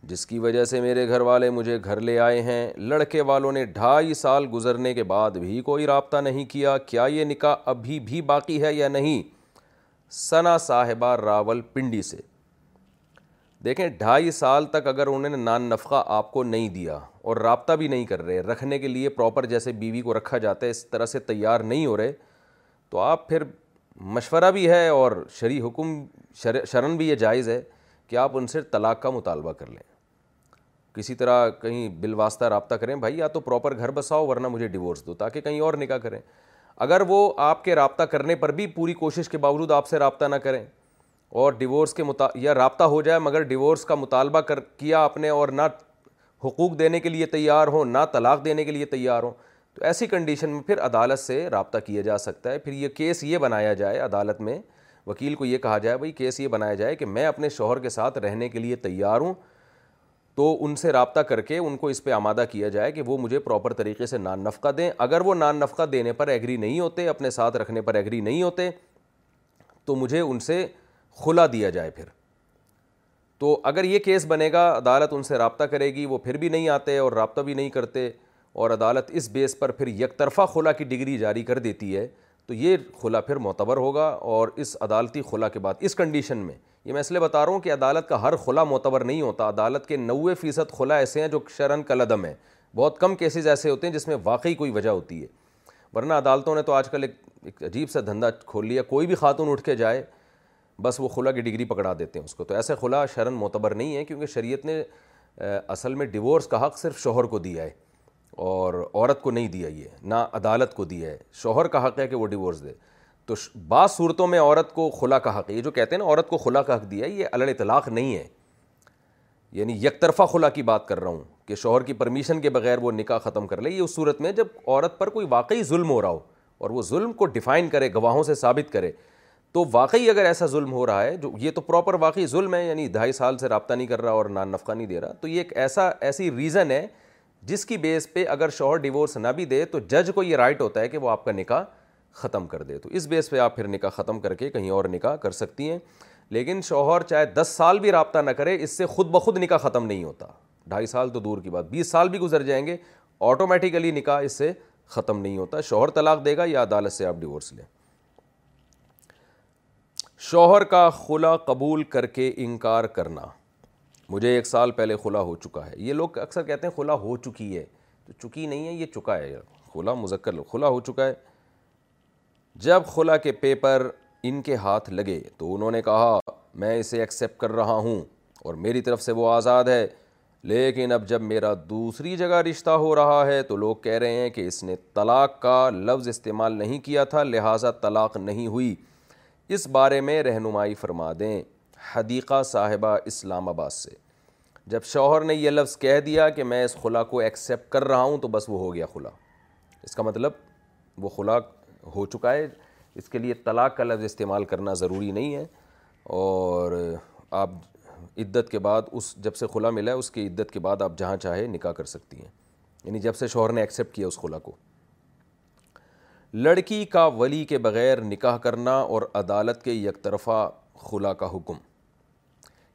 جس کی وجہ سے میرے گھر والے مجھے گھر لے آئے ہیں لڑکے والوں نے ڈھائی سال گزرنے کے بعد بھی کوئی رابطہ نہیں کیا کیا یہ نکاح ابھی بھی باقی ہے یا نہیں ثنا صاحبہ راول پنڈی سے دیکھیں ڈھائی سال تک اگر انہوں نے نان نفقہ آپ کو نہیں دیا اور رابطہ بھی نہیں کر رہے رکھنے کے لیے پراپر جیسے بیوی کو رکھا جاتا ہے اس طرح سے تیار نہیں ہو رہے تو آپ پھر مشورہ بھی ہے اور شرع حکم شرن بھی یہ جائز ہے کہ آپ ان سے طلاق کا مطالبہ کر لیں کسی طرح کہیں بالواسطہ رابطہ کریں بھائی یا تو پراپر گھر بساؤ ورنہ مجھے ڈیورس دو تاکہ کہیں اور نکاح کریں اگر وہ آپ کے رابطہ کرنے پر بھی پوری کوشش کے باوجود آپ سے رابطہ نہ کریں اور ڈیورس کے یا رابطہ ہو جائے مگر ڈیورس کا مطالبہ کر کیا آپ نے اور نہ حقوق دینے کے لیے تیار ہوں نہ طلاق دینے کے لیے تیار ہوں تو ایسی کنڈیشن میں پھر عدالت سے رابطہ کیا جا سکتا ہے پھر یہ کیس یہ بنایا جائے عدالت میں وکیل کو یہ کہا جائے بھائی کیس یہ بنایا جائے کہ میں اپنے شوہر کے ساتھ رہنے کے لیے تیار ہوں تو ان سے رابطہ کر کے ان کو اس پہ آمادہ کیا جائے کہ وہ مجھے پراپر طریقے سے نان نفقہ دیں اگر وہ نان نفقہ دینے پر ایگری نہیں ہوتے اپنے ساتھ رکھنے پر ایگری نہیں ہوتے تو مجھے ان سے خلا دیا جائے پھر تو اگر یہ کیس بنے گا عدالت ان سے رابطہ کرے گی وہ پھر بھی نہیں آتے اور رابطہ بھی نہیں کرتے اور عدالت اس بیس پر پھر یک طرفہ خلا کی ڈگری جاری کر دیتی ہے تو یہ خلا پھر معتبر ہوگا اور اس عدالتی خلا کے بعد اس کنڈیشن میں یہ میں اس لیے بتا رہا ہوں کہ عدالت کا ہر خلا معتبر نہیں ہوتا عدالت کے نوے فیصد خلا ایسے ہیں جو شرن کا ہیں بہت کم کیسز ایسے ہوتے ہیں جس میں واقعی کوئی وجہ ہوتی ہے ورنہ عدالتوں نے تو آج کل ایک عجیب سا دھندا کھول لیا کوئی بھی خاتون اٹھ کے جائے بس وہ خلا کی ڈگری پکڑا دیتے ہیں اس کو تو ایسے خلا شرن معتبر نہیں ہے کیونکہ شریعت نے اصل میں ڈیورس کا حق صرف شوہر کو دیا ہے اور عورت کو نہیں دیا یہ نہ عدالت کو دیا ہے شوہر کا حق ہے کہ وہ ڈیورس دے تو بعض صورتوں میں عورت کو خلا کا حق ہے یہ جو کہتے ہیں نا عورت کو خلا کا حق دیا ہے یہ الڑ اطلاق نہیں ہے یعنی یک طرفہ خلا کی بات کر رہا ہوں کہ شوہر کی پرمیشن کے بغیر وہ نکاح ختم کر لے یہ اس صورت میں جب عورت پر کوئی واقعی ظلم ہو رہا ہو اور وہ ظلم کو ڈیفائن کرے گواہوں سے ثابت کرے تو واقعی اگر ایسا ظلم ہو رہا ہے جو یہ تو پراپر واقعی ظلم ہے یعنی ڈھائی سال سے رابطہ نہیں کر رہا اور نان نفقہ نہیں دے رہا تو یہ ایک ایسا ایسی ریزن ہے جس کی بیس پہ اگر شوہر ڈیورس نہ بھی دے تو جج کو یہ رائٹ ہوتا ہے کہ وہ آپ کا نکاح ختم کر دے تو اس بیس پہ آپ پھر نکاح ختم کر کے کہیں اور نکاح کر سکتی ہیں لیکن شوہر چاہے دس سال بھی رابطہ نہ کرے اس سے خود بخود نکاح ختم نہیں ہوتا ڈھائی سال تو دور کی بات بیس سال بھی گزر جائیں گے آٹومیٹیکلی نکاح اس سے ختم نہیں ہوتا شوہر طلاق دے گا یا عدالت سے آپ ڈیورس لیں شوہر کا خلا قبول کر کے انکار کرنا مجھے ایک سال پہلے خلا ہو چکا ہے یہ لوگ اکثر کہتے ہیں خلا ہو چکی ہے تو چکی نہیں ہے یہ چکا ہے مذکر مزکر خلا ہو چکا ہے جب خلا کے پیپر ان کے ہاتھ لگے تو انہوں نے کہا میں اسے ایکسیپٹ کر رہا ہوں اور میری طرف سے وہ آزاد ہے لیکن اب جب میرا دوسری جگہ رشتہ ہو رہا ہے تو لوگ کہہ رہے ہیں کہ اس نے طلاق کا لفظ استعمال نہیں کیا تھا لہٰذا طلاق نہیں ہوئی اس بارے میں رہنمائی فرما دیں حدیقہ صاحبہ اسلام آباد سے جب شوہر نے یہ لفظ کہہ دیا کہ میں اس خلا کو ایکسیپٹ کر رہا ہوں تو بس وہ ہو گیا خلا اس کا مطلب وہ خلا ہو چکا ہے اس کے لیے طلاق کا لفظ استعمال کرنا ضروری نہیں ہے اور آپ عدت کے بعد اس جب سے خلا ملا ہے اس کی عدت کے بعد آپ جہاں چاہے نکاح کر سکتی ہیں یعنی جب سے شوہر نے ایکسیپٹ کیا اس خلا کو لڑکی کا ولی کے بغیر نکاح کرنا اور عدالت کے یک طرفہ خلا کا حکم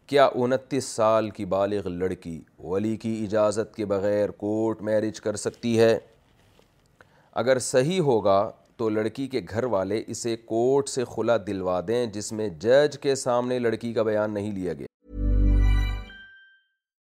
کیا انتیس سال کی بالغ لڑکی ولی کی اجازت کے بغیر کورٹ میرج کر سکتی ہے اگر صحیح ہوگا تو لڑکی کے گھر والے اسے کورٹ سے خلا دلوا دیں جس میں جج کے سامنے لڑکی کا بیان نہیں لیا گیا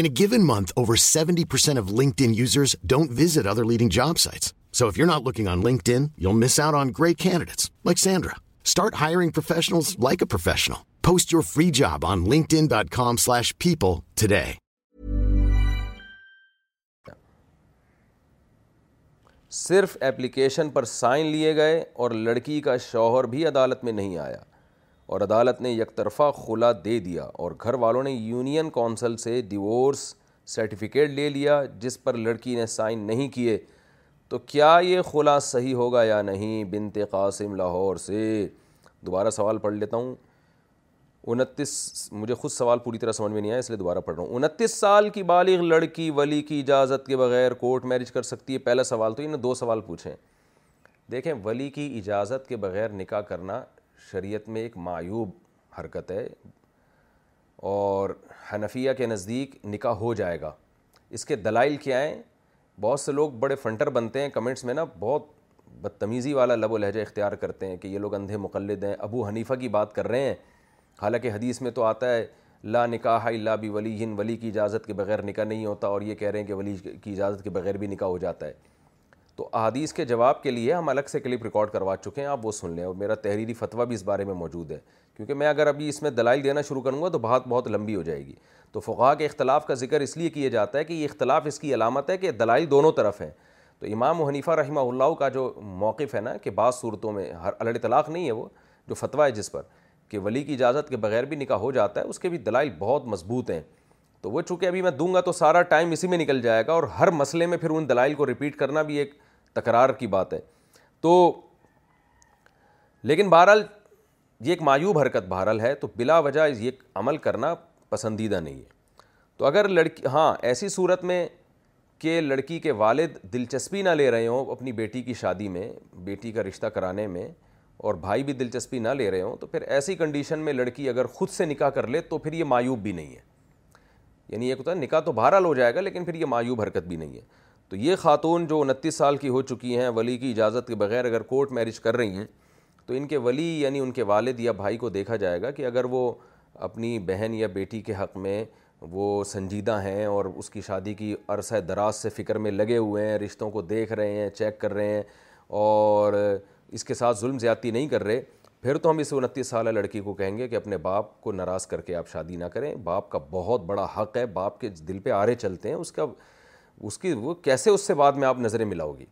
In a given month, over 70% of LinkedIn users don't visit other leading job sites. So if you're not looking on LinkedIn, you'll miss out on great candidates like Sandra. Start hiring professionals like a professional. Post your free job on linkedin.com slash people today. صرف application پر sign لیے گئے اور لڑکی کا شوہر بھی عدالت میں نہیں آیا. اور عدالت نے یک طرفہ خلا دے دیا اور گھر والوں نے یونین کونسل سے ڈیورس سرٹیفکیٹ لے لیا جس پر لڑکی نے سائن نہیں کیے تو کیا یہ خلا صحیح ہوگا یا نہیں بنت قاسم لاہور سے دوبارہ سوال پڑھ لیتا ہوں انتیس مجھے خود سوال پوری طرح سمجھ میں نہیں آیا اس لیے دوبارہ پڑھ رہا ہوں انتیس سال کی بالغ لڑکی ولی کی اجازت کے بغیر کورٹ میرج کر سکتی ہے پہلا سوال تو انہیں نے دو سوال پوچھیں دیکھیں ولی کی اجازت کے بغیر نکاح کرنا شریعت میں ایک معیوب حرکت ہے اور حنفیہ کے نزدیک نکاح ہو جائے گا اس کے دلائل کیا ہیں بہت سے لوگ بڑے فنٹر بنتے ہیں کمنٹس میں نا بہت بدتمیزی والا لب و لہجہ اختیار کرتے ہیں کہ یہ لوگ اندھے مقلد ہیں ابو حنیفہ کی بات کر رہے ہیں حالانکہ حدیث میں تو آتا ہے لا نکاح اللہ بھی ولی ہن ولی کی اجازت کے بغیر نکاح نہیں ہوتا اور یہ کہہ رہے ہیں کہ ولی کی اجازت کے بغیر بھی نکاح ہو جاتا ہے تو احادیث کے جواب کے لیے ہم الگ سے کلپ ریکارڈ کروا چکے ہیں آپ وہ سن لیں اور میرا تحریری فتویٰ بھی اس بارے میں موجود ہے کیونکہ میں اگر ابھی اس میں دلائل دینا شروع کروں گا تو بات بہت لمبی ہو جائے گی تو فقا کے اختلاف کا ذکر اس لیے کیا جاتا ہے کہ یہ اختلاف اس کی علامت ہے کہ دلائل دونوں طرف ہیں تو امام و حنیفہ رحمہ اللہ کا جو موقف ہے نا کہ بعض صورتوں میں ہر الڑ طلاق نہیں ہے وہ جو فتویٰ ہے جس پر کہ ولی کی اجازت کے بغیر بھی نکاح ہو جاتا ہے اس کے بھی دلائل بہت مضبوط ہیں تو وہ چونکہ ابھی میں دوں گا تو سارا ٹائم اسی میں نکل جائے گا اور ہر مسئلے میں پھر ان دلائل کو رپیٹ کرنا بھی ایک تکرار کی بات ہے تو لیکن بہرحال یہ ایک مایوب حرکت بہرحال ہے تو بلا وجہ یہ عمل کرنا پسندیدہ نہیں ہے تو اگر لڑکی ہاں ایسی صورت میں کہ لڑکی کے والد دلچسپی نہ لے رہے ہوں اپنی بیٹی کی شادی میں بیٹی کا رشتہ کرانے میں اور بھائی بھی دلچسپی نہ لے رہے ہوں تو پھر ایسی کنڈیشن میں لڑکی اگر خود سے نکاح کر لے تو پھر یہ معیوب بھی نہیں ہے یعنی یہ کہتا ہے نکاح تو بہرحال ہو جائے گا لیکن پھر یہ معیوب حرکت بھی نہیں ہے تو یہ خاتون جو انتیس سال کی ہو چکی ہیں ولی کی اجازت کے بغیر اگر کورٹ میرج کر رہی ہیں تو ان کے ولی یعنی ان کے والد یا بھائی کو دیکھا جائے گا کہ اگر وہ اپنی بہن یا بیٹی کے حق میں وہ سنجیدہ ہیں اور اس کی شادی کی عرصہ دراز سے فکر میں لگے ہوئے ہیں رشتوں کو دیکھ رہے ہیں چیک کر رہے ہیں اور اس کے ساتھ ظلم زیادتی نہیں کر رہے پھر تو ہم اس انتیس سالہ لڑکی کو کہیں گے کہ اپنے باپ کو ناراض کر کے آپ شادی نہ کریں باپ کا بہت بڑا حق ہے باپ کے دل پہ آرے چلتے ہیں اس کا اس کی وہ کیسے اس سے بعد میں آپ نظریں ملاؤ گی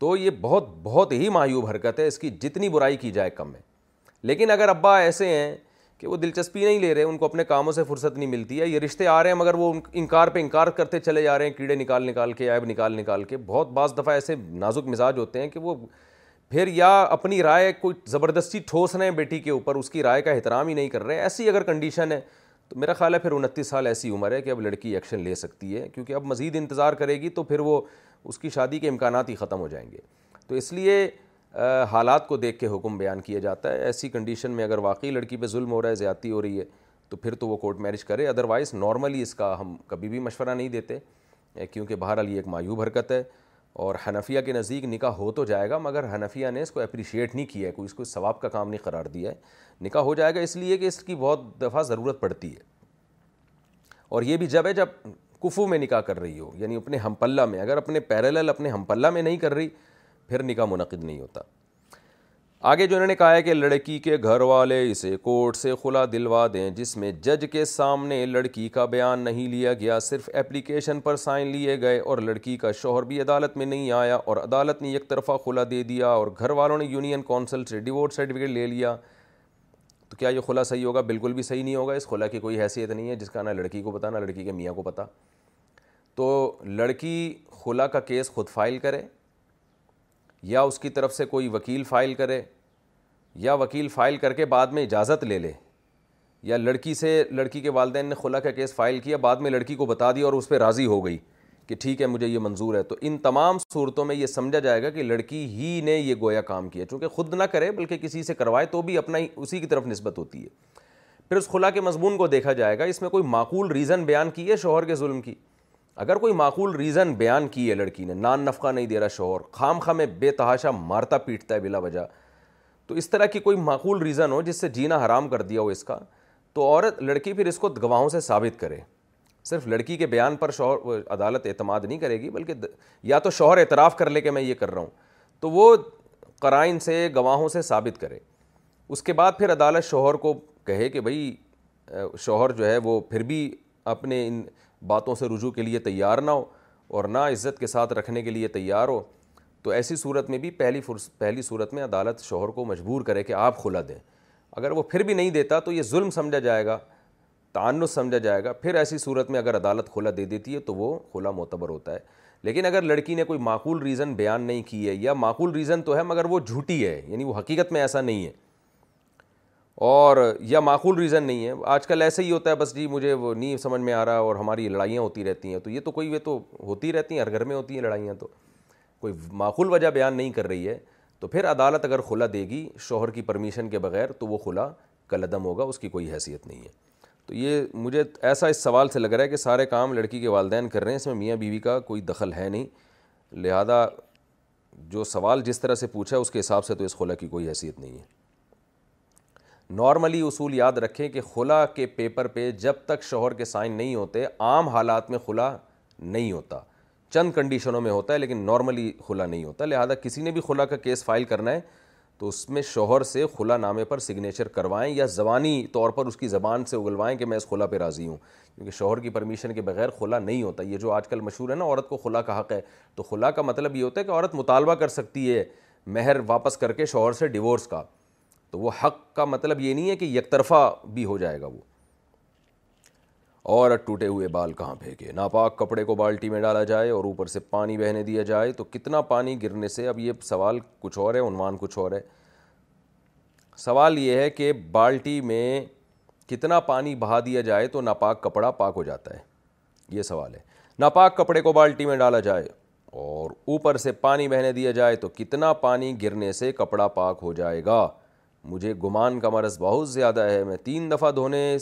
تو یہ بہت بہت ہی مایوب حرکت ہے اس کی جتنی برائی کی جائے کم ہے لیکن اگر ابا ایسے ہیں کہ وہ دلچسپی نہیں لے رہے ان کو اپنے کاموں سے فرصت نہیں ملتی ہے یہ رشتے آ رہے ہیں مگر وہ انکار پہ انکار کرتے چلے جا رہے ہیں کیڑے نکال نکال کے عیب نکال نکال کے بہت بعض دفعہ ایسے نازک مزاج ہوتے ہیں کہ وہ پھر یا اپنی رائے کوئی زبردستی ٹھوس رہے ہیں بیٹی کے اوپر اس کی رائے کا احترام ہی نہیں کر رہے ہیں ایسی اگر کنڈیشن ہے تو میرا خیال ہے پھر انتیس سال ایسی عمر ہے کہ اب لڑکی ایکشن لے سکتی ہے کیونکہ اب مزید انتظار کرے گی تو پھر وہ اس کی شادی کے امکانات ہی ختم ہو جائیں گے تو اس لیے حالات کو دیکھ کے حکم بیان کیا جاتا ہے ایسی کنڈیشن میں اگر واقعی لڑکی پہ ظلم ہو رہا ہے زیادتی ہو رہی ہے تو پھر تو وہ کورٹ میرج کرے ادروائز نارملی اس کا ہم کبھی بھی مشورہ نہیں دیتے کیونکہ بہرحال یہ ایک مایوب حرکت ہے اور حنفیہ کے نزدیک نکاح ہو تو جائے گا مگر حنفیہ نے اس کو اپریشیٹ نہیں کیا ہے کوئی اس کو ثواب کا کام نہیں قرار دیا ہے نکاح ہو جائے گا اس لیے کہ اس کی بہت دفعہ ضرورت پڑتی ہے اور یہ بھی جب ہے جب کفو میں نکاح کر رہی ہو یعنی اپنے ہم پلہ میں اگر اپنے پیرلل اپنے ہم پلہ میں نہیں کر رہی پھر نکاح منعقد نہیں ہوتا آگے جو انہوں نے کہا ہے کہ لڑکی کے گھر والے اسے کورٹ سے خلا دلوا دیں جس میں جج کے سامنے لڑکی کا بیان نہیں لیا گیا صرف اپلیکیشن پر سائن لیے گئے اور لڑکی کا شوہر بھی عدالت میں نہیں آیا اور عدالت نے ایک طرفہ خلا دے دیا اور گھر والوں نے یونین کونسل سے ڈیورس سرٹیفکیٹ لے لیا تو کیا یہ خلا صحیح ہوگا بالکل بھی صحیح نہیں ہوگا اس خلا کی کوئی حیثیت نہیں ہے جس کا نہ لڑکی کو پتہ نہ لڑکی کے میاں کو پتہ تو لڑکی خلا کا کیس خود فائل کرے یا اس کی طرف سے کوئی وکیل فائل کرے یا وکیل فائل کر کے بعد میں اجازت لے لے یا لڑکی سے لڑکی کے والدین نے خلا کا کیس فائل کیا بعد میں لڑکی کو بتا دی اور اس پہ راضی ہو گئی کہ ٹھیک ہے مجھے یہ منظور ہے تو ان تمام صورتوں میں یہ سمجھا جائے گا کہ لڑکی ہی نے یہ گویا کام کیا چونکہ خود نہ کرے بلکہ کسی سے کروائے تو بھی اپنا ہی اسی کی طرف نسبت ہوتی ہے پھر اس خلا کے مضمون کو دیکھا جائے گا اس میں کوئی معقول ریزن بیان کی ہے شوہر کے ظلم کی اگر کوئی معقول ریزن بیان کی ہے لڑکی نے نان نفقہ نہیں دے رہا شوہر خام خواہ میں بے تحاشا مارتا پیٹتا ہے بلا وجہ تو اس طرح کی کوئی معقول ریزن ہو جس سے جینا حرام کر دیا ہو اس کا تو عورت لڑکی پھر اس کو گواہوں سے ثابت کرے صرف لڑکی کے بیان پر شوہر عدالت اعتماد نہیں کرے گی بلکہ یا تو شوہر اعتراف کر لے کہ میں یہ کر رہا ہوں تو وہ قرائن سے گواہوں سے ثابت کرے اس کے بعد پھر عدالت شوہر کو کہے کہ بھائی شوہر جو ہے وہ پھر بھی اپنے ان باتوں سے رجوع کے لیے تیار نہ ہو اور نہ عزت کے ساتھ رکھنے کے لیے تیار ہو تو ایسی صورت میں بھی پہلی فرص پہلی صورت میں عدالت شوہر کو مجبور کرے کہ آپ کھلا دیں اگر وہ پھر بھی نہیں دیتا تو یہ ظلم سمجھا جائے گا تعنت سمجھا جائے گا پھر ایسی صورت میں اگر عدالت کھلا دے دیتی ہے تو وہ کھلا معتبر ہوتا ہے لیکن اگر لڑکی نے کوئی معقول ریزن بیان نہیں کی ہے یا معقول ریزن تو ہے مگر وہ جھوٹی ہے یعنی وہ حقیقت میں ایسا نہیں ہے اور یا معقول ریزن نہیں ہے آج کل ایسے ہی ہوتا ہے بس جی مجھے وہ نہیں سمجھ میں آ رہا اور ہماری لڑائیاں ہوتی رہتی ہیں تو یہ تو کوئی یہ تو ہوتی رہتی ہیں ہر گھر میں ہوتی ہیں لڑائیاں تو کوئی معقول وجہ بیان نہیں کر رہی ہے تو پھر عدالت اگر خلا دے گی شوہر کی پرمیشن کے بغیر تو وہ خلا کل عدم ہوگا اس کی کوئی حیثیت نہیں ہے تو یہ مجھے ایسا اس سوال سے لگ رہا ہے کہ سارے کام لڑکی کے والدین کر رہے ہیں اس میں میاں بیوی کا کوئی دخل ہے نہیں لہذا جو سوال جس طرح سے پوچھا اس کے حساب سے تو اس خلا کی کوئی حیثیت نہیں ہے نارملی اصول یاد رکھیں کہ خلا کے پیپر پہ جب تک شوہر کے سائن نہیں ہوتے عام حالات میں خلا نہیں ہوتا چند کنڈیشنوں میں ہوتا ہے لیکن نارملی خلا نہیں ہوتا لہذا کسی نے بھی خلا کا کیس فائل کرنا ہے تو اس میں شوہر سے خلا نامے پر سگنیچر کروائیں یا زبانی طور پر اس کی زبان سے اگلوائیں کہ میں اس خلا پہ راضی ہوں کیونکہ شوہر کی پرمیشن کے بغیر خلا نہیں ہوتا یہ جو آج کل مشہور ہے نا عورت کو خلا کا حق ہے تو خلا کا مطلب یہ ہوتا ہے کہ عورت مطالبہ کر سکتی ہے مہر واپس کر کے شوہر سے ڈیورس کا تو وہ حق کا مطلب یہ نہیں ہے کہ یک طرفہ بھی ہو جائے گا وہ اور ٹوٹے ہوئے بال کہاں پھینکے ناپاک کپڑے کو بالٹی میں ڈالا جائے اور اوپر سے پانی بہنے دیا جائے تو کتنا پانی گرنے سے اب یہ سوال کچھ اور ہے عنوان کچھ اور ہے سوال یہ ہے کہ بالٹی میں کتنا پانی بہا دیا جائے تو ناپاک کپڑا پاک ہو جاتا ہے یہ سوال ہے ناپاک کپڑے کو بالٹی میں ڈالا جائے اور اوپر سے پانی بہنے دیا جائے تو کتنا پانی گرنے سے کپڑا پاک ہو جائے گا مجھے گمان کا مرض بہت زیادہ ہے میں تین دفعہ دھونے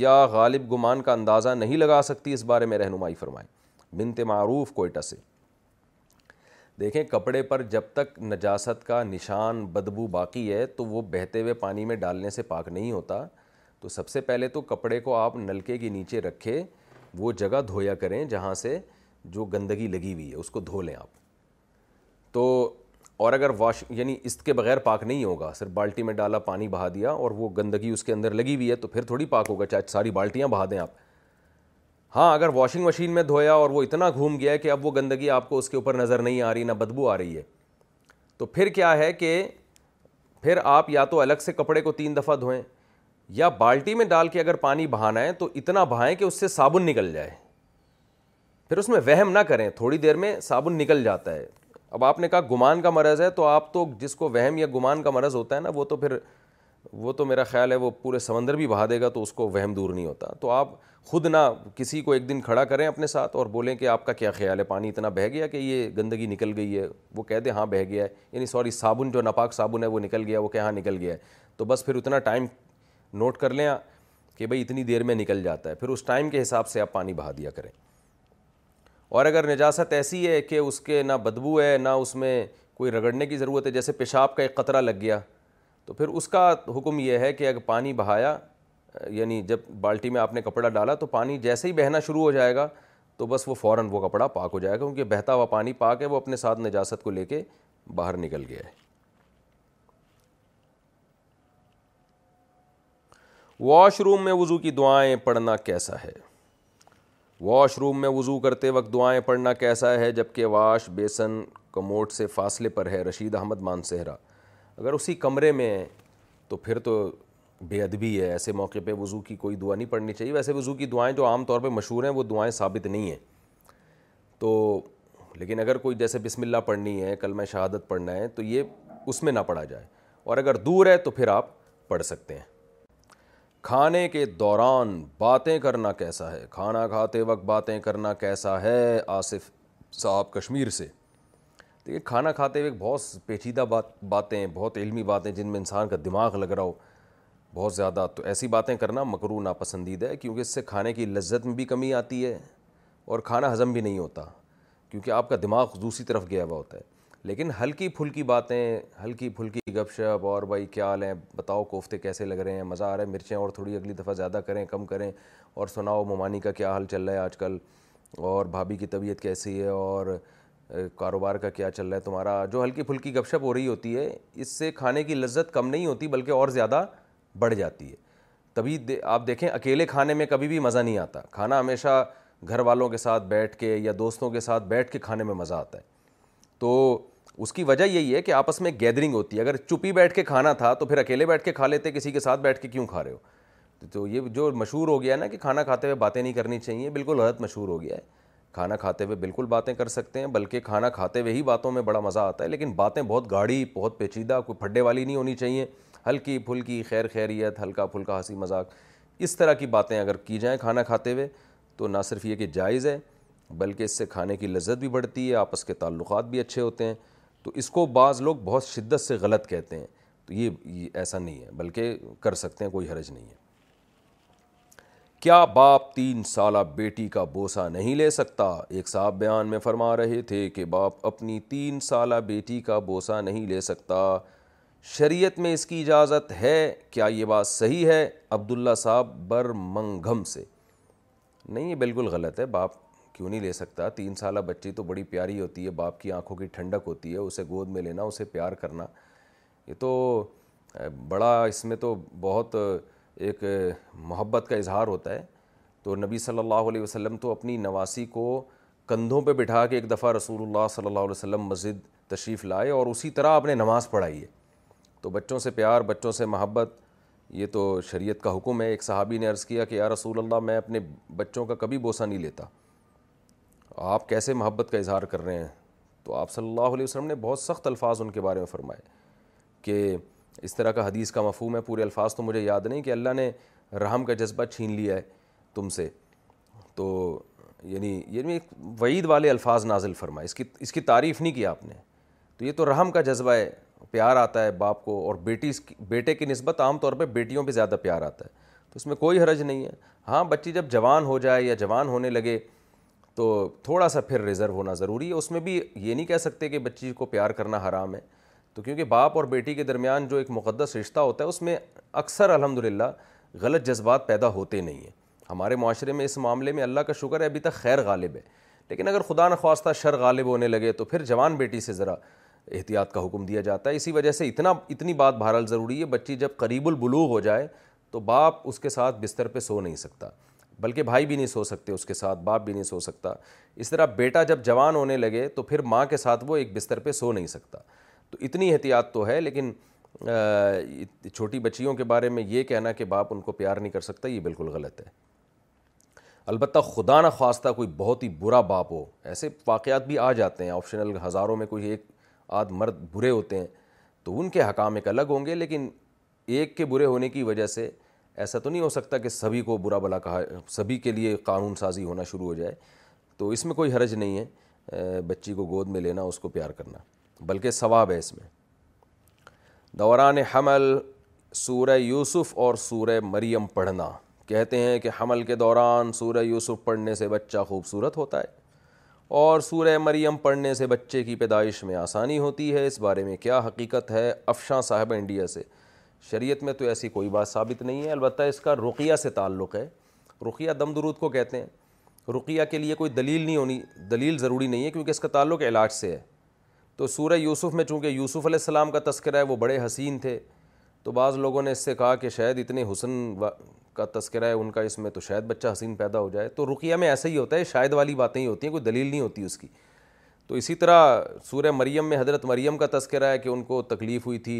یا غالب گمان کا اندازہ نہیں لگا سکتی اس بارے میں رہنمائی فرمائیں بنت معروف کوئٹہ سے دیکھیں کپڑے پر جب تک نجاست کا نشان بدبو باقی ہے تو وہ بہتے ہوئے پانی میں ڈالنے سے پاک نہیں ہوتا تو سب سے پہلے تو کپڑے کو آپ نلکے کے نیچے رکھے وہ جگہ دھویا کریں جہاں سے جو گندگی لگی ہوئی ہے اس کو دھو لیں آپ تو اور اگر واش یعنی اس کے بغیر پاک نہیں ہوگا صرف بالٹی میں ڈالا پانی بہا دیا اور وہ گندگی اس کے اندر لگی ہوئی ہے تو پھر تھوڑی پاک ہوگا چاہے ساری بالٹیاں بہا دیں آپ ہاں اگر واشنگ مشین میں دھویا اور وہ اتنا گھوم گیا ہے کہ اب وہ گندگی آپ کو اس کے اوپر نظر نہیں آ رہی نہ بدبو آ رہی ہے تو پھر کیا ہے کہ پھر آپ یا تو الگ سے کپڑے کو تین دفعہ دھوئیں یا بالٹی میں ڈال کے اگر پانی بہانا ہے تو اتنا بہائیں کہ اس سے صابن نکل جائے پھر اس میں وہم نہ کریں تھوڑی دیر میں صابن نکل جاتا ہے اب آپ نے کہا گمان کا مرض ہے تو آپ تو جس کو وہم یا گمان کا مرض ہوتا ہے نا وہ تو پھر وہ تو میرا خیال ہے وہ پورے سمندر بھی بہا دے گا تو اس کو وہم دور نہیں ہوتا تو آپ خود نہ کسی کو ایک دن کھڑا کریں اپنے ساتھ اور بولیں کہ آپ کا کیا خیال ہے پانی اتنا بہہ گیا کہ یہ گندگی نکل گئی ہے وہ کہہ دیں ہاں بہہ گیا ہے یعنی سوری صابن جو ناپاک صابن ہے وہ نکل گیا وہ ہاں نکل گیا ہے تو بس پھر اتنا ٹائم نوٹ کر لیں کہ بھائی اتنی دیر میں نکل جاتا ہے پھر اس ٹائم کے حساب سے آپ پانی بہا دیا کریں اور اگر نجاست ایسی ہے کہ اس کے نہ بدبو ہے نہ اس میں کوئی رگڑنے کی ضرورت ہے جیسے پیشاب کا ایک قطرہ لگ گیا تو پھر اس کا حکم یہ ہے کہ اگر پانی بہایا یعنی جب بالٹی میں آپ نے کپڑا ڈالا تو پانی جیسے ہی بہنا شروع ہو جائے گا تو بس وہ فوراً وہ کپڑا پاک ہو جائے گا کیونکہ بہتا ہوا پانی پاک ہے وہ اپنے ساتھ نجاست کو لے کے باہر نکل گیا ہے واش روم میں وضو کی دعائیں پڑھنا کیسا ہے واش روم میں وضو کرتے وقت دعائیں پڑھنا کیسا ہے جبکہ واش بیسن کموٹ سے فاصلے پر ہے رشید احمد مان صہرا اگر اسی کمرے میں تو پھر تو بے ادبی ہے ایسے موقع پہ وضو کی کوئی دعا نہیں پڑھنی چاہیے ویسے وضو کی دعائیں جو عام طور پہ مشہور ہیں وہ دعائیں ثابت نہیں ہیں تو لیکن اگر کوئی جیسے بسم اللہ پڑھنی ہے کلمہ شہادت پڑھنا ہے تو یہ اس میں نہ پڑھا جائے اور اگر دور ہے تو پھر آپ پڑھ سکتے ہیں کھانے کے دوران باتیں کرنا کیسا ہے کھانا کھاتے وقت باتیں کرنا کیسا ہے آصف صاحب کشمیر سے تو یہ کھانا کھاتے وقت بہت پیچیدہ بات باتیں بہت علمی باتیں جن میں انسان کا دماغ لگ رہا ہو بہت زیادہ تو ایسی باتیں کرنا مکرو ناپسندیدہ ہے کیونکہ اس سے کھانے کی لذت میں بھی کمی آتی ہے اور کھانا ہضم بھی نہیں ہوتا کیونکہ آپ کا دماغ دوسری طرف گیا ہوا ہوتا ہے لیکن ہلکی پھلکی باتیں ہلکی پھلکی گپ شپ اور بھائی کیا حال ہیں بتاؤ کوفتے کیسے لگ رہے ہیں مزہ آ رہا ہے مرچیں اور تھوڑی اگلی دفعہ زیادہ کریں کم کریں اور سناؤ ممانی کا کیا حال چل رہا ہے آج کل اور بھابھی کی طبیعت کیسی ہے اور کاروبار کا کیا چل رہا ہے تمہارا جو ہلکی پھلکی گپ شپ ہو رہی ہوتی ہے اس سے کھانے کی لذت کم نہیں ہوتی بلکہ اور زیادہ بڑھ جاتی ہے تبھی آپ دیکھیں اکیلے کھانے میں کبھی بھی مزہ نہیں آتا کھانا ہمیشہ گھر والوں کے ساتھ بیٹھ کے یا دوستوں کے ساتھ بیٹھ کے کھانے میں مزہ آتا ہے تو اس کی وجہ یہی ہے کہ آپس میں گیدرنگ ہوتی ہے اگر چپی بیٹھ کے کھانا تھا تو پھر اکیلے بیٹھ کے کھا لیتے کسی کے ساتھ بیٹھ کے کیوں کھا رہے ہو تو یہ جو مشہور ہو گیا نا کہ کھانا کھاتے ہوئے باتیں نہیں کرنی چاہیے بالکل غلط مشہور ہو گیا ہے کھانا کھاتے ہوئے بالکل باتیں کر سکتے ہیں بلکہ کھانا کھاتے ہوئے ہی باتوں میں بڑا مزہ آتا ہے لیکن باتیں بہت گاڑی بہت پیچیدہ کوئی پھڈے والی نہیں ہونی چاہیے ہلکی پھلکی خیر خیریت ہلکا پھلکا ہنسی مذاق اس طرح کی باتیں اگر کی جائیں کھانا کھاتے ہوئے تو نہ صرف یہ کہ جائز ہے بلکہ اس سے کھانے کی لذت بھی بڑھتی ہے آپس کے تعلقات بھی اچھے ہوتے ہیں تو اس کو بعض لوگ بہت شدت سے غلط کہتے ہیں تو یہ ایسا نہیں ہے بلکہ کر سکتے ہیں کوئی حرج نہیں ہے کیا باپ تین سالہ بیٹی کا بوسہ نہیں لے سکتا ایک صاحب بیان میں فرما رہے تھے کہ باپ اپنی تین سالہ بیٹی کا بوسہ نہیں لے سکتا شریعت میں اس کی اجازت ہے کیا یہ بات صحیح ہے عبداللہ صاحب برمنگھم سے نہیں یہ بالکل غلط ہے باپ کیوں نہیں لے سکتا تین سالہ بچی تو بڑی پیاری ہوتی ہے باپ کی آنکھوں کی ٹھنڈک ہوتی ہے اسے گود میں لینا اسے پیار کرنا یہ تو بڑا اس میں تو بہت ایک محبت کا اظہار ہوتا ہے تو نبی صلی اللہ علیہ وسلم تو اپنی نواسی کو کندھوں پہ بٹھا کے ایک دفعہ رسول اللہ صلی اللہ علیہ وسلم مسجد تشریف لائے اور اسی طرح آپ نے نماز پڑھائی ہے تو بچوں سے پیار بچوں سے محبت یہ تو شریعت کا حکم ہے ایک صحابی نے عرض کیا کہ یا رسول اللہ میں اپنے بچوں کا کبھی بوسہ نہیں لیتا آپ کیسے محبت کا اظہار کر رہے ہیں تو آپ صلی اللہ علیہ وسلم نے بہت سخت الفاظ ان کے بارے میں فرمائے کہ اس طرح کا حدیث کا مفہوم ہے پورے الفاظ تو مجھے یاد نہیں کہ اللہ نے رحم کا جذبہ چھین لیا ہے تم سے تو یعنی یعنی ایک وعید والے الفاظ نازل فرمائے اس کی اس کی تعریف نہیں کیا آپ نے تو یہ تو رحم کا جذبہ ہے پیار آتا ہے باپ کو اور بیٹی بیٹے کی نسبت عام طور پہ بیٹیوں پہ زیادہ پیار آتا ہے تو اس میں کوئی حرج نہیں ہے ہاں بچی جب جوان ہو جائے یا جوان ہونے لگے تو تھوڑا سا پھر ریزرو ہونا ضروری ہے اس میں بھی یہ نہیں کہہ سکتے کہ بچی کو پیار کرنا حرام ہے تو کیونکہ باپ اور بیٹی کے درمیان جو ایک مقدس رشتہ ہوتا ہے اس میں اکثر الحمد للہ غلط جذبات پیدا ہوتے نہیں ہیں ہمارے معاشرے میں اس معاملے میں اللہ کا شکر ہے ابھی تک خیر غالب ہے لیکن اگر خدا نخواستہ شر غالب ہونے لگے تو پھر جوان بیٹی سے ذرا احتیاط کا حکم دیا جاتا ہے اسی وجہ سے اتنا اتنی بات بہرحال ضروری ہے بچی جب قریب البلو ہو جائے تو باپ اس کے ساتھ بستر پہ سو نہیں سکتا بلکہ بھائی بھی نہیں سو سکتے اس کے ساتھ باپ بھی نہیں سو سکتا اس طرح بیٹا جب جوان ہونے لگے تو پھر ماں کے ساتھ وہ ایک بستر پہ سو نہیں سکتا تو اتنی احتیاط تو ہے لیکن چھوٹی بچیوں کے بارے میں یہ کہنا کہ باپ ان کو پیار نہیں کر سکتا یہ بالکل غلط ہے البتہ خدا نہ خواستہ کوئی بہت ہی برا باپ ہو ایسے واقعات بھی آ جاتے ہیں آپشنل ہزاروں میں کوئی ایک آد مرد برے ہوتے ہیں تو ان کے حکام ایک الگ ہوں گے لیکن ایک کے برے ہونے کی وجہ سے ایسا تو نہیں ہو سکتا کہ سبھی کو برا بلا کہا سبھی کے لیے قانون سازی ہونا شروع ہو جائے تو اس میں کوئی حرج نہیں ہے بچی کو گود میں لینا اس کو پیار کرنا بلکہ ثواب ہے اس میں دوران حمل سورہ یوسف اور سورہ مریم پڑھنا کہتے ہیں کہ حمل کے دوران سورہ یوسف پڑھنے سے بچہ خوبصورت ہوتا ہے اور سورہ مریم پڑھنے سے بچے کی پیدائش میں آسانی ہوتی ہے اس بارے میں کیا حقیقت ہے افشاں صاحب انڈیا سے شریعت میں تو ایسی کوئی بات ثابت نہیں ہے البتہ اس کا رقیہ سے تعلق ہے رقیہ دم درود کو کہتے ہیں رقیہ کے لیے کوئی دلیل نہیں ہونی دلیل ضروری نہیں ہے کیونکہ اس کا تعلق علاج سے ہے تو سورہ یوسف میں چونکہ یوسف علیہ السلام کا تذکرہ ہے وہ بڑے حسین تھے تو بعض لوگوں نے اس سے کہا کہ شاید اتنے حسن کا تذکرہ ہے ان کا اس میں تو شاید بچہ حسین پیدا ہو جائے تو رقیہ میں ایسا ہی ہوتا ہے شاید والی باتیں ہی ہوتی ہیں کوئی دلیل نہیں ہوتی اس کی تو اسی طرح سورہ مریم میں حضرت مریم کا تذکرہ ہے کہ ان کو تکلیف ہوئی تھی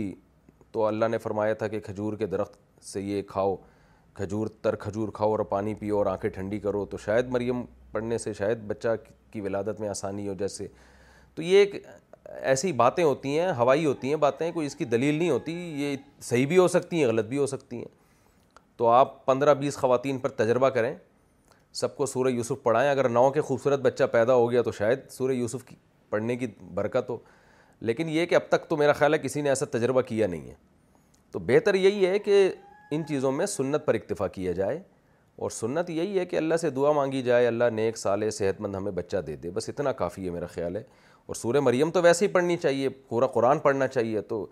تو اللہ نے فرمایا تھا کہ کھجور کے درخت سے یہ کھاؤ کھجور تر کھجور کھاؤ اور پانی پیو اور آنکھیں ٹھنڈی کرو تو شاید مریم پڑھنے سے شاید بچہ کی ولادت میں آسانی ہو جیسے تو یہ ایک ایسی باتیں ہوتی ہیں ہوائی ہوتی ہیں باتیں کوئی اس کی دلیل نہیں ہوتی یہ صحیح بھی ہو سکتی ہیں غلط بھی ہو سکتی ہیں تو آپ پندرہ بیس خواتین پر تجربہ کریں سب کو سورہ یوسف پڑھائیں اگر نو کے خوبصورت بچہ پیدا ہو گیا تو شاید سورہ یوسف کی پڑھنے کی برکت ہو لیکن یہ کہ اب تک تو میرا خیال ہے کسی نے ایسا تجربہ کیا نہیں ہے تو بہتر یہی ہے کہ ان چیزوں میں سنت پر اکتفا کیا جائے اور سنت یہی ہے کہ اللہ سے دعا مانگی جائے اللہ نیک سالے صحت مند ہمیں بچہ دے دے بس اتنا کافی ہے میرا خیال ہے اور سور مریم تو ویسے ہی پڑھنی چاہیے پورا قرآن پڑھنا چاہیے تو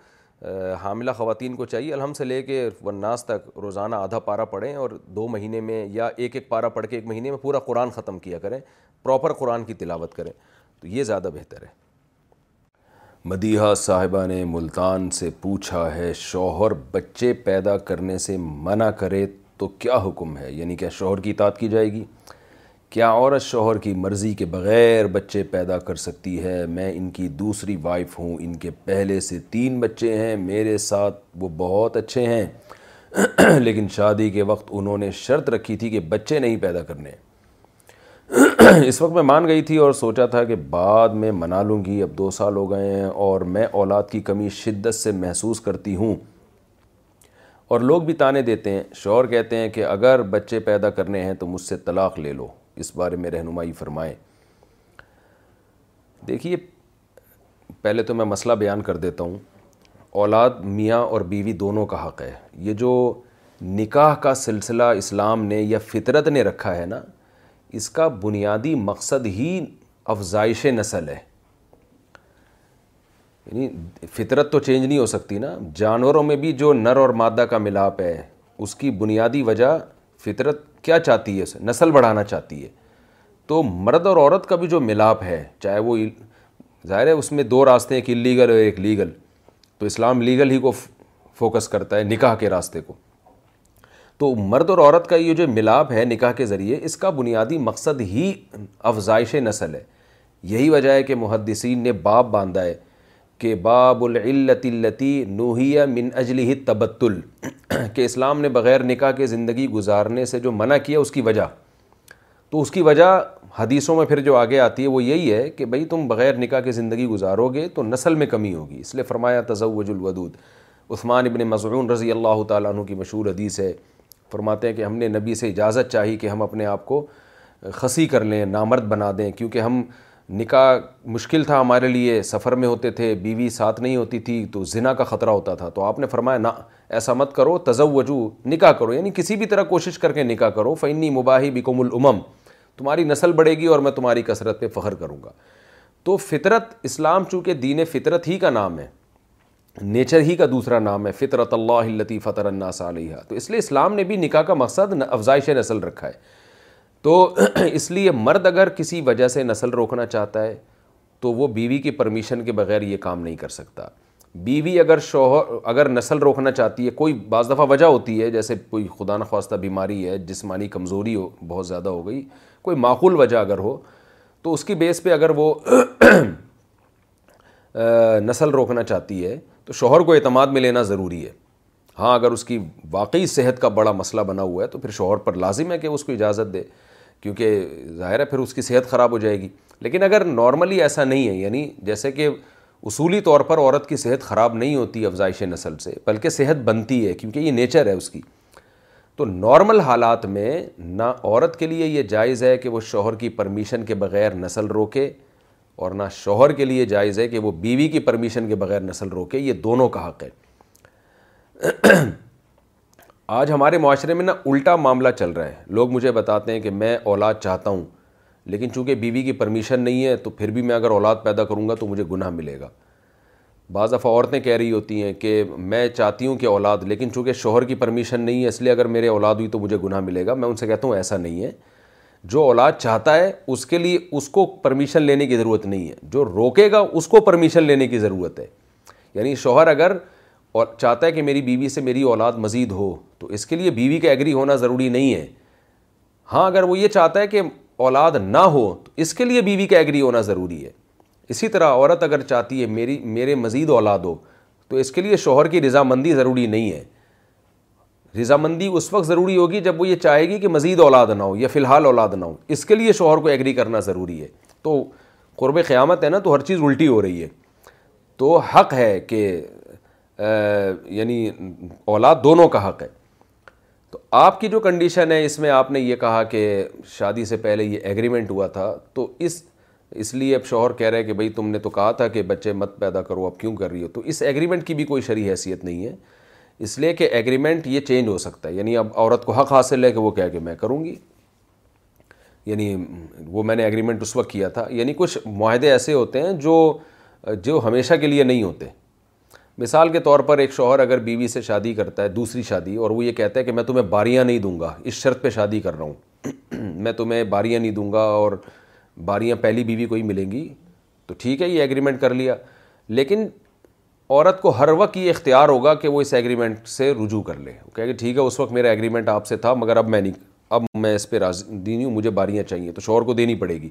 حاملہ خواتین کو چاہیے الحم سے لے کے وناس تک روزانہ آدھا پارہ پڑھیں اور دو مہینے میں یا ایک ایک پارہ پڑھ کے ایک مہینے میں پورا قرآن ختم کیا کریں پراپر قرآن کی تلاوت کریں تو یہ زیادہ بہتر ہے مدیحہ صاحبہ نے ملتان سے پوچھا ہے شوہر بچے پیدا کرنے سے منع کرے تو کیا حکم ہے یعنی کیا شوہر کی اطاعت کی جائے گی کیا عورت شوہر کی مرضی کے بغیر بچے پیدا کر سکتی ہے میں ان کی دوسری وائف ہوں ان کے پہلے سے تین بچے ہیں میرے ساتھ وہ بہت اچھے ہیں لیکن شادی کے وقت انہوں نے شرط رکھی تھی کہ بچے نہیں پیدا کرنے اس وقت میں مان گئی تھی اور سوچا تھا کہ بعد میں منا لوں گی اب دو سال ہو گئے ہیں اور میں اولاد کی کمی شدت سے محسوس کرتی ہوں اور لوگ بھی تانے دیتے ہیں شور کہتے ہیں کہ اگر بچے پیدا کرنے ہیں تو مجھ سے طلاق لے لو اس بارے میں رہنمائی فرمائیں دیکھیے پہلے تو میں مسئلہ بیان کر دیتا ہوں اولاد میاں اور بیوی دونوں کا حق ہے یہ جو نکاح کا سلسلہ اسلام نے یا فطرت نے رکھا ہے نا اس کا بنیادی مقصد ہی افزائش نسل ہے یعنی فطرت تو چینج نہیں ہو سکتی نا جانوروں میں بھی جو نر اور مادہ کا ملاپ ہے اس کی بنیادی وجہ فطرت کیا چاہتی ہے اسے نسل بڑھانا چاہتی ہے تو مرد اور عورت کا بھی جو ملاپ ہے چاہے وہ ظاہر ہے اس میں دو راستے ہیں ایک الگل اور ایک لیگل تو اسلام لیگل ہی کو فوکس کرتا ہے نکاح کے راستے کو تو مرد اور عورت کا یہ جو ملاب ہے نکاح کے ذریعے اس کا بنیادی مقصد ہی افزائش نسل ہے یہی وجہ ہے کہ محدثین نے باب باندھا ہے کہ باب العلت التی نوہی من اجلی تبتل کہ اسلام نے بغیر نکاح کے زندگی گزارنے سے جو منع کیا اس کی وجہ تو اس کی وجہ حدیثوں میں پھر جو آگے آتی ہے وہ یہی ہے کہ بھئی تم بغیر نکاح کے زندگی گزارو گے تو نسل میں کمی ہوگی اس لیے فرمایا تزوج الودود عثمان ابن مضعون رضی اللہ تعالیٰ عنہ کی مشہور حدیث ہے فرماتے ہیں کہ ہم نے نبی سے اجازت چاہی کہ ہم اپنے آپ کو خسی کر لیں نامرد بنا دیں کیونکہ ہم نکاح مشکل تھا ہمارے لیے سفر میں ہوتے تھے بیوی ساتھ نہیں ہوتی تھی تو زنا کا خطرہ ہوتا تھا تو آپ نے فرمایا نہ ایسا مت کرو تزو وجو نکاح کرو یعنی کسی بھی طرح کوشش کر کے نکاح کرو فینی مباحی بکم الامم تمہاری نسل بڑھے گی اور میں تمہاری کثرت پہ فخر کروں گا تو فطرت اسلام چونکہ دین فطرت ہی کا نام ہے نیچر ہی کا دوسرا نام ہے فطرت اللہ التی فطر الناس علیہ تو اس لیے اسلام نے بھی نکاح کا مقصد افزائش نسل رکھا ہے تو اس لیے مرد اگر کسی وجہ سے نسل روکنا چاہتا ہے تو وہ بیوی کی پرمیشن کے بغیر یہ کام نہیں کر سکتا بیوی اگر شوہر اگر نسل روکنا چاہتی ہے کوئی بعض دفعہ وجہ ہوتی ہے جیسے کوئی خدا نخواستہ بیماری ہے جسمانی کمزوری ہو بہت زیادہ ہو گئی کوئی معقول وجہ اگر ہو تو اس کی بیس پہ اگر وہ نسل روکنا چاہتی ہے تو شوہر کو اعتماد میں لینا ضروری ہے ہاں اگر اس کی واقعی صحت کا بڑا مسئلہ بنا ہوا ہے تو پھر شوہر پر لازم ہے کہ اس کو اجازت دے کیونکہ ظاہر ہے پھر اس کی صحت خراب ہو جائے گی لیکن اگر نارملی ایسا نہیں ہے یعنی جیسے کہ اصولی طور پر عورت کی صحت خراب نہیں ہوتی افزائش نسل سے بلکہ صحت بنتی ہے کیونکہ یہ نیچر ہے اس کی تو نارمل حالات میں نہ عورت کے لیے یہ جائز ہے کہ وہ شوہر کی پرمیشن کے بغیر نسل روکے اور نہ شوہر کے لیے جائز ہے کہ وہ بیوی کی پرمیشن کے بغیر نسل روکے یہ دونوں کا حق ہے آج ہمارے معاشرے میں نا الٹا معاملہ چل رہا ہے لوگ مجھے بتاتے ہیں کہ میں اولاد چاہتا ہوں لیکن چونکہ بیوی کی پرمیشن نہیں ہے تو پھر بھی میں اگر اولاد پیدا کروں گا تو مجھے گناہ ملے گا بعض دفعہ عورتیں کہہ رہی ہوتی ہیں کہ میں چاہتی ہوں کہ اولاد لیکن چونکہ شوہر کی پرمیشن نہیں ہے اس لیے اگر میرے اولاد ہوئی تو مجھے گناہ ملے گا میں ان سے کہتا ہوں ایسا نہیں ہے جو اولاد چاہتا ہے اس کے لیے اس کو پرمیشن لینے کی ضرورت نہیں ہے جو روکے گا اس کو پرمیشن لینے کی ضرورت ہے یعنی شوہر اگر چاہتا ہے کہ میری بیوی سے میری اولاد مزید ہو تو اس کے لیے بیوی کا ایگری ہونا ضروری نہیں ہے ہاں اگر وہ یہ چاہتا ہے کہ اولاد نہ ہو تو اس کے لیے بیوی کا ایگری ہونا ضروری ہے اسی طرح عورت اگر چاہتی ہے میری میرے مزید اولاد ہو تو اس کے لیے شوہر کی رضامندی ضروری نہیں ہے رضامندی اس وقت ضروری ہوگی جب وہ یہ چاہے گی کہ مزید اولاد نہ ہو یا فی الحال اولاد نہ ہو اس کے لیے شوہر کو ایگری کرنا ضروری ہے تو قرب قیامت ہے نا تو ہر چیز الٹی ہو رہی ہے تو حق ہے کہ یعنی اولاد دونوں کا حق ہے تو آپ کی جو کنڈیشن ہے اس میں آپ نے یہ کہا کہ شادی سے پہلے یہ ایگریمنٹ ہوا تھا تو اس اس لیے اب شوہر کہہ رہے ہیں کہ بھائی تم نے تو کہا تھا کہ بچے مت پیدا کرو اب کیوں کر رہی ہو تو اس ایگریمنٹ کی بھی کوئی شرعی حیثیت نہیں ہے اس لیے کہ ایگریمنٹ یہ چینج ہو سکتا ہے یعنی اب عورت کو حق حاصل ہے کہ وہ کہہ کہ میں کروں گی یعنی وہ میں نے ایگریمنٹ اس وقت کیا تھا یعنی کچھ معاہدے ایسے ہوتے ہیں جو جو ہمیشہ کے لیے نہیں ہوتے مثال کے طور پر ایک شوہر اگر بیوی سے شادی کرتا ہے دوسری شادی اور وہ یہ کہتا ہے کہ میں تمہیں باریاں نہیں دوں گا اس شرط پہ شادی کر رہا ہوں میں تمہیں باریاں نہیں دوں گا اور باریاں پہلی بیوی کو ہی ملیں گی تو ٹھیک ہے یہ ایگریمنٹ کر لیا لیکن عورت کو ہر وقت یہ اختیار ہوگا کہ وہ اس ایگریمنٹ سے رجوع کر لے کہ ٹھیک ہے اس وقت میرا ایگریمنٹ آپ سے تھا مگر اب میں نہیں اب میں اس پہ راضی دینی ہوں مجھے باریاں چاہیے تو شوہر کو دینی پڑے گی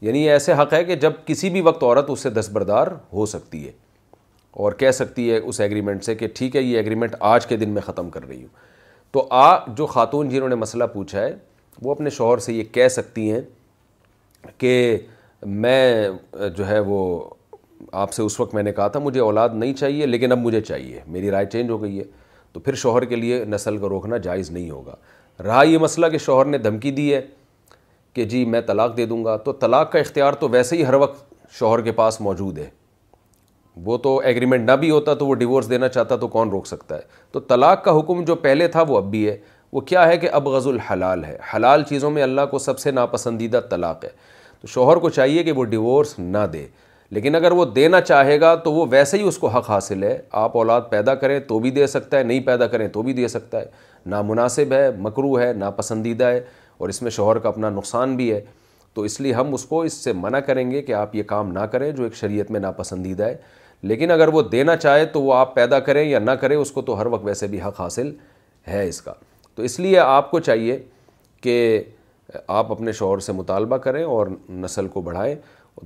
یعنی یہ ایسے حق ہے کہ جب کسی بھی وقت عورت اس سے دستبردار ہو سکتی ہے اور کہہ سکتی ہے اس ایگریمنٹ سے کہ ٹھیک ہے یہ ایگریمنٹ آج کے دن میں ختم کر رہی ہوں تو آ جو خاتون جنہوں نے مسئلہ پوچھا ہے وہ اپنے شوہر سے یہ کہہ سکتی ہیں کہ میں جو ہے وہ آپ سے اس وقت میں نے کہا تھا مجھے اولاد نہیں چاہیے لیکن اب مجھے چاہیے میری رائے چینج ہو گئی ہے تو پھر شوہر کے لیے نسل کو روکنا جائز نہیں ہوگا رہا یہ مسئلہ کہ شوہر نے دھمکی دی ہے کہ جی میں طلاق دے دوں گا تو طلاق کا اختیار تو ویسے ہی ہر وقت شوہر کے پاس موجود ہے وہ تو ایگریمنٹ نہ بھی ہوتا تو وہ ڈیورس دینا چاہتا تو کون روک سکتا ہے تو طلاق کا حکم جو پہلے تھا وہ اب بھی ہے وہ کیا ہے کہ اب غز الحلال ہے حلال چیزوں میں اللہ کو سب سے ناپسندیدہ طلاق ہے تو شوہر کو چاہیے کہ وہ ڈیورس نہ دے لیکن اگر وہ دینا چاہے گا تو وہ ویسے ہی اس کو حق حاصل ہے آپ اولاد پیدا کریں تو بھی دے سکتا ہے نہیں پیدا کریں تو بھی دے سکتا ہے نا مناسب ہے مکرو ہے ناپسندیدہ ہے اور اس میں شوہر کا اپنا نقصان بھی ہے تو اس لیے ہم اس کو اس سے منع کریں گے کہ آپ یہ کام نہ کریں جو ایک شریعت میں ناپسندیدہ ہے لیکن اگر وہ دینا چاہے تو وہ آپ پیدا کریں یا نہ کریں اس کو تو ہر وقت ویسے بھی حق حاصل ہے اس کا تو اس لیے آپ کو چاہیے کہ آپ اپنے شوہر سے مطالبہ کریں اور نسل کو بڑھائیں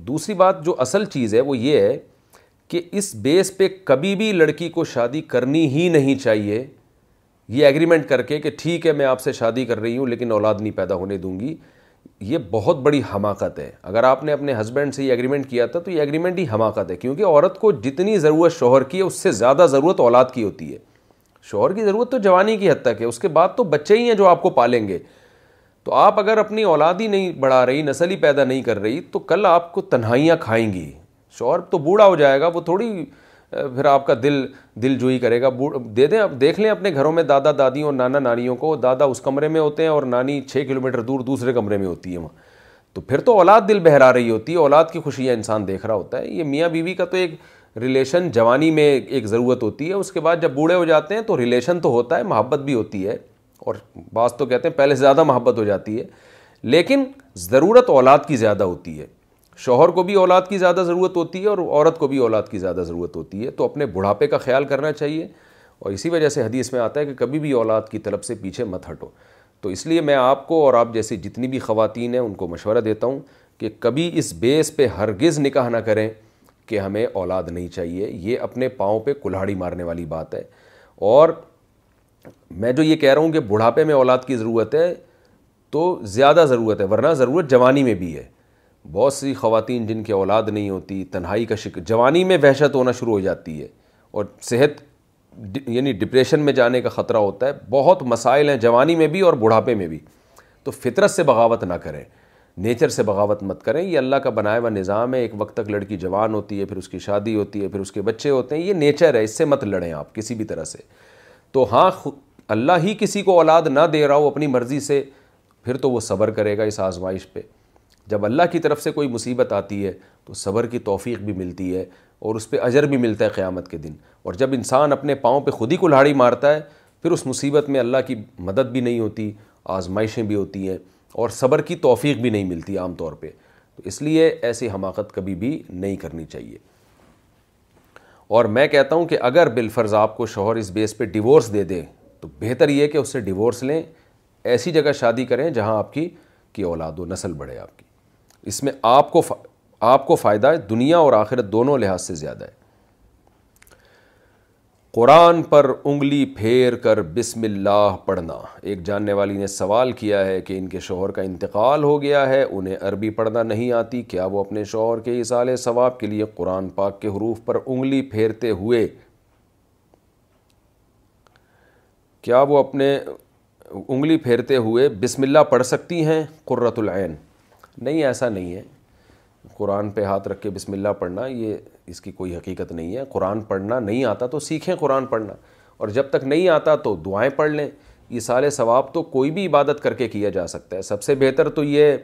دوسری بات جو اصل چیز ہے وہ یہ ہے کہ اس بیس پہ کبھی بھی لڑکی کو شادی کرنی ہی نہیں چاہیے یہ ایگریمنٹ کر کے کہ ٹھیک ہے میں آپ سے شادی کر رہی ہوں لیکن اولاد نہیں پیدا ہونے دوں گی یہ بہت بڑی حماقت ہے اگر آپ نے اپنے ہسبینڈ سے یہ ایگریمنٹ کیا تھا تو یہ ایگریمنٹ ہی حماقت ہے کیونکہ عورت کو جتنی ضرورت شوہر کی ہے اس سے زیادہ ضرورت اولاد کی ہوتی ہے شوہر کی ضرورت تو جوانی کی حد تک ہے اس کے بعد تو بچے ہی ہیں جو آپ کو پالیں گے تو آپ اگر اپنی اولاد ہی نہیں بڑھا رہی نسل ہی پیدا نہیں کر رہی تو کل آپ کو تنہائیاں کھائیں گی شور تو بوڑھا ہو جائے گا وہ تھوڑی پھر آپ کا دل دل جوئی کرے گا دے دیں آپ دیکھ لیں اپنے گھروں میں دادا دادیوں اور نانا نانیوں کو دادا اس کمرے میں ہوتے ہیں اور نانی چھ کلو میٹر دور دوسرے کمرے میں ہوتی ہے وہاں تو پھر تو اولاد دل بہرا رہی ہوتی ہے اولاد کی خوشیاں انسان دیکھ رہا ہوتا ہے یہ میاں بیوی کا تو ایک ریلیشن جوانی میں ایک ضرورت ہوتی ہے اس کے بعد جب بوڑھے ہو جاتے ہیں تو ریلیشن تو ہوتا ہے محبت بھی ہوتی ہے اور بعض تو کہتے ہیں پہلے سے زیادہ محبت ہو جاتی ہے لیکن ضرورت اولاد کی زیادہ ہوتی ہے شوہر کو بھی اولاد کی زیادہ ضرورت ہوتی ہے اور عورت کو بھی اولاد کی زیادہ ضرورت ہوتی ہے تو اپنے بڑھاپے کا خیال کرنا چاہیے اور اسی وجہ سے حدیث میں آتا ہے کہ کبھی بھی اولاد کی طلب سے پیچھے مت ہٹو تو اس لیے میں آپ کو اور آپ جیسی جتنی بھی خواتین ہیں ان کو مشورہ دیتا ہوں کہ کبھی اس بیس پہ ہرگز نکاح نہ کریں کہ ہمیں اولاد نہیں چاہیے یہ اپنے پاؤں پہ کلہاڑی مارنے والی بات ہے اور میں جو یہ کہہ رہا ہوں کہ بڑھاپے میں اولاد کی ضرورت ہے تو زیادہ ضرورت ہے ورنہ ضرورت جوانی میں بھی ہے بہت سی خواتین جن کی اولاد نہیں ہوتی تنہائی کا شکر جوانی میں وحشت ہونا شروع ہو جاتی ہے اور صحت یعنی ڈپریشن میں جانے کا خطرہ ہوتا ہے بہت مسائل ہیں جوانی میں بھی اور بڑھاپے میں بھی تو فطرت سے بغاوت نہ کریں نیچر سے بغاوت مت کریں یہ اللہ کا بنایا ہوا نظام ہے ایک وقت تک لڑکی جوان ہوتی ہے پھر اس کی شادی ہوتی ہے پھر اس کے بچے ہوتے ہیں یہ نیچر ہے اس سے مت لڑیں آپ کسی بھی طرح سے تو ہاں اللہ ہی کسی کو اولاد نہ دے رہا ہو اپنی مرضی سے پھر تو وہ صبر کرے گا اس آزمائش پہ جب اللہ کی طرف سے کوئی مصیبت آتی ہے تو صبر کی توفیق بھی ملتی ہے اور اس پہ اجر بھی ملتا ہے قیامت کے دن اور جب انسان اپنے پاؤں پہ خود ہی کلہاڑی مارتا ہے پھر اس مصیبت میں اللہ کی مدد بھی نہیں ہوتی آزمائشیں بھی ہوتی ہیں اور صبر کی توفیق بھی نہیں ملتی عام طور پہ تو اس لیے ایسی حماقت کبھی بھی نہیں کرنی چاہیے اور میں کہتا ہوں کہ اگر بالفرض آپ کو شوہر اس بیس پہ ڈیورس دے دے تو بہتر یہ کہ اس سے ڈیورس لیں ایسی جگہ شادی کریں جہاں آپ کی کہ اولاد و نسل بڑھے آپ کی اس میں آپ کو آپ کو فائدہ ہے دنیا اور آخرت دونوں لحاظ سے زیادہ ہے قرآن پر انگلی پھیر کر بسم اللہ پڑھنا ایک جاننے والی نے سوال کیا ہے کہ ان کے شوہر کا انتقال ہو گیا ہے انہیں عربی پڑھنا نہیں آتی کیا وہ اپنے شوہر کے اصال ثواب کے لیے قرآن پاک کے حروف پر انگلی پھیرتے ہوئے کیا وہ اپنے انگلی پھیرتے ہوئے بسم اللہ پڑھ سکتی ہیں قرۃ العین نہیں ایسا نہیں ہے قرآن پہ ہاتھ رکھ کے بسم اللہ پڑھنا یہ اس کی کوئی حقیقت نہیں ہے قرآن پڑھنا نہیں آتا تو سیکھیں قرآن پڑھنا اور جب تک نہیں آتا تو دعائیں پڑھ لیں یہ سال ثواب تو کوئی بھی عبادت کر کے کیا جا سکتا ہے سب سے بہتر تو یہ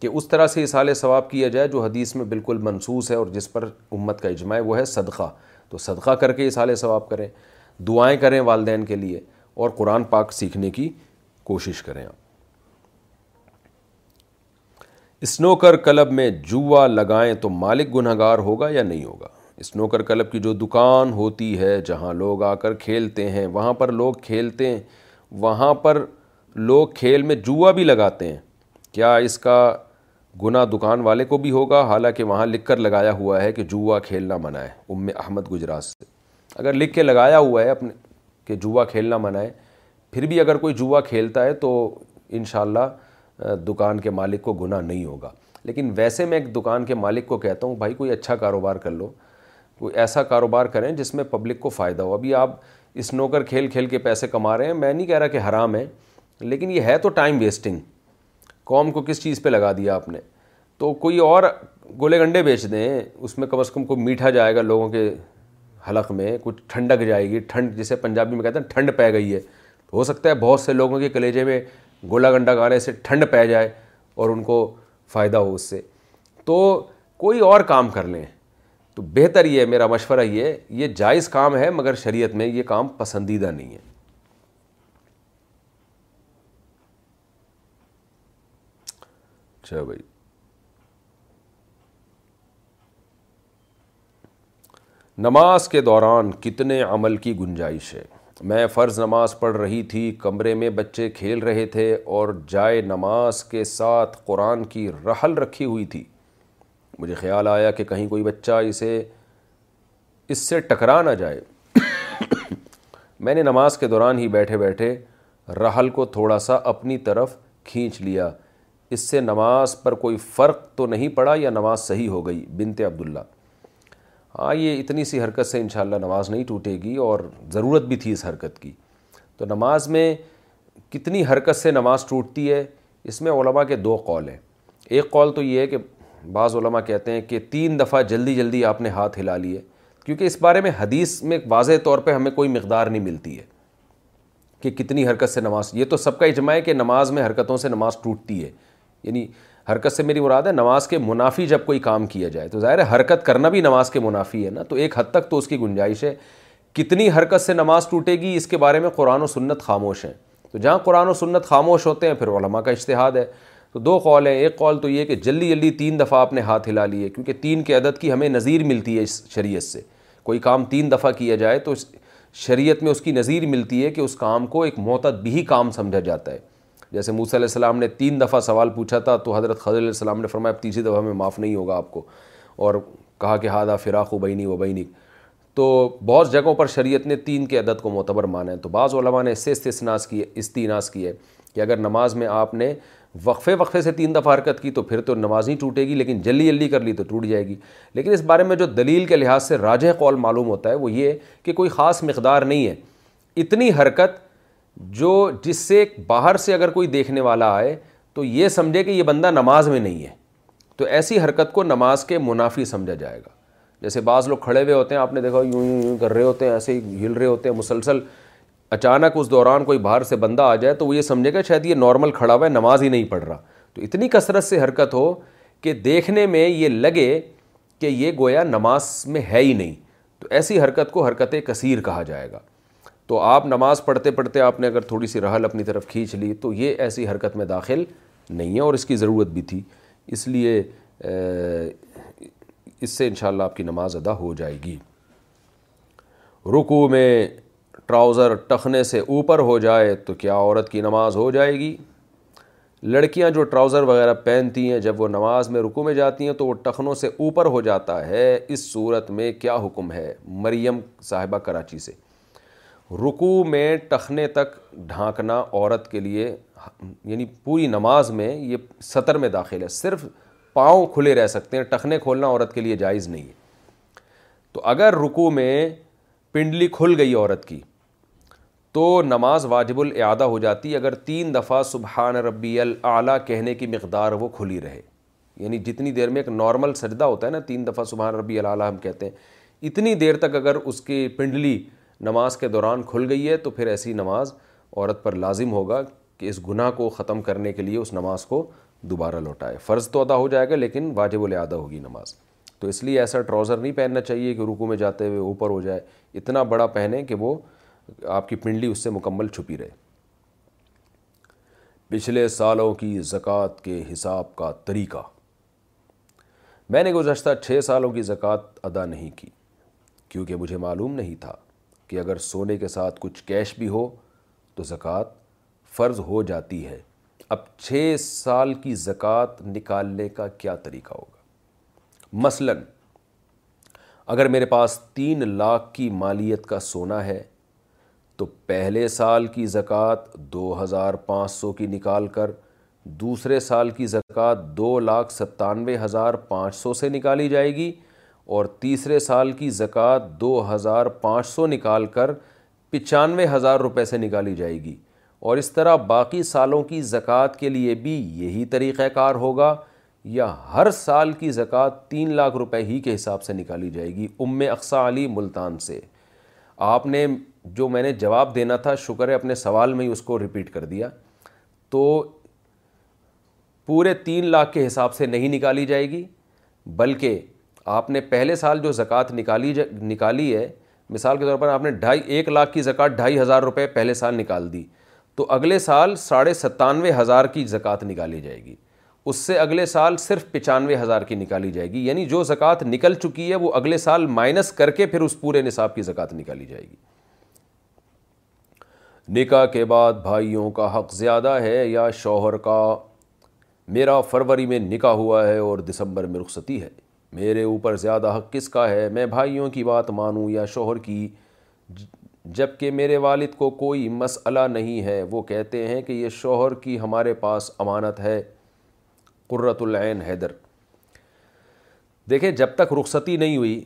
کہ اس طرح سے سال ثواب کیا جائے جو حدیث میں بالکل منصوص ہے اور جس پر امت کا اجماع ہے وہ ہے صدقہ تو صدقہ کر کے اثال ثواب کریں دعائیں کریں والدین کے لیے اور قرآن پاک سیکھنے کی کوشش کریں آپ اسنوکر کلب میں جوا لگائیں تو مالک گناہ گار ہوگا یا نہیں ہوگا اسنوکر کلب کی جو دکان ہوتی ہے جہاں لوگ آ کر کھیلتے ہیں وہاں پر لوگ کھیلتے ہیں وہاں پر لوگ کھیل میں جوا بھی لگاتے ہیں کیا اس کا گناہ دکان والے کو بھی ہوگا حالانکہ وہاں لکھ کر لگایا ہوا ہے کہ جوا کھیلنا منع ہے ام احمد گجرات سے اگر لکھ کے لگایا ہوا ہے اپنے کہ جوا کھیلنا منع ہے پھر بھی اگر کوئی جوا کھیلتا ہے تو انشاءاللہ اللہ دکان کے مالک کو گناہ نہیں ہوگا لیکن ویسے میں ایک دکان کے مالک کو کہتا ہوں بھائی کوئی اچھا کاروبار کر لو کوئی ایسا کاروبار کریں جس میں پبلک کو فائدہ ہو ابھی آپ اس کھیل کھیل کے پیسے کما رہے ہیں میں نہیں کہہ رہا کہ حرام ہے لیکن یہ ہے تو ٹائم ویسٹنگ قوم کو کس چیز پہ لگا دیا آپ نے تو کوئی اور گولے گنڈے بیچ دیں اس میں کم از کم کوئی میٹھا جائے گا لوگوں کے حلق میں کچھ ٹھنڈک جائے گی ٹھنڈ جسے پنجابی میں کہتے ہیں ٹھنڈ پہ گئی ہے ہو سکتا ہے بہت سے لوگوں کے کلیجے میں گولا گنڈا گانے سے ٹھنڈ پہ جائے اور ان کو فائدہ ہو اس سے تو کوئی اور کام کر لیں تو بہتر یہ میرا مشورہ یہ یہ جائز کام ہے مگر شریعت میں یہ کام پسندیدہ نہیں ہے اچھا بھائی نماز کے دوران کتنے عمل کی گنجائش ہے میں فرض نماز پڑھ رہی تھی کمرے میں بچے کھیل رہے تھے اور جائے نماز کے ساتھ قرآن کی رحل رکھی ہوئی تھی مجھے خیال آیا کہ کہیں کوئی بچہ اسے اس سے ٹکرا نہ جائے میں نے نماز کے دوران ہی بیٹھے بیٹھے رحل کو تھوڑا سا اپنی طرف کھینچ لیا اس سے نماز پر کوئی فرق تو نہیں پڑا یا نماز صحیح ہو گئی بنت عبداللہ ہاں یہ اتنی سی حرکت سے انشاءاللہ نماز نہیں ٹوٹے گی اور ضرورت بھی تھی اس حرکت کی تو نماز میں کتنی حرکت سے نماز ٹوٹتی ہے اس میں علماء کے دو قول ہیں ایک قول تو یہ ہے کہ بعض علماء کہتے ہیں کہ تین دفعہ جلدی جلدی آپ نے ہاتھ ہلا لیے کیونکہ اس بارے میں حدیث میں واضح طور پہ ہمیں کوئی مقدار نہیں ملتی ہے کہ کتنی حرکت سے نماز یہ تو سب کا اجماع ہے کہ نماز میں حرکتوں سے نماز ٹوٹتی ہے یعنی حرکت سے میری مراد ہے نماز کے منافی جب کوئی کام کیا جائے تو ظاہر ہے حرکت کرنا بھی نماز کے منافی ہے نا تو ایک حد تک تو اس کی گنجائش ہے کتنی حرکت سے نماز ٹوٹے گی اس کے بارے میں قرآن و سنت خاموش ہیں تو جہاں قرآن و سنت خاموش ہوتے ہیں پھر علماء کا اشتہاد ہے تو دو قول ہیں ایک قول تو یہ کہ جلدی جلدی تین دفعہ آپ نے ہاتھ ہلا لیے کیونکہ تین کے عدد کی ہمیں نظیر ملتی ہے اس شریعت سے کوئی کام تین دفعہ کیا جائے تو اس شریعت میں اس کی نظیر ملتی ہے کہ اس کام کو ایک معتد بھی کام سمجھا جاتا ہے جیسے موسیٰ علیہ السلام نے تین دفعہ سوال پوچھا تھا تو حضرت خضر علیہ السلام نے فرمایا اب تیسری دفعہ میں معاف نہیں ہوگا آپ کو اور کہا کہ ہادہ فراق و بینی و بینی تو بہت جگہوں پر شریعت نے تین کے عدد کو معتبر مانا ہے تو بعض علماء نے اس سے استناس کیے استیناس کی ہے کہ اگر نماز میں آپ نے وقفے وقفے سے تین دفعہ حرکت کی تو پھر تو نماز ہی ٹوٹے گی لیکن جلدی جلدی کر لی تو ٹوٹ جائے گی لیکن اس بارے میں جو دلیل کے لحاظ سے راجہ قول معلوم ہوتا ہے وہ یہ کہ کوئی خاص مقدار نہیں ہے اتنی حرکت جو جس سے باہر سے اگر کوئی دیکھنے والا آئے تو یہ سمجھے کہ یہ بندہ نماز میں نہیں ہے تو ایسی حرکت کو نماز کے منافی سمجھا جائے گا جیسے بعض لوگ کھڑے ہوئے ہوتے ہیں آپ نے دیکھا یوں یوں یوں کر رہے ہوتے ہیں ایسے ہی ہل رہے ہوتے ہیں مسلسل اچانک اس دوران کوئی باہر سے بندہ آ جائے تو وہ یہ سمجھے گا شاید یہ نارمل کھڑا ہوا ہے نماز ہی نہیں پڑھ رہا تو اتنی کثرت سے حرکت ہو کہ دیکھنے میں یہ لگے کہ یہ گویا نماز میں ہے ہی نہیں تو ایسی حرکت کو حرکت کثیر کہا جائے گا تو آپ نماز پڑھتے پڑھتے آپ نے اگر تھوڑی سی رحل اپنی طرف کھینچ لی تو یہ ایسی حرکت میں داخل نہیں ہے اور اس کی ضرورت بھی تھی اس لیے اس سے انشاءاللہ آپ کی نماز ادا ہو جائے گی رکو میں ٹراؤزر ٹخنے سے اوپر ہو جائے تو کیا عورت کی نماز ہو جائے گی لڑکیاں جو ٹراؤزر وغیرہ پہنتی ہیں جب وہ نماز میں رکو میں جاتی ہیں تو وہ ٹخنوں سے اوپر ہو جاتا ہے اس صورت میں کیا حکم ہے مریم صاحبہ کراچی سے رکو میں ٹخنے تک ڈھانکنا عورت کے لیے یعنی پوری نماز میں یہ سطر میں داخل ہے صرف پاؤں کھلے رہ سکتے ہیں ٹخنے کھولنا عورت کے لیے جائز نہیں ہے تو اگر رکو میں پنڈلی کھل گئی عورت کی تو نماز واجب الاعادہ ہو جاتی اگر تین دفعہ سبحان ربی العلیٰ کہنے کی مقدار وہ کھلی رہے یعنی جتنی دیر میں ایک نارمل سجدہ ہوتا ہے نا تین دفعہ سبحان ربی العلیٰ ہم کہتے ہیں اتنی دیر تک اگر اس کی پنڈلی نماز کے دوران کھل گئی ہے تو پھر ایسی نماز عورت پر لازم ہوگا کہ اس گناہ کو ختم کرنے کے لیے اس نماز کو دوبارہ لوٹائے فرض تو ادا ہو جائے گا لیکن واجب الادا ہوگی نماز تو اس لیے ایسا ٹراؤزر نہیں پہننا چاہیے کہ رکو میں جاتے ہوئے اوپر ہو جائے اتنا بڑا پہنے کہ وہ آپ کی پنڈلی اس سے مکمل چھپی رہے پچھلے سالوں کی زکوٰۃ کے حساب کا طریقہ میں نے گزشتہ چھ سالوں کی زکوٰۃ ادا نہیں کی کیونکہ مجھے معلوم نہیں تھا کہ اگر سونے کے ساتھ کچھ کیش بھی ہو تو زکوٰۃ فرض ہو جاتی ہے اب چھ سال کی زکوٰۃ نکالنے کا کیا طریقہ ہوگا مثلا اگر میرے پاس تین لاکھ کی مالیت کا سونا ہے تو پہلے سال کی زکوٰۃ دو ہزار پانچ سو کی نکال کر دوسرے سال کی زکوٰۃ دو لاکھ ستانوے ہزار پانچ سو سے نکالی جائے گی اور تیسرے سال کی زکوٰۃ دو ہزار پانچ سو نکال کر پچانوے ہزار روپے سے نکالی جائے گی اور اس طرح باقی سالوں کی زکوٰۃ کے لیے بھی یہی طریقہ کار ہوگا یا ہر سال کی زکوٰۃ تین لاکھ روپے ہی کے حساب سے نکالی جائے گی ام اقسا علی ملتان سے آپ نے جو میں نے جواب دینا تھا شکر ہے اپنے سوال میں ہی اس کو رپیٹ کر دیا تو پورے تین لاکھ کے حساب سے نہیں نکالی جائے گی بلکہ آپ نے پہلے سال جو زکوٰۃ نکالی نکالی ہے مثال کے طور پر آپ نے ڈھائی ایک لاکھ کی زکوٰۃ ڈھائی ہزار روپے پہلے سال نکال دی تو اگلے سال ساڑھے ستانوے ہزار کی زکوٰۃ نکالی جائے گی اس سے اگلے سال صرف پچانوے ہزار کی نکالی جائے گی یعنی جو زکوٰۃ نکل چکی ہے وہ اگلے سال مائنس کر کے پھر اس پورے نصاب کی زکوٰۃ نکالی جائے گی نکاح کے بعد بھائیوں کا حق زیادہ ہے یا شوہر کا میرا فروری میں نکاح ہوا ہے اور دسمبر میں رخصتی ہے میرے اوپر زیادہ حق کس کا ہے میں بھائیوں کی بات مانوں یا شوہر کی جب کہ میرے والد کو کوئی مسئلہ نہیں ہے وہ کہتے ہیں کہ یہ شوہر کی ہمارے پاس امانت ہے قرۃ العین حیدر دیکھیں جب تک رخصتی نہیں ہوئی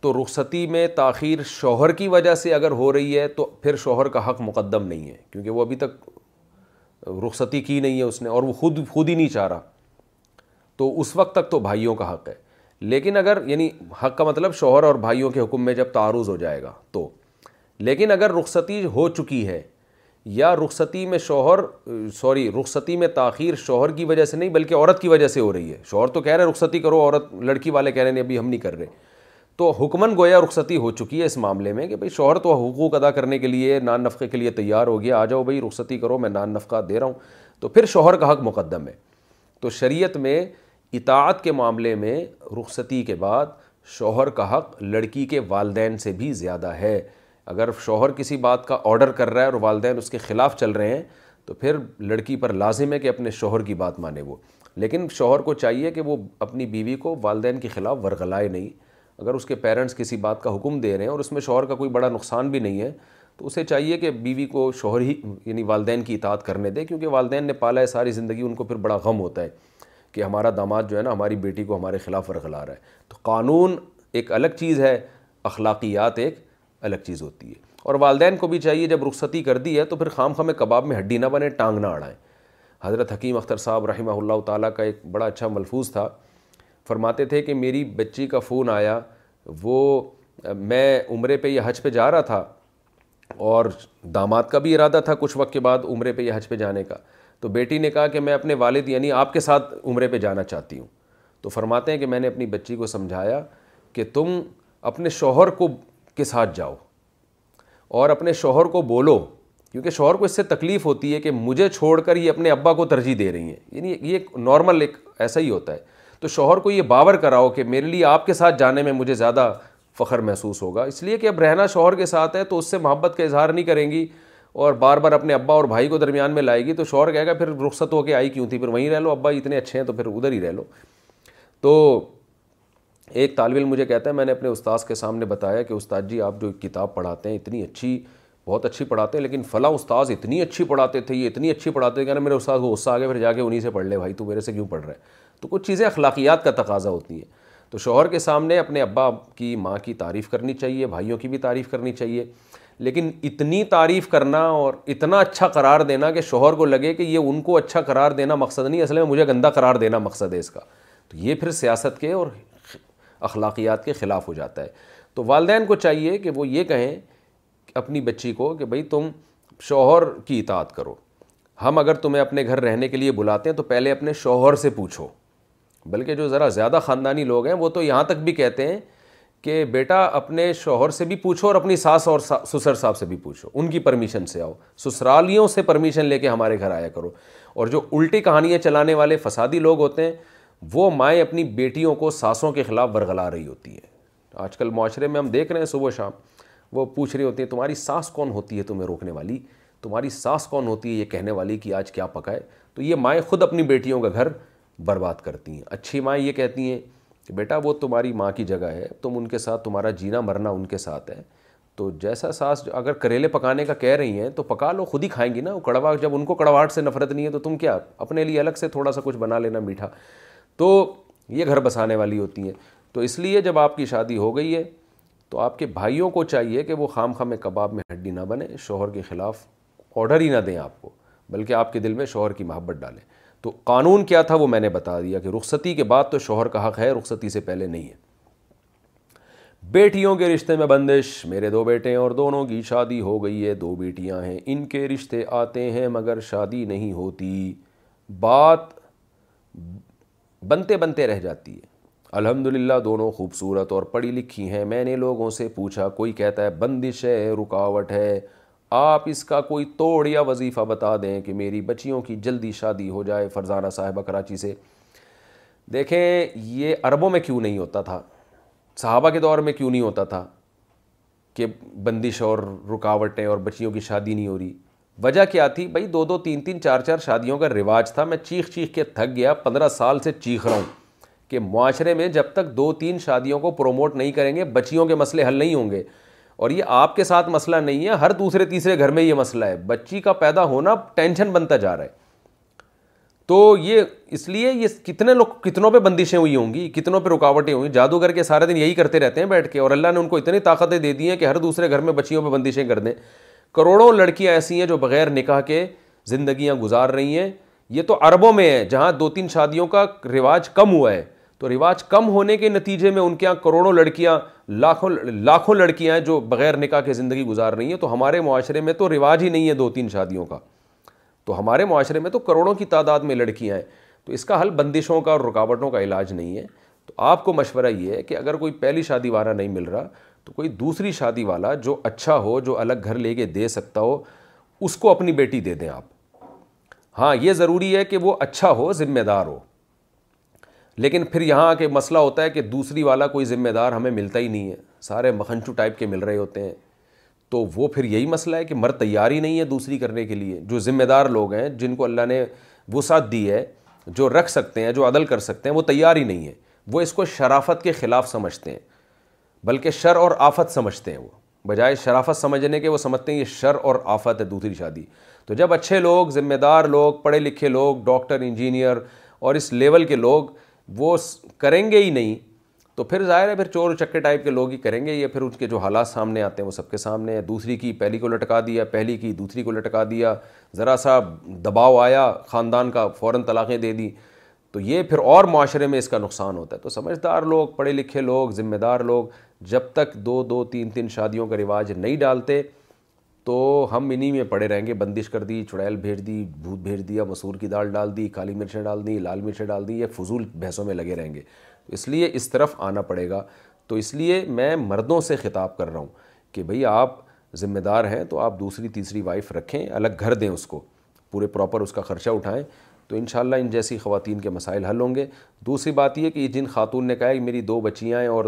تو رخصتی میں تاخیر شوہر کی وجہ سے اگر ہو رہی ہے تو پھر شوہر کا حق مقدم نہیں ہے کیونکہ وہ ابھی تک رخصتی کی نہیں ہے اس نے اور وہ خود خود ہی نہیں چاہ رہا تو اس وقت تک تو بھائیوں کا حق ہے لیکن اگر یعنی حق کا مطلب شوہر اور بھائیوں کے حکم میں جب تعارض ہو جائے گا تو لیکن اگر رخصتی ہو چکی ہے یا رخصتی میں شوہر سوری رخصتی میں تاخیر شوہر کی وجہ سے نہیں بلکہ عورت کی وجہ سے ہو رہی ہے شوہر تو کہہ رہے رخصتی کرو عورت لڑکی والے کہہ رہے ہیں ابھی ہم نہیں کر رہے تو حکمن گویا رخصتی ہو چکی ہے اس معاملے میں کہ بھائی شوہر تو حقوق ادا کرنے کے لیے نان نفقے کے لیے تیار ہو گیا آ جاؤ بھائی رخصتی کرو میں نان نفقہ دے رہا ہوں تو پھر شوہر کا حق مقدم ہے تو شریعت میں اطاعت کے معاملے میں رخصتی کے بعد شوہر کا حق لڑکی کے والدین سے بھی زیادہ ہے اگر شوہر کسی بات کا آرڈر کر رہا ہے اور والدین اس کے خلاف چل رہے ہیں تو پھر لڑکی پر لازم ہے کہ اپنے شوہر کی بات مانے وہ لیکن شوہر کو چاہیے کہ وہ اپنی بیوی کو والدین کے خلاف ورغلائے نہیں اگر اس کے پیرنٹس کسی بات کا حکم دے رہے ہیں اور اس میں شوہر کا کوئی بڑا نقصان بھی نہیں ہے تو اسے چاہیے کہ بیوی کو شوہر ہی یعنی والدین کی اطاعت کرنے دے کیونکہ والدین نے پالا ہے ساری زندگی ان کو پھر بڑا غم ہوتا ہے کہ ہمارا داماد جو ہے نا ہماری بیٹی کو ہمارے خلاف ورغلا رہا ہے تو قانون ایک الگ چیز ہے اخلاقیات ایک الگ چیز ہوتی ہے اور والدین کو بھی چاہیے جب رخصتی کر دی ہے تو پھر خام خام کباب میں ہڈی نہ بنے ٹانگ نہ اڑائیں حضرت حکیم اختر صاحب رحمہ اللہ تعالیٰ کا ایک بڑا اچھا ملفوظ تھا فرماتے تھے کہ میری بچی کا فون آیا وہ میں عمرے پہ یا حج پہ جا رہا تھا اور داماد کا بھی ارادہ تھا کچھ وقت کے بعد عمرے پہ یا حج پہ جانے کا تو بیٹی نے کہا کہ میں اپنے والد یعنی آپ کے ساتھ عمرے پہ جانا چاہتی ہوں تو فرماتے ہیں کہ میں نے اپنی بچی کو سمجھایا کہ تم اپنے شوہر کو کے ساتھ جاؤ اور اپنے شوہر کو بولو کیونکہ شوہر کو اس سے تکلیف ہوتی ہے کہ مجھے چھوڑ کر یہ اپنے ابا کو ترجیح دے رہی ہیں یعنی یہ ایک نارمل ایک ایسا ہی ہوتا ہے تو شوہر کو یہ باور کراؤ کہ میرے لیے آپ کے ساتھ جانے میں مجھے زیادہ فخر محسوس ہوگا اس لیے کہ اب رہنا شوہر کے ساتھ ہے تو اس سے محبت کا اظہار نہیں کریں گی اور بار بار اپنے ابا اور بھائی کو درمیان میں لائے گی تو شوہر کہے گا پھر رخصت ہو کے آئی کیوں تھی پھر وہیں رہ لو ابا اتنے اچھے ہیں تو پھر ادھر ہی رہ لو تو ایک علم مجھے کہتا ہے میں نے اپنے استاذ کے سامنے بتایا کہ استاد جی آپ جو کتاب پڑھاتے ہیں اتنی اچھی بہت اچھی پڑھاتے ہیں لیکن فلاں استاذ اتنی اچھی پڑھاتے تھے یہ اتنی اچھی پڑھاتے تھے کہ میرے استاد غصہ آ پھر جا کے انہیں سے پڑھ لے بھائی تو میرے سے کیوں پڑھ رہے ہیں تو کچھ چیزیں اخلاقیات کا تقاضا ہوتی ہیں تو شوہر کے سامنے اپنے ابا کی ماں کی تعریف کرنی چاہیے بھائیوں کی بھی تعریف کرنی چاہیے لیکن اتنی تعریف کرنا اور اتنا اچھا قرار دینا کہ شوہر کو لگے کہ یہ ان کو اچھا قرار دینا مقصد نہیں اصل میں مجھے گندہ قرار دینا مقصد ہے اس کا تو یہ پھر سیاست کے اور اخلاقیات کے خلاف ہو جاتا ہے تو والدین کو چاہیے کہ وہ یہ کہیں اپنی بچی کو کہ بھائی تم شوہر کی اطاعت کرو ہم اگر تمہیں اپنے گھر رہنے کے لیے بلاتے ہیں تو پہلے اپنے شوہر سے پوچھو بلکہ جو ذرا زیادہ خاندانی لوگ ہیں وہ تو یہاں تک بھی کہتے ہیں کہ بیٹا اپنے شوہر سے بھی پوچھو اور اپنی ساس اور سسر صاحب سے بھی پوچھو ان کی پرمیشن سے آؤ سسرالیوں سے پرمیشن لے کے ہمارے گھر آیا کرو اور جو الٹی کہانیاں چلانے والے فسادی لوگ ہوتے ہیں وہ مائیں اپنی بیٹیوں کو ساسوں کے خلاف ورگلا رہی ہوتی ہیں آج کل معاشرے میں ہم دیکھ رہے ہیں صبح و شام وہ پوچھ رہی ہوتی ہیں تمہاری ساس کون ہوتی ہے تمہیں روکنے والی تمہاری ساس کون ہوتی ہے یہ کہنے والی کہ آج کیا پکائے تو یہ مائیں خود اپنی بیٹیوں کا گھر برباد کرتی ہیں اچھی مائیں یہ کہتی ہیں کہ بیٹا وہ تمہاری ماں کی جگہ ہے تم ان کے ساتھ تمہارا جینا مرنا ان کے ساتھ ہے تو جیسا ساس اگر کریلے پکانے کا کہہ رہی ہیں تو پکا لو خود ہی کھائیں گی نا وہ جب ان کو کڑواہٹ سے نفرت نہیں ہے تو تم کیا اپنے لیے الگ سے تھوڑا سا کچھ بنا لینا میٹھا تو یہ گھر بسانے والی ہوتی ہیں تو اس لیے جب آپ کی شادی ہو گئی ہے تو آپ کے بھائیوں کو چاہیے کہ وہ خام خام کباب میں ہڈی نہ بنے شوہر کے خلاف آڈر ہی نہ دیں آپ کو بلکہ آپ کے دل میں شوہر کی محبت ڈالیں تو قانون کیا تھا وہ میں نے بتا دیا کہ رخصتی کے بعد تو شوہر کا حق ہے رخصتی سے پہلے نہیں ہے بیٹیوں کے رشتے میں بندش میرے دو بیٹے ہیں اور دونوں کی شادی ہو گئی ہے دو بیٹیاں ہیں ان کے رشتے آتے ہیں مگر شادی نہیں ہوتی بات بنتے بنتے رہ جاتی ہے الحمد للہ دونوں خوبصورت اور پڑھی لکھی ہیں میں نے لوگوں سے پوچھا کوئی کہتا ہے بندش ہے رکاوٹ ہے آپ اس کا کوئی توڑ یا وظیفہ بتا دیں کہ میری بچیوں کی جلدی شادی ہو جائے فرزانہ صاحبہ کراچی سے دیکھیں یہ عربوں میں کیوں نہیں ہوتا تھا صحابہ کے دور میں کیوں نہیں ہوتا تھا کہ بندش اور رکاوٹیں اور بچیوں کی شادی نہیں ہو رہی وجہ کیا تھی بھائی دو دو تین تین چار چار شادیوں کا رواج تھا میں چیخ چیخ کے تھک گیا پندرہ سال سے چیخ رہا ہوں کہ معاشرے میں جب تک دو تین شادیوں کو پروموٹ نہیں کریں گے بچیوں کے مسئلے حل نہیں ہوں گے اور یہ آپ کے ساتھ مسئلہ نہیں ہے ہر دوسرے تیسرے گھر میں یہ مسئلہ ہے بچی کا پیدا ہونا ٹینشن بنتا جا رہا ہے تو یہ اس لیے یہ کتنے لوگ کتنوں پہ بندشیں ہوئی ہوں گی کتنوں پہ رکاوٹیں ہوئی جادوگر کے سارے دن یہی کرتے رہتے ہیں بیٹھ کے اور اللہ نے ان کو اتنی طاقتیں دے دی ہیں کہ ہر دوسرے گھر میں بچیوں پہ بندشیں کر دیں کروڑوں لڑکیاں ایسی ہیں جو بغیر نکاح کے زندگیاں گزار رہی ہیں یہ تو عربوں میں ہے جہاں دو تین شادیوں کا رواج کم ہوا ہے تو رواج کم ہونے کے نتیجے میں ان کے یہاں کروڑوں لڑکیاں لاکھوں لاکھوں لڑکیاں ہیں جو بغیر نکاح کے زندگی گزار رہی ہیں تو ہمارے معاشرے میں تو رواج ہی نہیں ہے دو تین شادیوں کا تو ہمارے معاشرے میں تو کروڑوں کی تعداد میں لڑکیاں ہیں تو اس کا حل بندشوں کا اور رکاوٹوں کا علاج نہیں ہے تو آپ کو مشورہ یہ ہے کہ اگر کوئی پہلی شادی والا نہیں مل رہا تو کوئی دوسری شادی والا جو اچھا ہو جو الگ گھر لے کے دے سکتا ہو اس کو اپنی بیٹی دے دیں آپ ہاں یہ ضروری ہے کہ وہ اچھا ہو ذمہ دار ہو لیکن پھر یہاں کے مسئلہ ہوتا ہے کہ دوسری والا کوئی ذمہ دار ہمیں ملتا ہی نہیں ہے سارے مکھنچو ٹائپ کے مل رہے ہوتے ہیں تو وہ پھر یہی مسئلہ ہے کہ مر تیار ہی نہیں ہے دوسری کرنے کے لیے جو ذمہ دار لوگ ہیں جن کو اللہ نے وسعت دی ہے جو رکھ سکتے ہیں جو عدل کر سکتے ہیں وہ تیار ہی نہیں ہے وہ اس کو شرافت کے خلاف سمجھتے ہیں بلکہ شر اور آفت سمجھتے ہیں وہ بجائے شرافت سمجھنے کے وہ سمجھتے ہیں یہ شر اور آفت ہے دوسری شادی تو جب اچھے لوگ ذمہ دار لوگ پڑھے لکھے لوگ ڈاکٹر انجینئر اور اس لیول کے لوگ وہ کریں گے ہی نہیں تو پھر ظاہر ہے پھر چور چکے ٹائپ کے لوگ ہی کریں گے یا پھر ان کے جو حالات سامنے آتے ہیں وہ سب کے سامنے دوسری کی پہلی کو لٹکا دیا پہلی کی دوسری کو لٹکا دیا ذرا سا دباؤ آیا خاندان کا فوراً طلاقیں دے دی تو یہ پھر اور معاشرے میں اس کا نقصان ہوتا ہے تو سمجھدار لوگ پڑھے لکھے لوگ ذمہ دار لوگ جب تک دو دو تین تین شادیوں کا رواج نہیں ڈالتے تو ہم انہی میں پڑے رہیں گے بندش کر دی چڑیل بھیج دی بھوت بھیج دیا مسور کی دال ڈال دی کالی مرچیں ڈال دی لال مرچیں ڈال دی یہ فضول بحثوں میں لگے رہیں گے تو اس لیے اس طرف آنا پڑے گا تو اس لیے میں مردوں سے خطاب کر رہا ہوں کہ بھئی آپ ذمہ دار ہیں تو آپ دوسری تیسری وائف رکھیں الگ گھر دیں اس کو پورے پراپر اس کا خرچہ اٹھائیں تو انشاءاللہ ان جیسی خواتین کے مسائل حل ہوں گے دوسری بات یہ کہ جن خاتون نے کہا ہے کہ میری دو بچیاں ہیں اور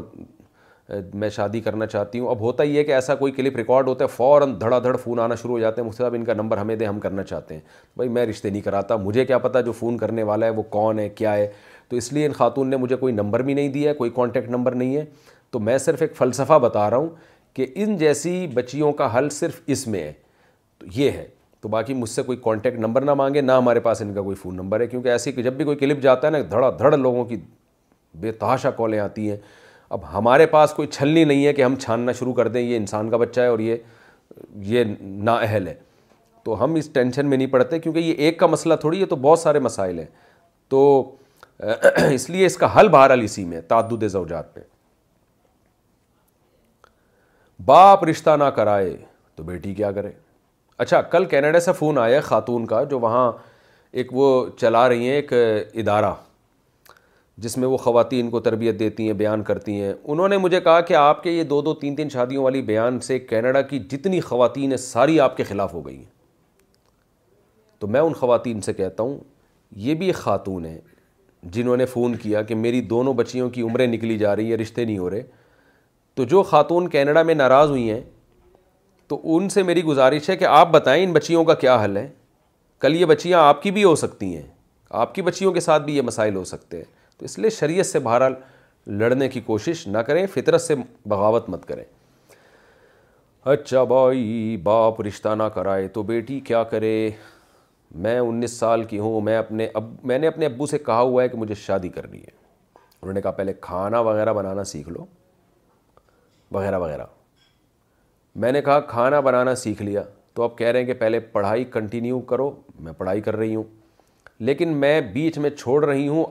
میں شادی کرنا چاہتی ہوں اب ہوتا ہی ہے کہ ایسا کوئی کلپ ریکارڈ ہوتا ہے فوراً دھڑا دھڑ فون آنا شروع ہو جاتے ہیں مجھ سے صاحب ان کا نمبر ہمیں دیں ہم کرنا چاہتے ہیں بھائی میں رشتے نہیں کراتا مجھے کیا پتہ جو فون کرنے والا ہے وہ کون ہے کیا ہے تو اس لیے ان خاتون نے مجھے کوئی نمبر بھی نہیں دیا ہے کوئی کانٹیکٹ نمبر نہیں ہے تو میں صرف ایک فلسفہ بتا رہا ہوں کہ ان جیسی بچیوں کا حل صرف اس میں ہے تو یہ ہے تو باقی مجھ سے کوئی کانٹیکٹ نمبر نہ مانگے نہ ہمارے پاس ان کا کوئی فون نمبر ہے کیونکہ ایسی کہ جب بھی کوئی کلپ جاتا ہے نا دھڑا دھڑ لوگوں کی بے تحاشا کالیں آتی ہیں اب ہمارے پاس کوئی چھلنی نہیں ہے کہ ہم چھاننا شروع کر دیں یہ انسان کا بچہ ہے اور یہ یہ نا اہل ہے تو ہم اس ٹینشن میں نہیں پڑتے کیونکہ یہ ایک کا مسئلہ تھوڑی یہ تو بہت سارے مسائل ہیں تو اس لیے اس کا حل بہرحال اسی میں تعدد زوجات پہ باپ رشتہ نہ کرائے تو بیٹی کیا کرے اچھا کل کینیڈا سے فون آیا خاتون کا جو وہاں ایک وہ چلا رہی ہیں ایک ادارہ جس میں وہ خواتین کو تربیت دیتی ہیں بیان کرتی ہیں انہوں نے مجھے کہا کہ آپ کے یہ دو دو تین تین شادیوں والی بیان سے کینیڈا کی جتنی خواتین ہیں ساری آپ کے خلاف ہو گئی ہیں تو میں ان خواتین سے کہتا ہوں یہ بھی ایک خاتون ہیں جنہوں نے فون کیا کہ میری دونوں بچیوں کی عمریں نکلی جا رہی ہیں رشتے نہیں ہو رہے تو جو خاتون کینیڈا میں ناراض ہوئی ہیں تو ان سے میری گزارش ہے کہ آپ بتائیں ان بچیوں کا کیا حل ہے کل یہ بچیاں آپ کی بھی ہو سکتی ہیں آپ کی بچیوں کے ساتھ بھی یہ مسائل ہو سکتے ہیں تو اس لیے شریعت سے بہارا لڑنے کی کوشش نہ کریں فطرت سے بغاوت مت کریں اچھا بھائی باپ رشتہ نہ کرائے تو بیٹی کیا کرے میں انیس سال کی ہوں میں اپنے اپنے ابو سے کہا ہوا ہے کہ مجھے شادی کرنی ہے انہوں نے کہا پہلے کھانا وغیرہ بنانا سیکھ لو وغیرہ وغیرہ میں نے کہا کھانا بنانا سیکھ لیا تو آپ کہہ رہے ہیں کہ پہلے پڑھائی کنٹینیو کرو میں پڑھائی کر رہی ہوں لیکن میں بیچ میں چھوڑ رہی ہوں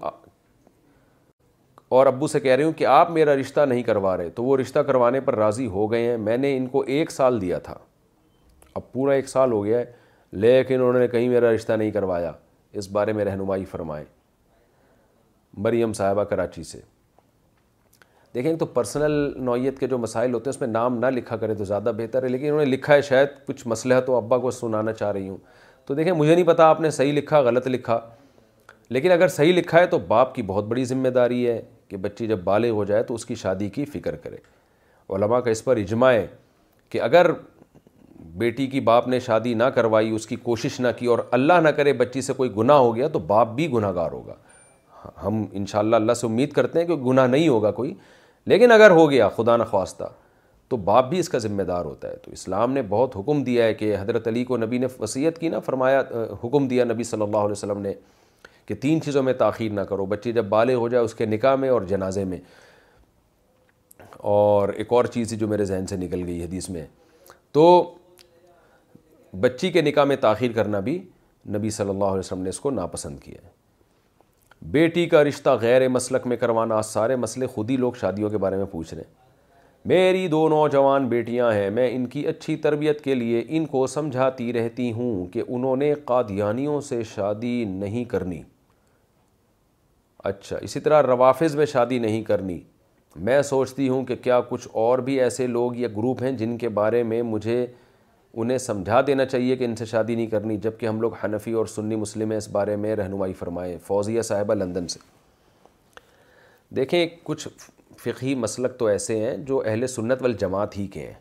اور ابو سے کہہ رہی ہوں کہ آپ میرا رشتہ نہیں کروا رہے تو وہ رشتہ کروانے پر راضی ہو گئے ہیں میں نے ان کو ایک سال دیا تھا اب پورا ایک سال ہو گیا ہے لیکن انہوں نے کہیں میرا رشتہ نہیں کروایا اس بارے میں رہنمائی فرمائیں مریم صاحبہ کراچی سے دیکھیں تو پرسنل نوعیت کے جو مسائل ہوتے ہیں اس میں نام نہ لکھا کریں تو زیادہ بہتر ہے لیکن انہوں نے لکھا ہے شاید کچھ مسئلہ تو ابا کو سنانا چاہ رہی ہوں تو دیکھیں مجھے نہیں پتا آپ نے صحیح لکھا غلط لکھا لیکن اگر صحیح لکھا ہے تو باپ کی بہت بڑی ذمہ داری ہے کہ بچی جب بالغ ہو جائے تو اس کی شادی کی فکر کرے علماء کا اس پر اجماع ہے کہ اگر بیٹی کی باپ نے شادی نہ کروائی اس کی کوشش نہ کی اور اللہ نہ کرے بچی سے کوئی گناہ ہو گیا تو باپ بھی گناہ گار ہوگا ہم انشاءاللہ اللہ سے امید کرتے ہیں کہ گناہ نہیں ہوگا کوئی لیکن اگر ہو گیا خدا نخواستہ تو باپ بھی اس کا ذمہ دار ہوتا ہے تو اسلام نے بہت حکم دیا ہے کہ حضرت علی کو نبی نے وصیت کی نا فرمایا حکم دیا نبی صلی اللہ علیہ وسلم نے کہ تین چیزوں میں تاخیر نہ کرو بچے جب بالغ ہو جائے اس کے نکاح میں اور جنازے میں اور ایک اور چیز جو میرے ذہن سے نکل گئی حدیث میں تو بچی کے نکاح میں تاخیر کرنا بھی نبی صلی اللہ علیہ وسلم نے اس کو ناپسند کیا بیٹی کا رشتہ غیر مسلک میں کروانا سارے مسئلے خود ہی لوگ شادیوں کے بارے میں پوچھ رہے ہیں میری دو نوجوان بیٹیاں ہیں میں ان کی اچھی تربیت کے لیے ان کو سمجھاتی رہتی ہوں کہ انہوں نے قادیانیوں سے شادی نہیں کرنی اچھا اسی طرح روافظ میں شادی نہیں کرنی میں سوچتی ہوں کہ کیا کچھ اور بھی ایسے لوگ یا گروپ ہیں جن کے بارے میں مجھے انہیں سمجھا دینا چاہیے کہ ان سے شادی نہیں کرنی جب کہ ہم لوگ حنفی اور سنی مسلم ہیں اس بارے میں رہنمائی فرمائیں فوزیہ صاحبہ لندن سے دیکھیں کچھ فقہی مسلک تو ایسے ہیں جو اہل سنت وال جماعت ہی کے ہیں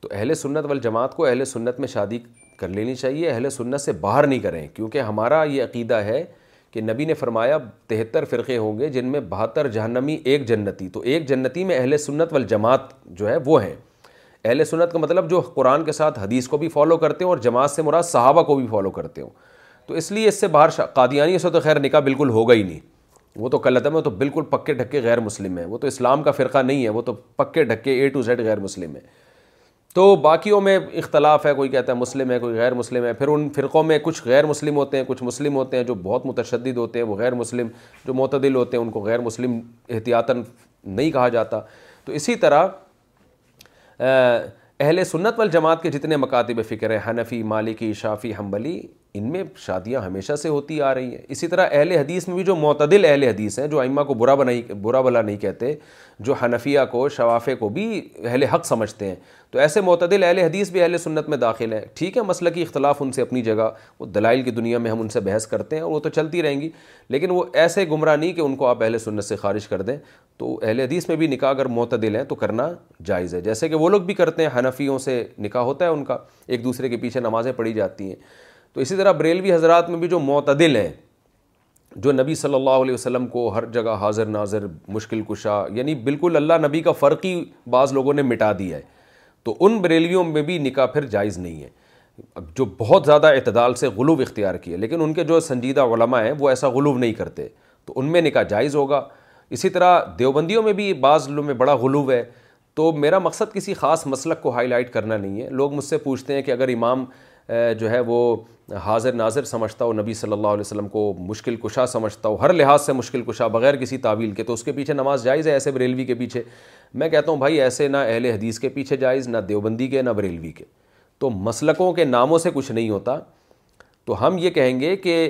تو اہل سنت وال جماعت کو اہل سنت میں شادی کر لینی چاہیے اہل سنت سے باہر نہیں کریں کیونکہ ہمارا یہ عقیدہ ہے کہ نبی نے فرمایا تہتر فرقے ہوں گے جن میں بہتر جہنمی ایک جنتی تو ایک جنتی میں اہل سنت والجماعت جو ہے وہ ہیں اہل سنت کا مطلب جو قرآن کے ساتھ حدیث کو بھی فالو کرتے ہیں اور جماعت سے مراد صحابہ کو بھی فالو کرتے ہوں تو اس لیے اس سے باہر شا... قادیانی سے تو خیر نکاح بالکل ہوگا ہی نہیں وہ تو کلتم تو بالکل پکے ڈھکے غیر مسلم ہیں وہ تو اسلام کا فرقہ نہیں ہے وہ تو پکے ڈھکے اے ٹو زیڈ غیر مسلم ہے تو باقیوں میں اختلاف ہے کوئی کہتا ہے مسلم ہے کوئی غیر مسلم ہے پھر ان فرقوں میں کچھ غیر مسلم ہوتے ہیں کچھ مسلم ہوتے ہیں جو بہت متشدد ہوتے ہیں وہ غیر مسلم جو معتدل ہوتے ہیں ان کو غیر مسلم احتیاطاً نہیں کہا جاتا تو اسی طرح اہل سنت والجماعت کے جتنے مکاتب فکر ہیں حنفی مالکی شافی حنبلی ان میں شادیاں ہمیشہ سے ہوتی آ رہی ہیں اسی طرح اہل حدیث میں بھی جو معتدل اہل حدیث ہیں جو ائمہ کو برا بنائی برا بھلا نہیں کہتے جو حنفیہ کو شوافے کو بھی اہل حق سمجھتے ہیں تو ایسے معتدل اہل حدیث بھی اہل سنت میں داخل ہیں ٹھیک ہے مسئلہ کی اختلاف ان سے اپنی جگہ وہ دلائل کی دنیا میں ہم ان سے بحث کرتے ہیں اور وہ تو چلتی رہیں گی لیکن وہ ایسے گمراہ نہیں کہ ان کو آپ اہل سنت سے خارج کر دیں تو اہل حدیث میں بھی نکاح اگر معتدل ہیں تو کرنا جائز ہے جیسے کہ وہ لوگ بھی کرتے ہیں حنفیوں سے نکاح ہوتا ہے ان کا ایک دوسرے کے پیچھے نمازیں پڑھی جاتی ہیں تو اسی طرح بریلوی حضرات میں بھی جو معتدل ہیں جو نبی صلی اللہ علیہ وسلم کو ہر جگہ حاضر ناظر مشکل کشا یعنی بالکل اللہ نبی کا فرق ہی بعض لوگوں نے مٹا دیا ہے تو ان بریلیوں میں بھی نکاح پھر جائز نہیں ہے جو بہت زیادہ اعتدال سے غلوب اختیار کیے لیکن ان کے جو سنجیدہ علماء ہیں وہ ایسا غلوب نہیں کرتے تو ان میں نکاح جائز ہوگا اسی طرح دیوبندیوں میں بھی بعض میں بڑا غلوب ہے تو میرا مقصد کسی خاص مسلک کو ہائی لائٹ کرنا نہیں ہے لوگ مجھ سے پوچھتے ہیں کہ اگر امام جو ہے وہ حاضر ناظر سمجھتا ہو نبی صلی اللہ علیہ وسلم کو مشکل کشا سمجھتا ہو ہر لحاظ سے مشکل کشا بغیر کسی تعویل کے تو اس کے پیچھے نماز جائز ہے ایسے بریلوی کے پیچھے میں کہتا ہوں بھائی ایسے نہ اہل حدیث کے پیچھے جائز نہ دیوبندی کے نہ بریلوی کے تو مسلکوں کے ناموں سے کچھ نہیں ہوتا تو ہم یہ کہیں گے کہ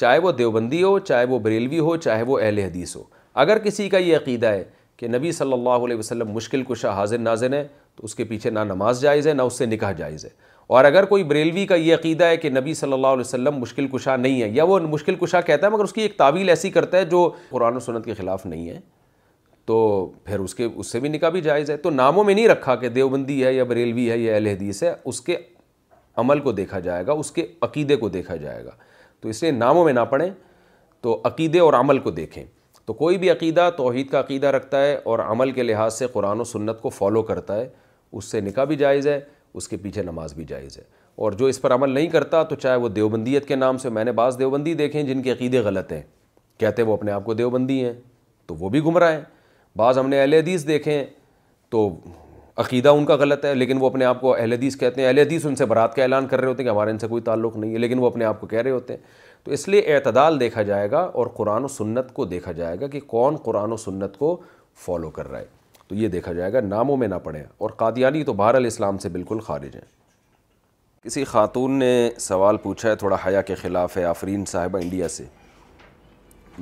چاہے وہ دیوبندی ہو چاہے وہ بریلوی ہو چاہے وہ اہل حدیث ہو اگر کسی کا یہ عقیدہ ہے کہ نبی صلی اللہ علیہ وسلم مشکل کشا حاضر ناظر ہے تو اس کے پیچھے نہ نماز جائز ہے نہ اس سے نکاح جائز ہے اور اگر کوئی بریلوی کا یہ عقیدہ ہے کہ نبی صلی اللہ علیہ وسلم مشکل کشا نہیں ہے یا وہ مشکل کشا کہتا ہے مگر اس کی ایک تعویل ایسی کرتا ہے جو قرآن و سنت کے خلاف نہیں ہے تو پھر اس کے اس سے بھی نکاح بھی جائز ہے تو ناموں میں نہیں رکھا کہ دیوبندی ہے یا بریلوی ہے یا اہل حدیث ہے اس کے عمل کو دیکھا جائے گا اس کے عقیدے کو دیکھا جائے گا تو اسے ناموں میں نہ پڑھیں تو عقیدے اور عمل کو دیکھیں تو کوئی بھی عقیدہ توحید کا عقیدہ رکھتا ہے اور عمل کے لحاظ سے قرآن و سنت کو فالو کرتا ہے اس سے نکاح بھی جائز ہے اس کے پیچھے نماز بھی جائز ہے اور جو اس پر عمل نہیں کرتا تو چاہے وہ دیوبندیت کے نام سے میں نے بعض دیوبندی دیکھیں جن کے عقیدے غلط ہیں کہتے ہیں وہ اپنے آپ کو دیوبندی ہیں تو وہ بھی گمراہ ہیں بعض ہم نے اہل حدیث دیکھیں تو عقیدہ ان کا غلط ہے لیکن وہ اپنے آپ کو اہل حدیث کہتے ہیں اہل حدیث ان سے برات کا اعلان کر رہے ہوتے ہیں کہ ہمارے ان سے کوئی تعلق نہیں ہے لیکن وہ اپنے آپ کو کہہ رہے ہوتے ہیں تو اس لیے اعتدال دیکھا جائے گا اور قرآن و سنت کو دیکھا جائے گا کہ کون قرآن و سنت کو فالو کر رہا ہے تو یہ دیکھا جائے گا ناموں میں نہ پڑیں اور قادیانی تو بہر الاسلام سے بالکل خارج ہیں کسی خاتون نے سوال پوچھا ہے تھوڑا حیا کے خلاف ہے آفرین صاحبہ انڈیا سے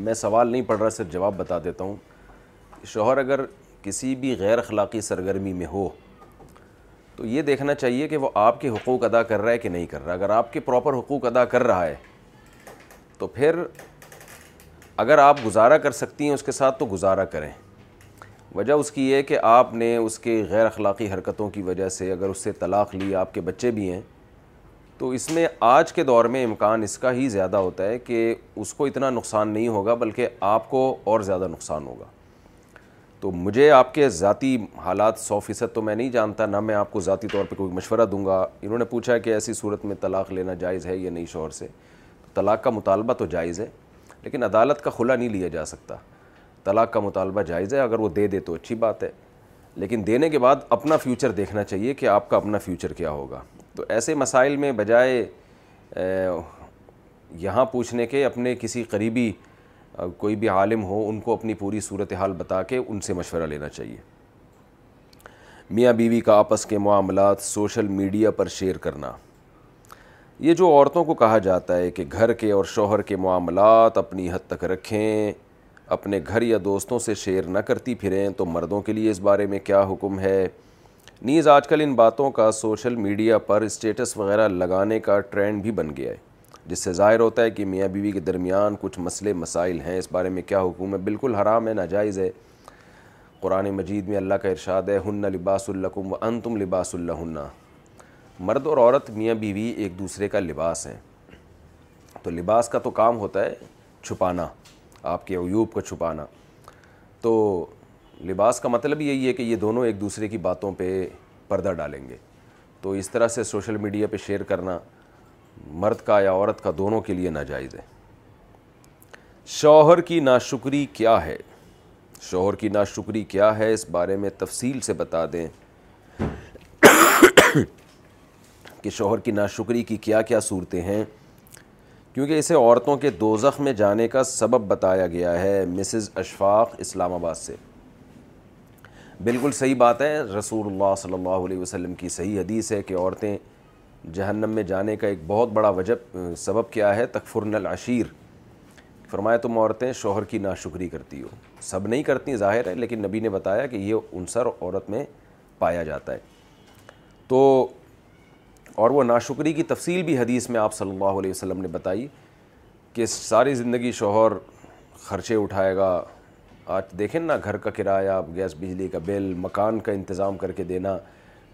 میں سوال نہیں پڑھ رہا صرف جواب بتا دیتا ہوں شوہر اگر کسی بھی غیر اخلاقی سرگرمی میں ہو تو یہ دیکھنا چاہیے کہ وہ آپ کے حقوق ادا کر رہا ہے کہ نہیں کر رہا اگر آپ کے پراپر حقوق ادا کر رہا ہے تو پھر اگر آپ گزارا کر سکتی ہیں اس کے ساتھ تو گزارا کریں وجہ اس کی یہ کہ آپ نے اس کے غیر اخلاقی حرکتوں کی وجہ سے اگر اس سے طلاق لی آپ کے بچے بھی ہیں تو اس میں آج کے دور میں امکان اس کا ہی زیادہ ہوتا ہے کہ اس کو اتنا نقصان نہیں ہوگا بلکہ آپ کو اور زیادہ نقصان ہوگا تو مجھے آپ کے ذاتی حالات سو فیصد تو میں نہیں جانتا نہ میں آپ کو ذاتی طور پہ کوئی مشورہ دوں گا انہوں نے پوچھا کہ ایسی صورت میں طلاق لینا جائز ہے یا نئی شوہر سے طلاق کا مطالبہ تو جائز ہے لیکن عدالت کا خلا نہیں لیا جا سکتا طلاق کا مطالبہ جائز ہے اگر وہ دے دے تو اچھی بات ہے لیکن دینے کے بعد اپنا فیوچر دیکھنا چاہیے کہ آپ کا اپنا فیوچر کیا ہوگا تو ایسے مسائل میں بجائے یہاں پوچھنے کے اپنے کسی قریبی کوئی بھی عالم ہو ان کو اپنی پوری صورتحال بتا کے ان سے مشورہ لینا چاہیے میاں بیوی کا آپس کے معاملات سوشل میڈیا پر شیئر کرنا یہ جو عورتوں کو کہا جاتا ہے کہ گھر کے اور شوہر کے معاملات اپنی حد تک رکھیں اپنے گھر یا دوستوں سے شیئر نہ کرتی پھریں تو مردوں کے لیے اس بارے میں کیا حکم ہے نیز آج کل ان باتوں کا سوشل میڈیا پر اسٹیٹس وغیرہ لگانے کا ٹرینڈ بھی بن گیا ہے جس سے ظاہر ہوتا ہے کہ میاں بیوی کے درمیان کچھ مسئلے مسائل ہیں اس بارے میں کیا حکم ہے بالکل حرام ہے ناجائز ہے قرآن مجید میں اللہ کا ارشاد ہے ہن لباس القم و ان تم لباس اللہ مرد اور عورت میاں بیوی ایک دوسرے کا لباس ہیں تو لباس کا تو کام ہوتا ہے چھپانا آپ کے عیوب کو چھپانا تو لباس کا مطلب یہی ہے کہ یہ دونوں ایک دوسرے کی باتوں پہ پردہ ڈالیں گے تو اس طرح سے سوشل میڈیا پہ شیئر کرنا مرد کا یا عورت کا دونوں کے لیے ناجائز ہے شوہر کی ناشکری کیا ہے شوہر کی ناشکری کیا ہے اس بارے میں تفصیل سے بتا دیں کہ شوہر کی ناشکری کی کیا کیا صورتیں ہیں کیونکہ اسے عورتوں کے دوزخ میں جانے کا سبب بتایا گیا ہے مسز اشفاق اسلام آباد سے بالکل صحیح بات ہے رسول اللہ صلی اللہ علیہ وسلم کی صحیح حدیث ہے کہ عورتیں جہنم میں جانے کا ایک بہت بڑا وجب سبب کیا ہے تکفرن العشیر فرمایا تم عورتیں شوہر کی ناشکری کرتی ہو سب نہیں کرتی ظاہر ہے لیکن نبی نے بتایا کہ یہ عنصر عورت میں پایا جاتا ہے تو اور وہ ناشکری کی تفصیل بھی حدیث میں آپ صلی اللہ علیہ وسلم نے بتائی کہ ساری زندگی شوہر خرچے اٹھائے گا آج دیکھیں نا گھر کا کرایہ گیس بجلی کا بل مکان کا انتظام کر کے دینا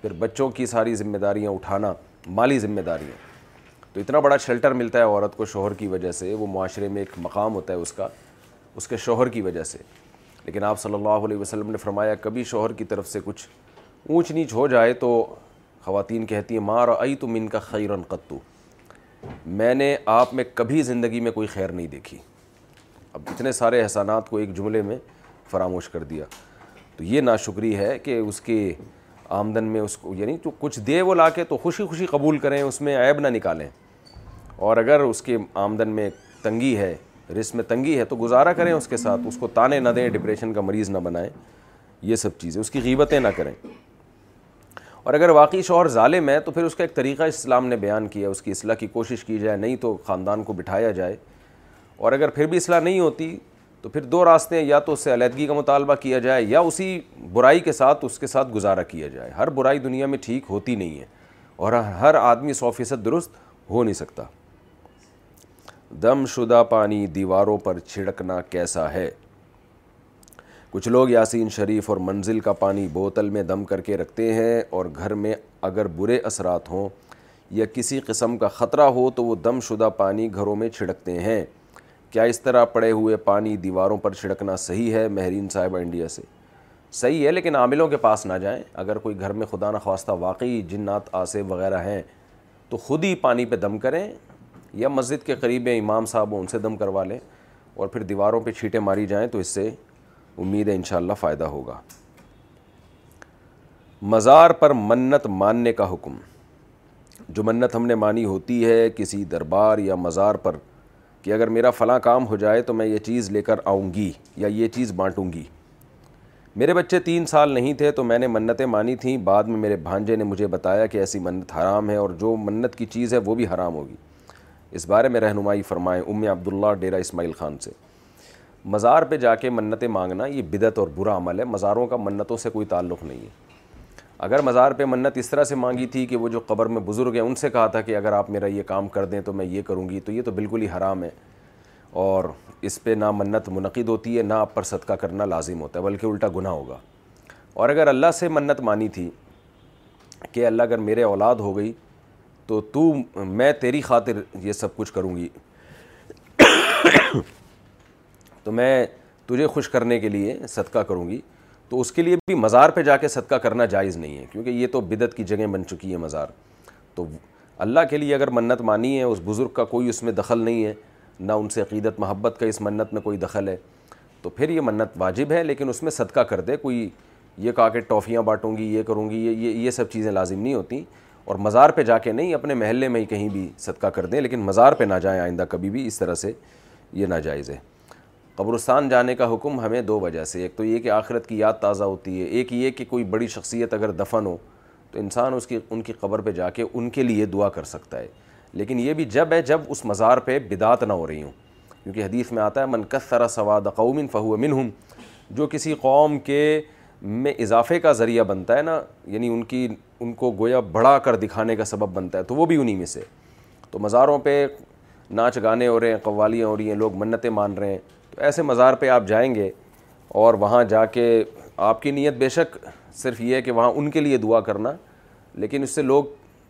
پھر بچوں کی ساری ذمہ داریاں اٹھانا مالی ذمہ داریاں تو اتنا بڑا شیلٹر ملتا ہے عورت کو شوہر کی وجہ سے وہ معاشرے میں ایک مقام ہوتا ہے اس کا اس کے شوہر کی وجہ سے لیکن آپ صلی اللہ علیہ وسلم نے فرمایا کبھی شوہر کی طرف سے کچھ اونچ نیچ ہو جائے تو خواتین کہتی ہیں ماں رو آئی تم ان کا خیرن قطو میں نے آپ میں کبھی زندگی میں کوئی خیر نہیں دیکھی اب اتنے سارے احسانات کو ایک جملے میں فراموش کر دیا تو یہ نا ہے کہ اس کی آمدن میں اس کو یعنی تو کچھ دے وہ لا کے تو خوشی خوشی قبول کریں اس میں عیب نہ نکالیں اور اگر اس کے آمدن میں تنگی ہے رس میں تنگی ہے تو گزارا کریں اس کے ساتھ اس کو تانے نہ دیں ڈپریشن کا مریض نہ بنائیں یہ سب چیزیں اس کی غیبتیں نہ کریں اور اگر واقعی شوہر ظالم ہے تو پھر اس کا ایک طریقہ اسلام نے بیان کیا اس کی اصلاح کی کوشش کی جائے نہیں تو خاندان کو بٹھایا جائے اور اگر پھر بھی اصلاح نہیں ہوتی تو پھر دو راستے ہیں یا تو اس سے علیحدگی کا مطالبہ کیا جائے یا اسی برائی کے ساتھ اس کے ساتھ گزارا کیا جائے ہر برائی دنیا میں ٹھیک ہوتی نہیں ہے اور ہر آدمی سو فیصد درست ہو نہیں سکتا دم شدہ پانی دیواروں پر چھڑکنا کیسا ہے کچھ لوگ یاسین شریف اور منزل کا پانی بوتل میں دم کر کے رکھتے ہیں اور گھر میں اگر برے اثرات ہوں یا کسی قسم کا خطرہ ہو تو وہ دم شدہ پانی گھروں میں چھڑکتے ہیں کیا اس طرح پڑے ہوئے پانی دیواروں پر چھڑکنا صحیح ہے مہرین صاحبہ انڈیا سے صحیح ہے لیکن عاملوں کے پاس نہ جائیں اگر کوئی گھر میں خدا نخواستہ واقعی جنات آسے وغیرہ ہیں تو خود ہی پانی پہ دم کریں یا مسجد کے قریب امام صاحب ان سے دم کروا لیں اور پھر دیواروں پہ چھیٹے ماری جائیں تو اس سے امید ہے انشاءاللہ فائدہ ہوگا مزار پر منت ماننے کا حکم جو منت ہم نے مانی ہوتی ہے کسی دربار یا مزار پر کہ اگر میرا فلاں کام ہو جائے تو میں یہ چیز لے کر آؤں گی یا یہ چیز بانٹوں گی میرے بچے تین سال نہیں تھے تو میں نے منتیں مانی تھیں بعد میں میرے بھانجے نے مجھے بتایا کہ ایسی منت حرام ہے اور جو منت کی چیز ہے وہ بھی حرام ہوگی اس بارے میں رہنمائی فرمائیں ام عبداللہ ڈیرہ اسماعیل خان سے مزار پہ جا کے منتیں مانگنا یہ بدعت اور برا عمل ہے مزاروں کا منتوں سے کوئی تعلق نہیں ہے اگر مزار پہ منت اس طرح سے مانگی تھی کہ وہ جو قبر میں بزرگ ہیں ان سے کہا تھا کہ اگر آپ میرا یہ کام کر دیں تو میں یہ کروں گی تو یہ تو بالکل ہی حرام ہے اور اس پہ نہ منت منعقد ہوتی ہے نہ آپ پر صدقہ کرنا لازم ہوتا ہے بلکہ الٹا گناہ ہوگا اور اگر اللہ سے منت مانی تھی کہ اللہ اگر میرے اولاد ہو گئی تو تو میں تیری خاطر یہ سب کچھ کروں گی تو میں تجھے خوش کرنے کے لیے صدقہ کروں گی تو اس کے لیے بھی مزار پہ جا کے صدقہ کرنا جائز نہیں ہے کیونکہ یہ تو بدعت کی جگہ بن چکی ہے مزار تو اللہ کے لیے اگر منت مانی ہے اس بزرگ کا کوئی اس میں دخل نہیں ہے نہ ان سے عقیدت محبت کا اس منت میں کوئی دخل ہے تو پھر یہ منت واجب ہے لیکن اس میں صدقہ کر دے کوئی یہ کہا کہ ٹافیاں بانٹوں گی یہ کروں گی یہ یہ یہ سب چیزیں لازم نہیں ہوتیں اور مزار پہ جا کے نہیں اپنے محلے میں ہی کہیں بھی صدقہ کر دیں لیکن مزار پہ نہ جائیں آئندہ کبھی بھی اس طرح سے یہ ناجائز ہے قبرستان جانے کا حکم ہمیں دو وجہ سے ایک تو یہ کہ آخرت کی یاد تازہ ہوتی ہے ایک یہ کہ کوئی بڑی شخصیت اگر دفن ہو تو انسان اس کی ان کی قبر پہ جا کے ان کے لیے دعا کر سکتا ہے لیکن یہ بھی جب ہے جب اس مزار پہ بدعت نہ ہو رہی ہوں کیونکہ حدیث میں آتا ہے من کثر سواد قوم فہو منہم جو کسی قوم کے میں اضافے کا ذریعہ بنتا ہے نا یعنی ان کی ان کو گویا بڑھا کر دکھانے کا سبب بنتا ہے تو وہ بھی انہی میں سے تو مزاروں پہ ناچ گانے ہو رہے ہیں قوالیاں ہو رہی ہیں لوگ منتیں مان رہے ہیں ایسے مزار پہ آپ جائیں گے اور وہاں جا کے آپ کی نیت بے شک صرف یہ ہے کہ وہاں ان کے لیے دعا کرنا لیکن اس سے لوگ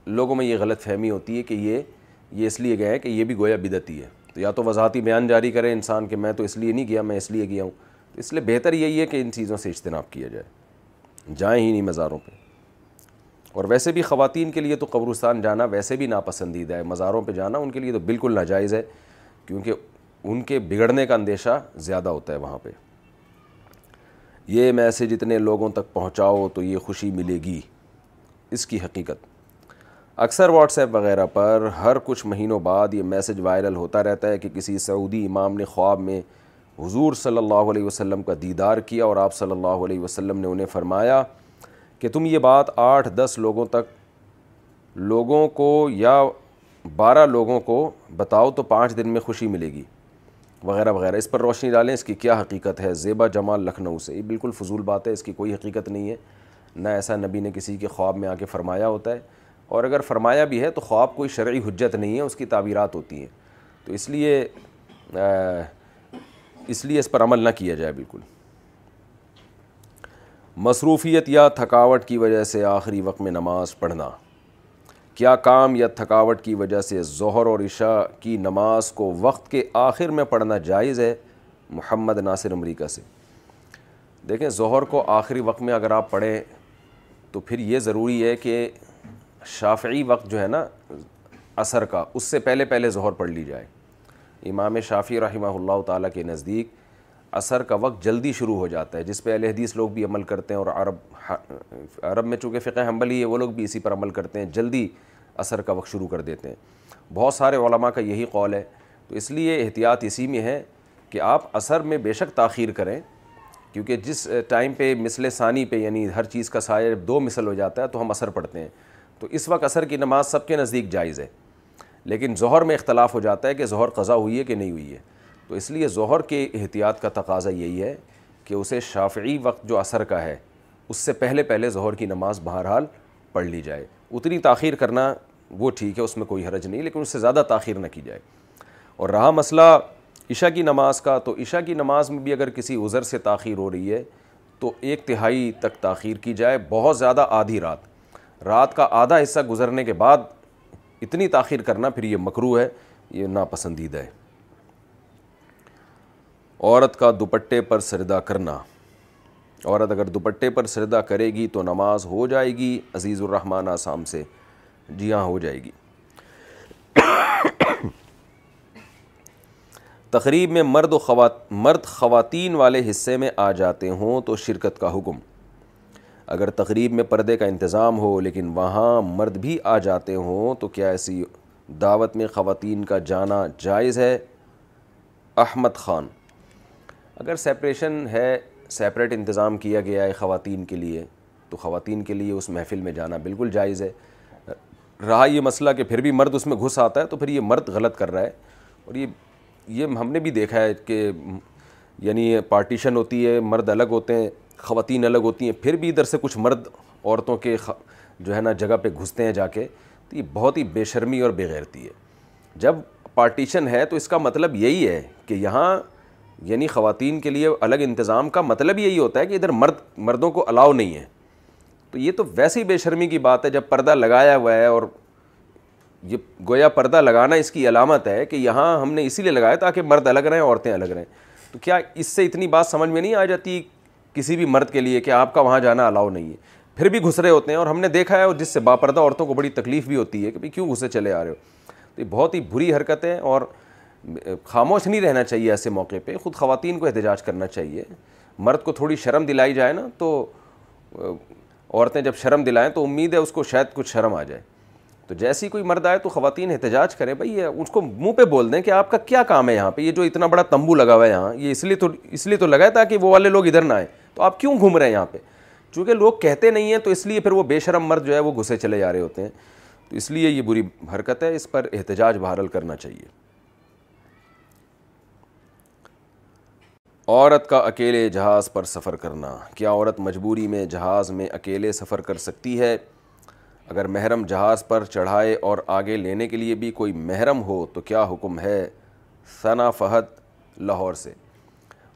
لوگوں میں یہ غلط فہمی ہوتی ہے کہ یہ یہ اس لیے گئے ہیں کہ یہ بھی گویا بدتی ہے تو یا تو وضاحتی بیان جاری کریں انسان کہ میں تو اس لیے نہیں گیا میں اس لیے گیا ہوں تو اس لیے بہتر یہی ہے کہ ان چیزوں سے اجتناب کیا جائے جائیں ہی نہیں مزاروں پہ اور ویسے بھی خواتین کے لیے تو قبرستان جانا ویسے بھی ناپسندیدہ ہے مزاروں پہ جانا ان کے لیے تو بالکل ناجائز ہے کیونکہ ان کے بگڑنے کا اندیشہ زیادہ ہوتا ہے وہاں پہ یہ میسج اتنے لوگوں تک پہنچاؤ تو یہ خوشی ملے گی اس کی حقیقت اکثر واٹس ایپ وغیرہ پر ہر کچھ مہینوں بعد یہ میسیج وائرل ہوتا رہتا ہے کہ کسی سعودی امام نے خواب میں حضور صلی اللہ علیہ وسلم کا دیدار کیا اور آپ صلی اللہ علیہ وسلم نے انہیں فرمایا کہ تم یہ بات آٹھ دس لوگوں تک لوگوں کو یا بارہ لوگوں کو بتاؤ تو پانچ دن میں خوشی ملے گی وغیرہ وغیرہ اس پر روشنی ڈالیں اس کی کیا حقیقت ہے زیبا جمال لکھنؤ سے یہ بالکل فضول بات ہے اس کی کوئی حقیقت نہیں ہے نہ ایسا نبی نے کسی کے خواب میں آ کے فرمایا ہوتا ہے اور اگر فرمایا بھی ہے تو خواب کوئی شرعی حجت نہیں ہے اس کی تعبیرات ہوتی ہیں تو اس لیے اس لیے اس پر عمل نہ کیا جائے بالکل مصروفیت یا تھکاوٹ کی وجہ سے آخری وقت میں نماز پڑھنا کیا کام یا تھکاوٹ کی وجہ سے ظہر اور عشاء کی نماز کو وقت کے آخر میں پڑھنا جائز ہے محمد ناصر امریکہ سے دیکھیں ظہر کو آخری وقت میں اگر آپ پڑھیں تو پھر یہ ضروری ہے کہ شافعی وقت جو ہے نا عصر کا اس سے پہلے پہلے ظہر پڑھ لی جائے امام شافی رحمہ اللہ تعالیٰ کے نزدیک عصر کا وقت جلدی شروع ہو جاتا ہے جس پہ اہل حدیث لوگ بھی عمل کرتے ہیں اور عرب عرب میں چونکہ فقہ حنبلی ہے وہ لوگ بھی اسی پر عمل کرتے ہیں جلدی اثر کا وقت شروع کر دیتے ہیں بہت سارے علماء کا یہی قول ہے تو اس لیے احتیاط اسی میں ہے کہ آپ اثر میں بے شک تاخیر کریں کیونکہ جس ٹائم پہ مثل ثانی پہ یعنی ہر چیز کا سایہ دو مثل ہو جاتا ہے تو ہم اثر پڑھتے ہیں تو اس وقت اثر کی نماز سب کے نزدیک جائز ہے لیکن ظہر میں اختلاف ہو جاتا ہے کہ ظہر قضا ہوئی ہے کہ نہیں ہوئی ہے تو اس لیے ظہر کے احتیاط کا تقاضا یہی ہے کہ اسے شافعی وقت جو اثر کا ہے اس سے پہلے پہلے ظہر کی نماز بہرحال پڑھ لی جائے اتنی تاخیر کرنا وہ ٹھیک ہے اس میں کوئی حرج نہیں لیکن اس سے زیادہ تاخیر نہ کی جائے اور رہا مسئلہ عشاء کی نماز کا تو عشاء کی نماز میں بھی اگر کسی عذر سے تاخیر ہو رہی ہے تو ایک تہائی تک تاخیر کی جائے بہت زیادہ آدھی رات رات کا آدھا حصہ گزرنے کے بعد اتنی تاخیر کرنا پھر یہ مکرو ہے یہ ناپسندیدہ ہے عورت کا دوپٹے پر سردہ کرنا عورت اگر دوپٹے پر سردہ کرے گی تو نماز ہو جائے گی عزیز الرحمٰن سام سے جی ہاں ہو جائے گی تقریب میں مرد و خوات مرد خواتین والے حصے میں آ جاتے ہوں تو شرکت کا حکم اگر تقریب میں پردے کا انتظام ہو لیکن وہاں مرد بھی آ جاتے ہوں تو کیا ایسی دعوت میں خواتین کا جانا جائز ہے احمد خان اگر سیپریشن ہے سیپریٹ انتظام کیا گیا ہے خواتین کے لیے تو خواتین کے لیے اس محفل میں جانا بالکل جائز ہے رہا یہ مسئلہ کہ پھر بھی مرد اس میں گھس آتا ہے تو پھر یہ مرد غلط کر رہا ہے اور یہ یہ ہم نے بھی دیکھا ہے کہ یعنی یہ پارٹیشن ہوتی ہے مرد الگ ہوتے ہیں خواتین الگ ہوتی ہیں پھر بھی ادھر سے کچھ مرد عورتوں کے جو ہے نا جگہ پہ گھستے ہیں جا کے تو یہ بہت ہی بے شرمی اور غیرتی ہے جب پارٹیشن ہے تو اس کا مطلب یہی ہے کہ یہاں یعنی خواتین کے لیے الگ انتظام کا مطلب یہی ہوتا ہے کہ ادھر مرد مردوں کو الاؤ نہیں ہے تو یہ تو ویسی بے شرمی کی بات ہے جب پردہ لگایا ہوا ہے اور یہ گویا پردہ لگانا اس کی علامت ہے کہ یہاں ہم نے اسی لیے لگایا تاکہ مرد الگ رہیں عورتیں الگ رہیں تو کیا اس سے اتنی بات سمجھ میں نہیں آ جاتی کسی بھی مرد کے لیے کہ آپ کا وہاں جانا الاؤ نہیں ہے پھر بھی گھس رہے ہوتے ہیں اور ہم نے دیکھا ہے اور جس سے با پردہ عورتوں کو بڑی تکلیف بھی ہوتی ہے کہ بھائی کیوں گھسے چلے آ رہے ہو تو یہ بہت ہی بری حرکت ہے اور خاموش نہیں رہنا چاہیے ایسے موقع پہ خود خواتین کو احتجاج کرنا چاہیے مرد کو تھوڑی شرم دلائی جائے نا تو عورتیں جب شرم دلائیں تو امید ہے اس کو شاید کچھ شرم آ جائے تو جیسی کوئی مرد آئے تو خواتین احتجاج کریں بھائی اس کو منہ پہ بول دیں کہ آپ کا کیا کام ہے یہاں پہ یہ جو اتنا بڑا تمبو لگا ہوا ہے یہاں یہ اس لیے تو اس لیے تو لگا ہے تاکہ وہ والے لوگ ادھر نہ آئیں تو آپ کیوں گھوم رہے ہیں یہاں پہ چونکہ لوگ کہتے نہیں ہیں تو اس لیے پھر وہ بے شرم مرد جو ہے وہ گھسے چلے جا رہے ہوتے ہیں تو اس لیے یہ بری حرکت ہے اس پر احتجاج بحرال کرنا چاہیے عورت کا اکیلے جہاز پر سفر کرنا کیا عورت مجبوری میں جہاز میں اکیلے سفر کر سکتی ہے اگر محرم جہاز پر چڑھائے اور آگے لینے کے لیے بھی کوئی محرم ہو تو کیا حکم ہے ثنا فہد لاہور سے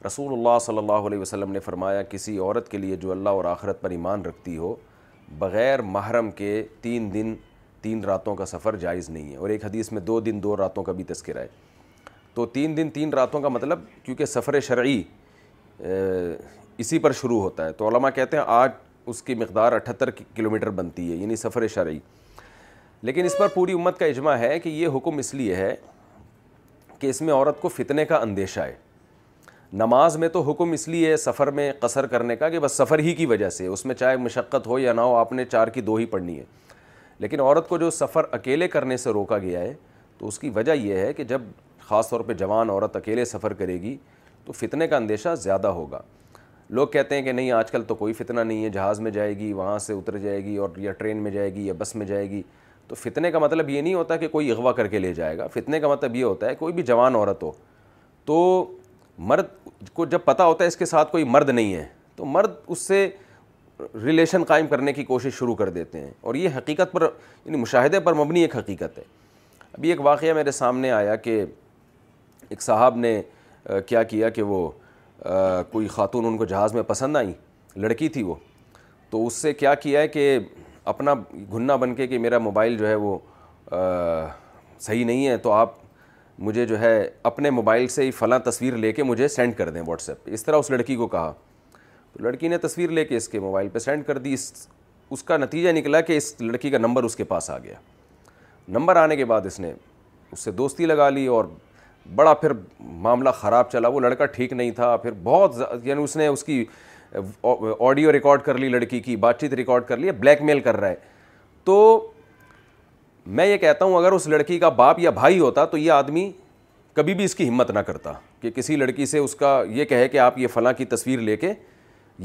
رسول اللہ صلی اللہ علیہ وسلم نے فرمایا کسی عورت کے لیے جو اللہ اور آخرت پر ایمان رکھتی ہو بغیر محرم کے تین دن تین راتوں کا سفر جائز نہیں ہے اور ایک حدیث میں دو دن دو راتوں کا بھی تذکرہ ہے تو تین دن تین راتوں کا مطلب کیونکہ سفر شرعی اسی پر شروع ہوتا ہے تو علماء کہتے ہیں آج اس کی مقدار اٹھتر کلومیٹر بنتی ہے یعنی سفر شرعی لیکن اس پر پوری امت کا اجماع ہے کہ یہ حکم اس لیے ہے کہ اس میں عورت کو فتنے کا اندیشہ ہے نماز میں تو حکم اس لیے ہے سفر میں قصر کرنے کا کہ بس سفر ہی کی وجہ سے اس میں چاہے مشقت ہو یا نہ ہو آپ نے چار کی دو ہی پڑھنی ہے لیکن عورت کو جو سفر اکیلے کرنے سے روکا گیا ہے تو اس کی وجہ یہ ہے کہ جب خاص طور پہ جوان عورت اکیلے سفر کرے گی تو فتنے کا اندیشہ زیادہ ہوگا لوگ کہتے ہیں کہ نہیں آج کل تو کوئی فتنہ نہیں ہے جہاز میں جائے گی وہاں سے اتر جائے گی اور یا ٹرین میں جائے گی یا بس میں جائے گی تو فتنے کا مطلب یہ نہیں ہوتا کہ کوئی اغوا کر کے لے جائے گا فتنے کا مطلب یہ ہوتا ہے کوئی بھی جوان عورت ہو تو مرد کو جب پتہ ہوتا ہے اس کے ساتھ کوئی مرد نہیں ہے تو مرد اس سے ریلیشن قائم کرنے کی کوشش شروع کر دیتے ہیں اور یہ حقیقت پر یعنی مشاہدے پر مبنی ایک حقیقت ہے ابھی ایک واقعہ میرے سامنے آیا کہ ایک صاحب نے کیا کیا کہ وہ کوئی خاتون ان کو جہاز میں پسند آئیں لڑکی تھی وہ تو اس سے کیا کیا ہے کہ اپنا گھننا بن کے کہ میرا موبائل جو ہے وہ صحیح نہیں ہے تو آپ مجھے جو ہے اپنے موبائل سے ہی فلاں تصویر لے کے مجھے سینڈ کر دیں واٹس ایپ پہ اس طرح اس لڑکی کو کہا تو لڑکی نے تصویر لے کے اس کے موبائل پہ سینڈ کر دی اس اس کا نتیجہ نکلا کہ اس لڑکی کا نمبر اس کے پاس آ گیا نمبر آنے کے بعد اس نے اس سے دوستی لگا لی اور بڑا پھر معاملہ خراب چلا وہ لڑکا ٹھیک نہیں تھا پھر بہت یعنی اس نے اس کی آڈیو ریکارڈ کر لی لڑکی کی بات چیت ریکارڈ کر لی بلیک میل کر رہا ہے تو میں یہ کہتا ہوں اگر اس لڑکی کا باپ یا بھائی ہوتا تو یہ آدمی کبھی بھی اس کی ہمت نہ کرتا کہ کسی لڑکی سے اس کا یہ کہے کہ آپ یہ فلاں کی تصویر لے کے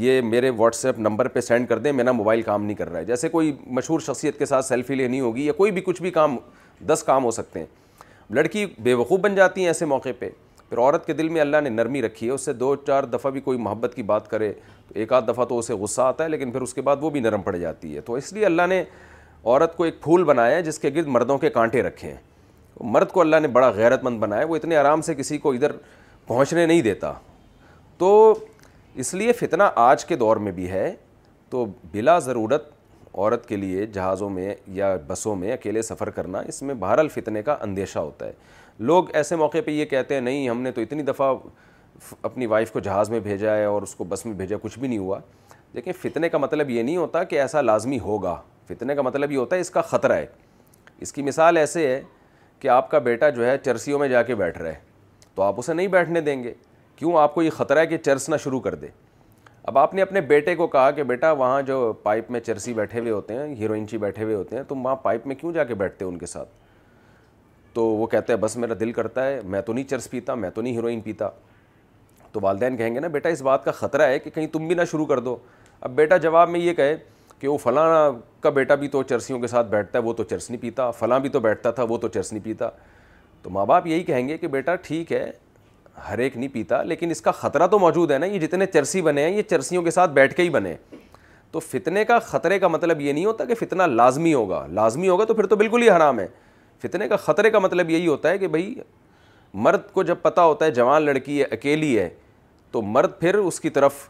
یہ میرے واٹس ایپ نمبر پہ سینڈ کر دیں میرا موبائل کام نہیں کر رہا ہے جیسے کوئی مشہور شخصیت کے ساتھ سیلفی لینی ہوگی یا کوئی بھی کچھ بھی کام دس کام ہو سکتے ہیں لڑکی بے وقوف بن جاتی ہیں ایسے موقع پہ پھر عورت کے دل میں اللہ نے نرمی رکھی ہے اس سے دو چار دفعہ بھی کوئی محبت کی بات کرے تو ایک آدھ دفعہ تو اسے غصہ آتا ہے لیکن پھر اس کے بعد وہ بھی نرم پڑ جاتی ہے تو اس لیے اللہ نے عورت کو ایک پھول بنایا ہے جس کے گرد مردوں کے کانٹے رکھے ہیں مرد کو اللہ نے بڑا غیرت مند بنایا وہ اتنے آرام سے کسی کو ادھر پہنچنے نہیں دیتا تو اس لیے فتنہ آج کے دور میں بھی ہے تو بلا ضرورت عورت کے لیے جہازوں میں یا بسوں میں اکیلے سفر کرنا اس میں بہرحال فتنے کا اندیشہ ہوتا ہے لوگ ایسے موقع پہ یہ کہتے ہیں نہیں ہم نے تو اتنی دفعہ اپنی وائف کو جہاز میں بھیجا ہے اور اس کو بس میں بھیجا کچھ بھی نہیں ہوا لیکن فتنے کا مطلب یہ نہیں ہوتا کہ ایسا لازمی ہوگا فتنے کا مطلب یہ ہوتا ہے اس کا خطرہ ہے اس کی مثال ایسے ہے کہ آپ کا بیٹا جو ہے چرسیوں میں جا کے بیٹھ رہا ہے تو آپ اسے نہیں بیٹھنے دیں گے کیوں آپ کو یہ خطرہ ہے کہ چرسنا شروع کر دے اب آپ نے اپنے بیٹے کو کہا کہ بیٹا وہاں جو پائپ میں چرسی بیٹھے ہوئے ہوتے ہیں ہیروئنچی جی بیٹھے ہوئے ہوتے ہیں تم وہاں پائپ میں کیوں جا کے بیٹھتے ان کے ساتھ تو وہ کہتے ہیں بس میرا دل کرتا ہے میں تو نہیں چرس پیتا میں تو نہیں ہیروئن پیتا تو والدین کہیں گے نا بیٹا اس بات کا خطرہ ہے کہ کہیں تم بھی نہ شروع کر دو اب بیٹا جواب میں یہ کہے کہ وہ فلاں کا بیٹا بھی تو چرسیوں کے ساتھ بیٹھتا ہے وہ تو چرس نہیں پیتا فلاں بھی تو بیٹھتا تھا وہ تو چرس نہیں پیتا تو ماں باپ یہی کہیں گے کہ بیٹا ٹھیک ہے ہر ایک نہیں پیتا لیکن اس کا خطرہ تو موجود ہے نا یہ جتنے چرسی بنے ہیں یہ چرسیوں کے ساتھ بیٹھ کے ہی بنے تو فتنے کا خطرے کا مطلب یہ نہیں ہوتا کہ فتنہ لازمی ہوگا لازمی ہوگا تو پھر تو بالکل ہی حرام ہے فتنے کا خطرے کا مطلب یہی ہوتا ہے کہ بھائی مرد کو جب پتہ ہوتا ہے جوان لڑکی ہے اکیلی ہے تو مرد پھر اس کی طرف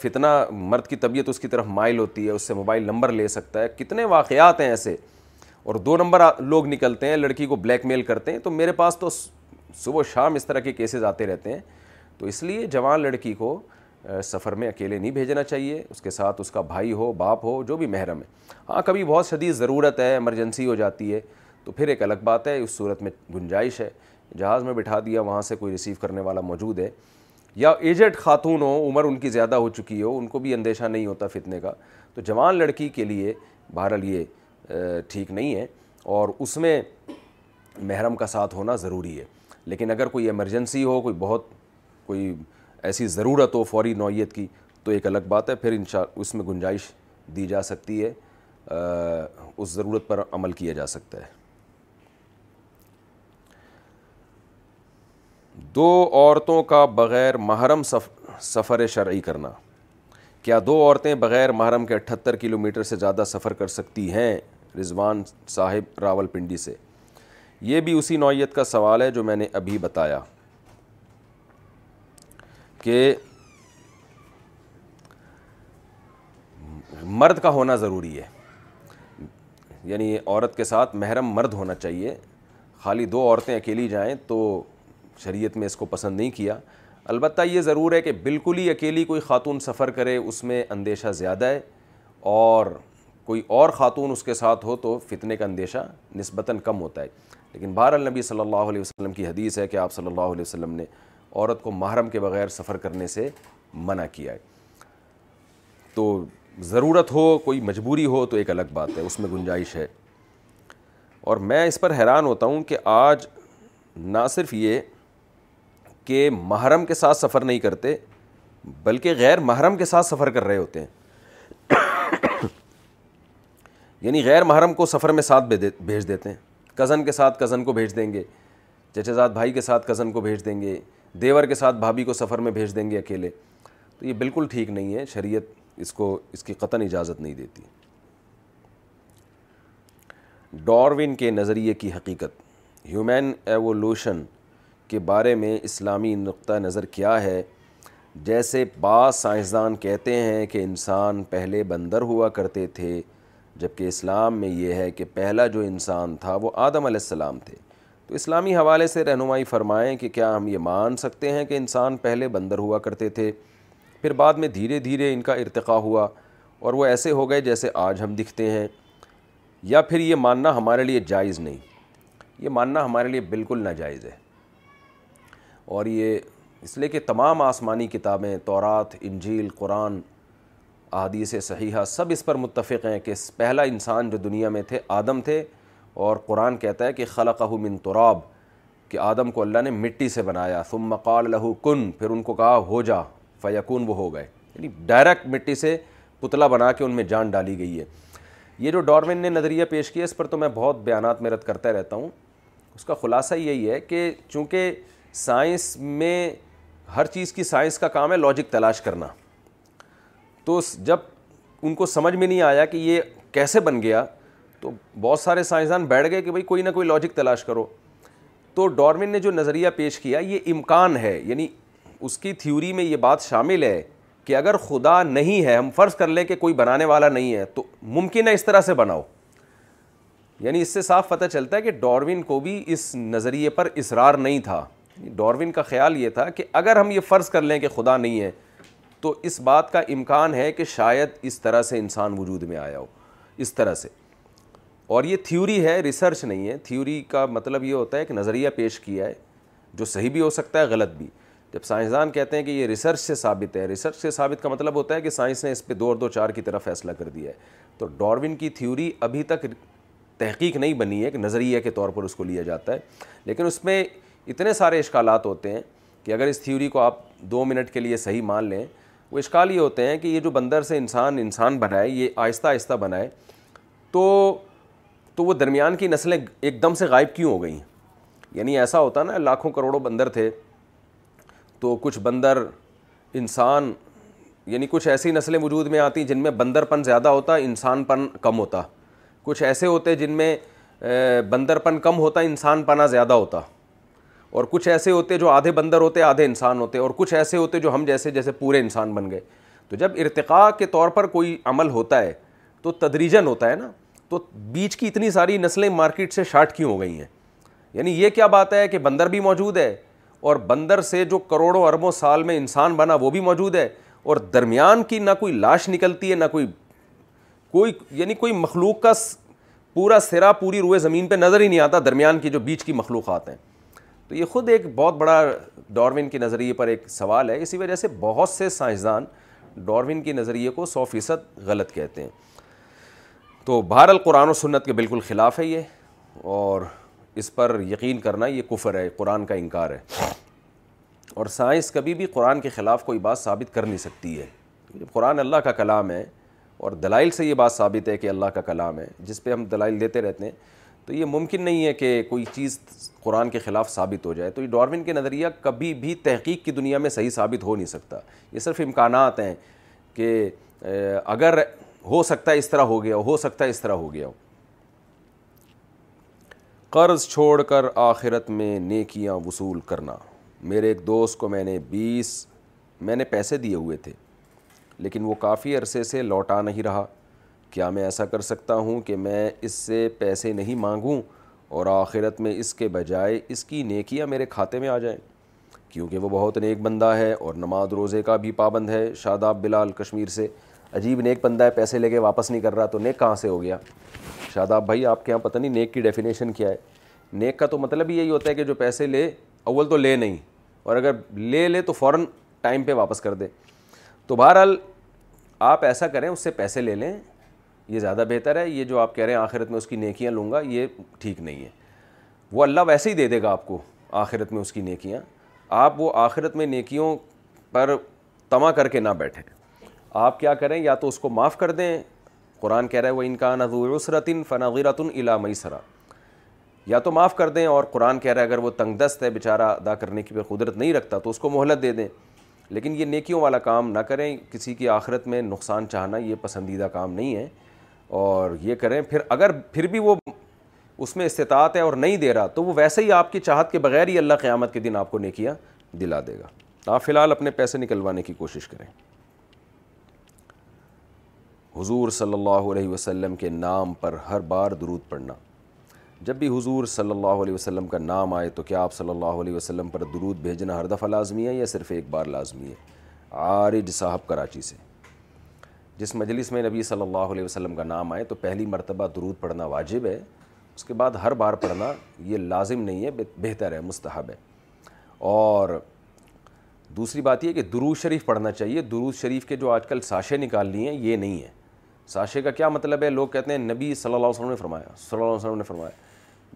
فتنہ مرد کی طبیعت اس کی طرف مائل ہوتی ہے اس سے موبائل نمبر لے سکتا ہے کتنے واقعات ہیں ایسے اور دو نمبر لوگ نکلتے ہیں لڑکی کو بلیک میل کرتے ہیں تو میرے پاس تو صبح شام اس طرح کے کیسز آتے رہتے ہیں تو اس لیے جوان لڑکی کو سفر میں اکیلے نہیں بھیجنا چاہیے اس کے ساتھ اس کا بھائی ہو باپ ہو جو بھی محرم ہے ہاں کبھی بہت شدید ضرورت ہے ایمرجنسی ہو جاتی ہے تو پھر ایک الگ بات ہے اس صورت میں گنجائش ہے جہاز میں بٹھا دیا وہاں سے کوئی ریسیو کرنے والا موجود ہے یا ایجٹ خاتون ہو عمر ان کی زیادہ ہو چکی ہو ان کو بھی اندیشہ نہیں ہوتا فتنے کا تو جوان لڑکی کے لیے بہرحال یہ ٹھیک نہیں ہے اور اس میں محرم کا ساتھ ہونا ضروری ہے لیکن اگر کوئی ایمرجنسی ہو کوئی بہت کوئی ایسی ضرورت ہو فوری نوعیت کی تو ایک الگ بات ہے پھر ان شاء اس میں گنجائش دی جا سکتی ہے اس ضرورت پر عمل کیا جا سکتا ہے دو عورتوں کا بغیر محرم سفر شرعی کرنا کیا دو عورتیں بغیر محرم کے اٹھتر کلومیٹر سے زیادہ سفر کر سکتی ہیں رضوان صاحب راول پنڈی سے یہ بھی اسی نوعیت کا سوال ہے جو میں نے ابھی بتایا کہ مرد کا ہونا ضروری ہے یعنی عورت کے ساتھ محرم مرد ہونا چاہیے خالی دو عورتیں اکیلی جائیں تو شریعت میں اس کو پسند نہیں کیا البتہ یہ ضرور ہے کہ بالکل ہی اکیلی کوئی خاتون سفر کرے اس میں اندیشہ زیادہ ہے اور کوئی اور خاتون اس کے ساتھ ہو تو فتنے کا اندیشہ نسبتاً کم ہوتا ہے لیکن نبی صلی اللہ علیہ وسلم کی حدیث ہے کہ آپ صلی اللہ علیہ وسلم نے عورت کو محرم کے بغیر سفر کرنے سے منع کیا ہے تو ضرورت ہو کوئی مجبوری ہو تو ایک الگ بات ہے اس میں گنجائش ہے اور میں اس پر حیران ہوتا ہوں کہ آج نہ صرف یہ کہ محرم کے ساتھ سفر نہیں کرتے بلکہ غیر محرم کے ساتھ سفر کر رہے ہوتے ہیں یعنی غیر محرم کو سفر میں ساتھ بھیج دیتے ہیں کزن کے ساتھ کزن کو بھیج دیں گے چچے زاد بھائی کے ساتھ کزن کو بھیج دیں گے دیور کے ساتھ بھابھی کو سفر میں بھیج دیں گے اکیلے تو یہ بالکل ٹھیک نہیں ہے شریعت اس کو اس کی قطن اجازت نہیں دیتی ڈاروین کے نظریے کی حقیقت ہیومین ایوولوشن کے بارے میں اسلامی نقطہ نظر کیا ہے جیسے بعض سائنسدان کہتے ہیں کہ انسان پہلے بندر ہوا کرتے تھے جبکہ اسلام میں یہ ہے کہ پہلا جو انسان تھا وہ آدم علیہ السلام تھے تو اسلامی حوالے سے رہنمائی فرمائیں کہ کیا ہم یہ مان سکتے ہیں کہ انسان پہلے بندر ہوا کرتے تھے پھر بعد میں دھیرے دھیرے ان کا ارتقاء ہوا اور وہ ایسے ہو گئے جیسے آج ہم دکھتے ہیں یا پھر یہ ماننا ہمارے لیے جائز نہیں یہ ماننا ہمارے لیے بالکل ناجائز ہے اور یہ اس لیے کہ تمام آسمانی کتابیں تورات انجیل قرآن احادیث صحیحہ سب اس پر متفق ہیں کہ پہلا انسان جو دنیا میں تھے آدم تھے اور قرآن کہتا ہے کہ خلق من تراب کہ آدم کو اللہ نے مٹی سے بنایا ثم مقال لہو کن پھر ان کو کہا ہو جا فیقون وہ ہو گئے یعنی ڈائریکٹ مٹی سے پتلا بنا کے ان میں جان ڈالی گئی ہے یہ جو ڈارون نے نظریہ پیش کیا اس پر تو میں بہت بیانات میں رد کرتا رہتا ہوں اس کا خلاصہ یہی ہے کہ چونکہ سائنس میں ہر چیز کی سائنس کا کام ہے لاجک تلاش کرنا تو جب ان کو سمجھ میں نہیں آیا کہ یہ کیسے بن گیا تو بہت سارے سائنسدان بیٹھ گئے کہ بھائی کوئی نہ کوئی لاجک تلاش کرو تو ڈارمن نے جو نظریہ پیش کیا یہ امکان ہے یعنی اس کی تھیوری میں یہ بات شامل ہے کہ اگر خدا نہیں ہے ہم فرض کر لیں کہ کوئی بنانے والا نہیں ہے تو ممکن ہے اس طرح سے بناؤ یعنی اس سے صاف پتہ چلتا ہے کہ ڈارون کو بھی اس نظریے پر اصرار نہیں تھا ڈارون کا خیال یہ تھا کہ اگر ہم یہ فرض کر لیں کہ خدا نہیں ہے تو اس بات کا امکان ہے کہ شاید اس طرح سے انسان وجود میں آیا ہو اس طرح سے اور یہ تھیوری ہے ریسرچ نہیں ہے تھیوری کا مطلب یہ ہوتا ہے کہ نظریہ پیش کیا ہے جو صحیح بھی ہو سکتا ہے غلط بھی جب سائنسدان کہتے ہیں کہ یہ ریسرچ سے ثابت ہے ریسرچ سے ثابت کا مطلب ہوتا ہے کہ سائنس نے اس پہ دو اور دو چار کی طرف فیصلہ کر دیا ہے تو ڈارون کی تھیوری ابھی تک تحقیق نہیں بنی ہے کہ نظریہ کے طور پر اس کو لیا جاتا ہے لیکن اس میں اتنے سارے اشکالات ہوتے ہیں کہ اگر اس تھیوری کو آپ دو منٹ کے لیے صحیح مان لیں وہ اشکال یہ ہوتے ہیں کہ یہ جو بندر سے انسان انسان بنائے یہ آہستہ آہستہ بنائے تو تو وہ درمیان کی نسلیں ایک دم سے غائب کیوں ہو گئیں یعنی ایسا ہوتا نا لاکھوں کروڑوں بندر تھے تو کچھ بندر انسان یعنی کچھ ایسی نسلیں وجود میں آتی جن میں بندر پن زیادہ ہوتا انسان پن کم ہوتا کچھ ایسے ہوتے جن میں بندر پن کم ہوتا انسان پنا زیادہ ہوتا اور کچھ ایسے ہوتے جو آدھے بندر ہوتے آدھے انسان ہوتے اور کچھ ایسے ہوتے جو ہم جیسے جیسے پورے انسان بن گئے تو جب ارتقاء کے طور پر کوئی عمل ہوتا ہے تو تدریجن ہوتا ہے نا تو بیچ کی اتنی ساری نسلیں مارکیٹ سے شارٹ کیوں ہو گئی ہیں یعنی یہ کیا بات ہے کہ بندر بھی موجود ہے اور بندر سے جو کروڑوں اربوں سال میں انسان بنا وہ بھی موجود ہے اور درمیان کی نہ کوئی لاش نکلتی ہے نہ کوئی کوئی یعنی کوئی مخلوق کا پورا سرا پوری روئے زمین پہ نظر ہی نہیں آتا درمیان کی جو بیچ کی مخلوقات ہیں تو یہ خود ایک بہت بڑا ڈارون کے نظریے پر ایک سوال ہے اسی وجہ سے بہت سے سائنسدان ڈارون کے نظریے کو سو فیصد غلط کہتے ہیں تو بہر القرآن و سنت کے بالکل خلاف ہے یہ اور اس پر یقین کرنا یہ کفر ہے قرآن کا انکار ہے اور سائنس کبھی بھی قرآن کے خلاف کوئی بات ثابت کر نہیں سکتی ہے قرآن اللہ کا کلام ہے اور دلائل سے یہ بات ثابت ہے کہ اللہ کا کلام ہے جس پہ ہم دلائل دیتے رہتے ہیں تو یہ ممکن نہیں ہے کہ کوئی چیز قرآن کے خلاف ثابت ہو جائے تو یہ ڈاروین کے نظریہ کبھی بھی تحقیق کی دنیا میں صحیح ثابت ہو نہیں سکتا یہ صرف امکانات ہیں کہ اگر ہو ہے اس طرح ہو گیا ہو ہے اس طرح ہو گیا ہو قرض چھوڑ کر آخرت میں نیکیاں وصول کرنا میرے ایک دوست کو میں نے بیس میں نے پیسے دیے ہوئے تھے لیکن وہ کافی عرصے سے لوٹا نہیں رہا کیا میں ایسا کر سکتا ہوں کہ میں اس سے پیسے نہیں مانگوں اور آخرت میں اس کے بجائے اس کی نیکیاں میرے کھاتے میں آ جائیں کیونکہ وہ بہت نیک بندہ ہے اور نماز روزے کا بھی پابند ہے شاداب بلال کشمیر سے عجیب نیک بندہ ہے پیسے لے کے واپس نہیں کر رہا تو نیک کہاں سے ہو گیا شاداب بھائی آپ کے یہاں پتہ نہیں نیک کی ڈیفینیشن کیا ہے نیک کا تو مطلب ہی یہی ہوتا ہے کہ جو پیسے لے اول تو لے نہیں اور اگر لے لے تو فوراً ٹائم پہ واپس کر دے تو بہرحال آپ ایسا کریں اس سے پیسے لے لیں یہ زیادہ بہتر ہے یہ جو آپ کہہ رہے ہیں آخرت میں اس کی نیکیاں لوں گا یہ ٹھیک نہیں ہے وہ اللہ ویسے ہی دے دے گا آپ کو آخرت میں اس کی نیکیاں آپ وہ آخرت میں نیکیوں پر تما کر کے نہ بیٹھیں آپ کیا کریں یا تو اس کو معاف کر دیں قرآن کہہ رہا ہے وہ ان کا نذورتن فناغیرت الا میسرا یا تو معاف کر دیں اور قرآن کہہ رہا ہے اگر وہ تنگ دست ہے بیچارہ ادا کرنے کی پھر قدرت نہیں رکھتا تو اس کو مہلت دے دیں لیکن یہ نیکیوں والا کام نہ کریں کسی کی آخرت میں نقصان چاہنا یہ پسندیدہ کام نہیں ہے اور یہ کریں پھر اگر پھر بھی وہ اس میں استطاعت ہے اور نہیں دے رہا تو وہ ویسے ہی آپ کی چاہت کے بغیر ہی اللہ قیامت کے دن آپ کو نیکیا دلا دے گا آپ فی الحال اپنے پیسے نکلوانے کی کوشش کریں حضور صلی اللہ علیہ وسلم کے نام پر ہر بار درود پڑھنا جب بھی حضور صلی اللہ علیہ وسلم کا نام آئے تو کیا آپ صلی اللہ علیہ وسلم پر درود بھیجنا ہر دفعہ لازمی ہے یا صرف ایک بار لازمی ہے عارج صاحب کراچی سے جس مجلس میں نبی صلی اللہ علیہ وسلم کا نام آئے تو پہلی مرتبہ درود پڑھنا واجب ہے اس کے بعد ہر بار پڑھنا یہ لازم نہیں ہے بہتر ہے مستحب ہے اور دوسری بات یہ کہ درود شریف پڑھنا چاہیے درود شریف کے جو آج کل ساشے نکال لیے ہیں یہ نہیں ہے ساشے کا کیا مطلب ہے لوگ کہتے ہیں نبی صلی اللہ علیہ وسلم نے فرمایا صلی اللہ علیہ وسلم نے فرمایا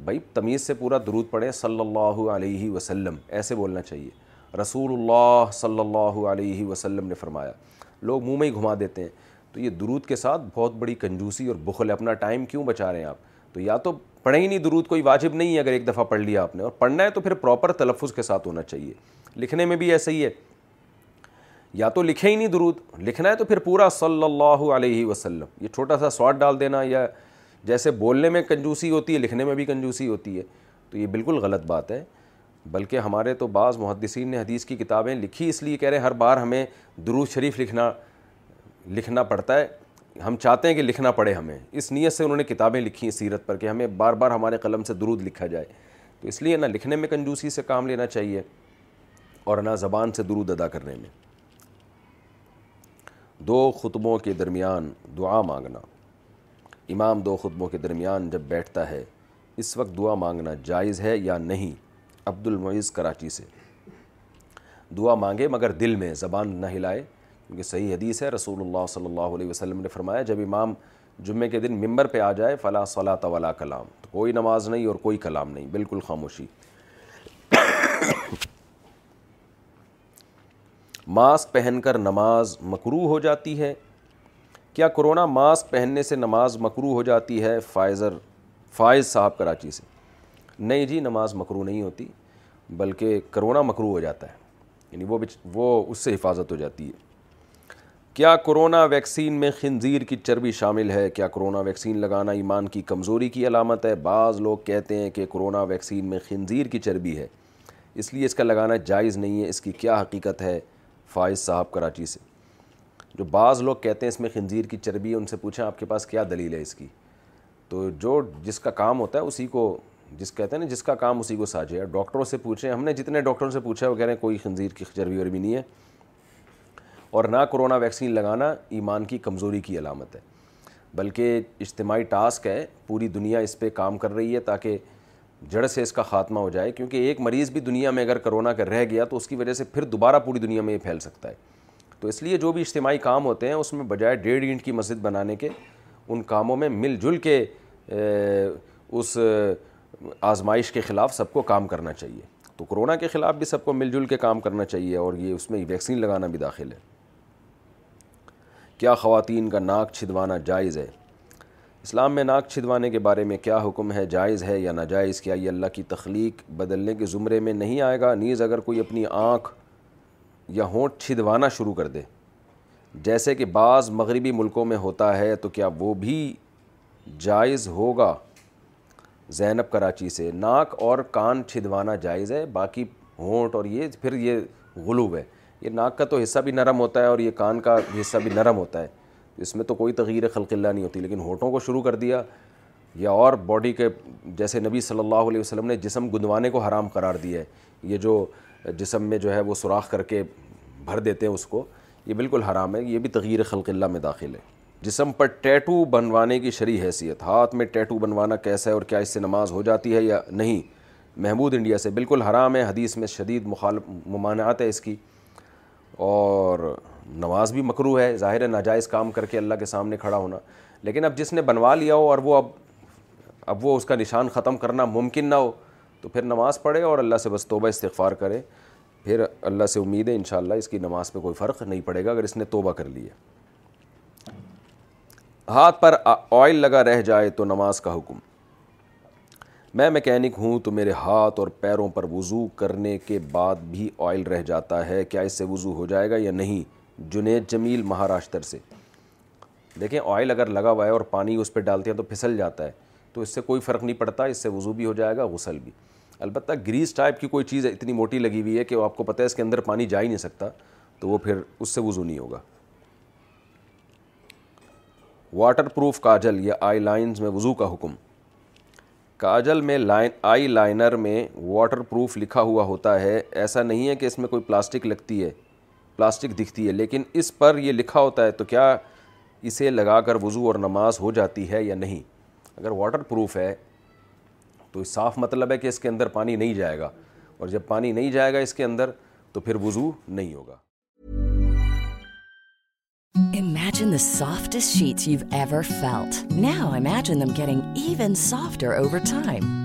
بھائی تمیز سے پورا درود پڑھیں صلی اللہ علیہ وسلم ایسے بولنا چاہیے رسول اللہ صلی اللہ علیہ وسلم نے فرمایا لوگ منہ میں ہی گھما دیتے ہیں تو یہ درود کے ساتھ بہت بڑی کنجوسی اور بخل ہے اپنا ٹائم کیوں بچا رہے ہیں آپ تو یا تو پڑھیں ہی نہیں درود کوئی واجب نہیں ہے اگر ایک دفعہ پڑھ لیا آپ نے اور پڑھنا ہے تو پھر پراپر تلفظ کے ساتھ ہونا چاہیے لکھنے میں بھی ایسا ہی ہے یا تو لکھے ہی نہیں درود لکھنا ہے تو پھر پورا صلی اللہ علیہ وسلم یہ چھوٹا سا سواٹ ڈال دینا یا جیسے بولنے میں کنجوسی ہوتی ہے لکھنے میں بھی کنجوسی ہوتی ہے تو یہ بالکل غلط بات ہے بلکہ ہمارے تو بعض محدثین نے حدیث کی کتابیں لکھی اس لیے کہہ رہے ہیں ہر بار ہمیں درود شریف لکھنا لکھنا پڑتا ہے ہم چاہتے ہیں کہ لکھنا پڑے ہمیں اس نیت سے انہوں نے کتابیں لکھی ہیں سیرت پر کہ ہمیں بار بار ہمارے قلم سے درود لکھا جائے تو اس لیے نہ لکھنے میں کنجوسی سے کام لینا چاہیے اور نہ زبان سے درود ادا کرنے میں دو خطبوں کے درمیان دعا مانگنا امام دو خطبوں کے درمیان جب بیٹھتا ہے اس وقت دعا مانگنا جائز ہے یا نہیں عبد المعیز کراچی سے دعا مانگے مگر دل میں زبان نہ ہلائے کیونکہ صحیح حدیث ہے رسول اللہ صلی اللہ علیہ وسلم نے فرمایا جب امام جمعے کے دن ممبر پہ آ جائے فلا صلاۃ ولا کلام تو کوئی نماز نہیں اور کوئی کلام نہیں بالکل خاموشی ماسک پہن کر نماز مکرو ہو جاتی ہے کیا کرونا ماسک پہننے سے نماز مکرو ہو جاتی ہے فائزر فائز صاحب کراچی سے نہیں جی نماز مکرو نہیں ہوتی بلکہ کرونا مکرو ہو جاتا ہے یعنی وہ اس سے حفاظت ہو جاتی ہے کیا کرونا ویکسین میں خنزیر کی چربی شامل ہے کیا کرونا ویکسین لگانا ایمان کی کمزوری کی علامت ہے بعض لوگ کہتے ہیں کہ کرونا ویکسین میں خنزیر کی چربی ہے اس لیے اس کا لگانا جائز نہیں ہے اس کی کیا حقیقت ہے فائز صاحب کراچی سے جو بعض لوگ کہتے ہیں اس میں خنزیر کی چربی ہے ان سے پوچھیں آپ کے پاس کیا دلیل ہے اس کی تو جو جس کا کام ہوتا ہے اسی کو جس کہتے ہیں نا جس کا کام اسی کو ساجے ہے ڈاکٹروں سے پوچھیں ہم نے جتنے ڈاکٹروں سے پوچھا وہ کہہ رہے ہیں کوئی خنزیر کی چربی وربی نہیں ہے اور نہ کرونا ویکسین لگانا ایمان کی کمزوری کی علامت ہے بلکہ اجتماعی ٹاسک ہے پوری دنیا اس پہ کام کر رہی ہے تاکہ جڑ سے اس کا خاتمہ ہو جائے کیونکہ ایک مریض بھی دنیا میں اگر کرونا کا رہ گیا تو اس کی وجہ سے پھر دوبارہ پوری دنیا میں یہ پھیل سکتا ہے تو اس لیے جو بھی اجتماعی کام ہوتے ہیں اس میں بجائے ڈیڑھ اینٹ کی مسجد بنانے کے ان کاموں میں مل جل کے اس آزمائش کے خلاف سب کو کام کرنا چاہیے تو کرونا کے خلاف بھی سب کو مل جل کے کام کرنا چاہیے اور یہ اس میں ویکسین لگانا بھی داخل ہے کیا خواتین کا ناک چھدوانا جائز ہے اسلام میں ناک چھدوانے کے بارے میں کیا حکم ہے جائز ہے یا ناجائز کیا یہ اللہ کی تخلیق بدلنے کے زمرے میں نہیں آئے گا نیز اگر کوئی اپنی آنکھ یا ہونٹ چھدوانا شروع کر دے جیسے کہ بعض مغربی ملکوں میں ہوتا ہے تو کیا وہ بھی جائز ہوگا زینب کراچی سے ناک اور کان چھدوانا جائز ہے باقی ہونٹ اور یہ پھر یہ غلوب ہے یہ ناک کا تو حصہ بھی نرم ہوتا ہے اور یہ کان کا حصہ بھی نرم ہوتا ہے اس میں تو کوئی تغیر اللہ نہیں ہوتی لیکن ہونٹوں کو شروع کر دیا یا اور باڈی کے جیسے نبی صلی اللہ علیہ وسلم نے جسم گندوانے کو حرام قرار دیا ہے یہ جو جسم میں جو ہے وہ سوراخ کر کے بھر دیتے ہیں اس کو یہ بالکل حرام ہے یہ بھی تغیر اللہ میں داخل ہے جسم پر ٹیٹو بنوانے کی شرعی حیثیت ہاتھ میں ٹیٹو بنوانا کیسا ہے اور کیا اس سے نماز ہو جاتی ہے یا نہیں محمود انڈیا سے بالکل حرام ہے حدیث میں شدید مخالف ممانعات ہے اس کی اور نماز بھی مکرو ہے ظاہر ناجائز کام کر کے اللہ کے سامنے کھڑا ہونا لیکن اب جس نے بنوا لیا ہو اور وہ اب اب وہ اس کا نشان ختم کرنا ممکن نہ ہو تو پھر نماز پڑھے اور اللہ سے بس توبہ استغفار کرے پھر اللہ سے امید ہے انشاءاللہ اس کی نماز پہ کوئی فرق نہیں پڑے گا اگر اس نے توبہ کر لی ہے ہاتھ پر آئل لگا رہ جائے تو نماز کا حکم میں میکینک ہوں تو میرے ہاتھ اور پیروں پر وضو کرنے کے بعد بھی آئل رہ جاتا ہے کیا اس سے وضو ہو جائے گا یا نہیں جنید جمیل مہاراشٹر سے دیکھیں آئل اگر لگا ہوا ہے اور پانی اس پہ ڈالتے ہیں تو پھسل جاتا ہے تو اس سے کوئی فرق نہیں پڑتا اس سے وضو بھی ہو جائے گا غسل بھی البتہ گریس ٹائپ کی کوئی چیز اتنی موٹی لگی ہوئی ہے کہ وہ آپ کو پتہ ہے اس کے اندر پانی جا ہی نہیں سکتا تو وہ پھر اس سے وضو نہیں ہوگا واٹر پروف کاجل یا آئی لائنز میں وضو کا حکم کاجل میں لائن آئی لائنر میں واٹر پروف لکھا ہوا ہوتا ہے ایسا نہیں ہے کہ اس میں کوئی پلاسٹک لگتی ہے پلاسٹک دکھتی ہے لیکن اس پر یہ لکھا ہوتا ہے تو کیا اسے لگا کر وضو اور نماز ہو جاتی ہے یا نہیں اگر واٹر پروف ہے تو صاف مطلب ہے کہ اس کے اندر پانی نہیں جائے گا اور جب پانی نہیں جائے گا اس کے اندر تو پھر وضو نہیں ہوگا Imagine the softest sheets you've ever felt. Now imagine them getting even softer over time.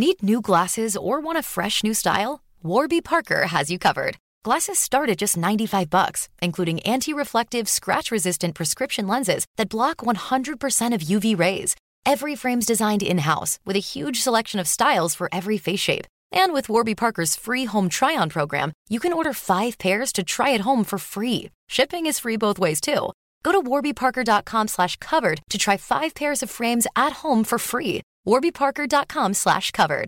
Net new glasses اور و بی فارکر ڈاٹ کم سلش خبر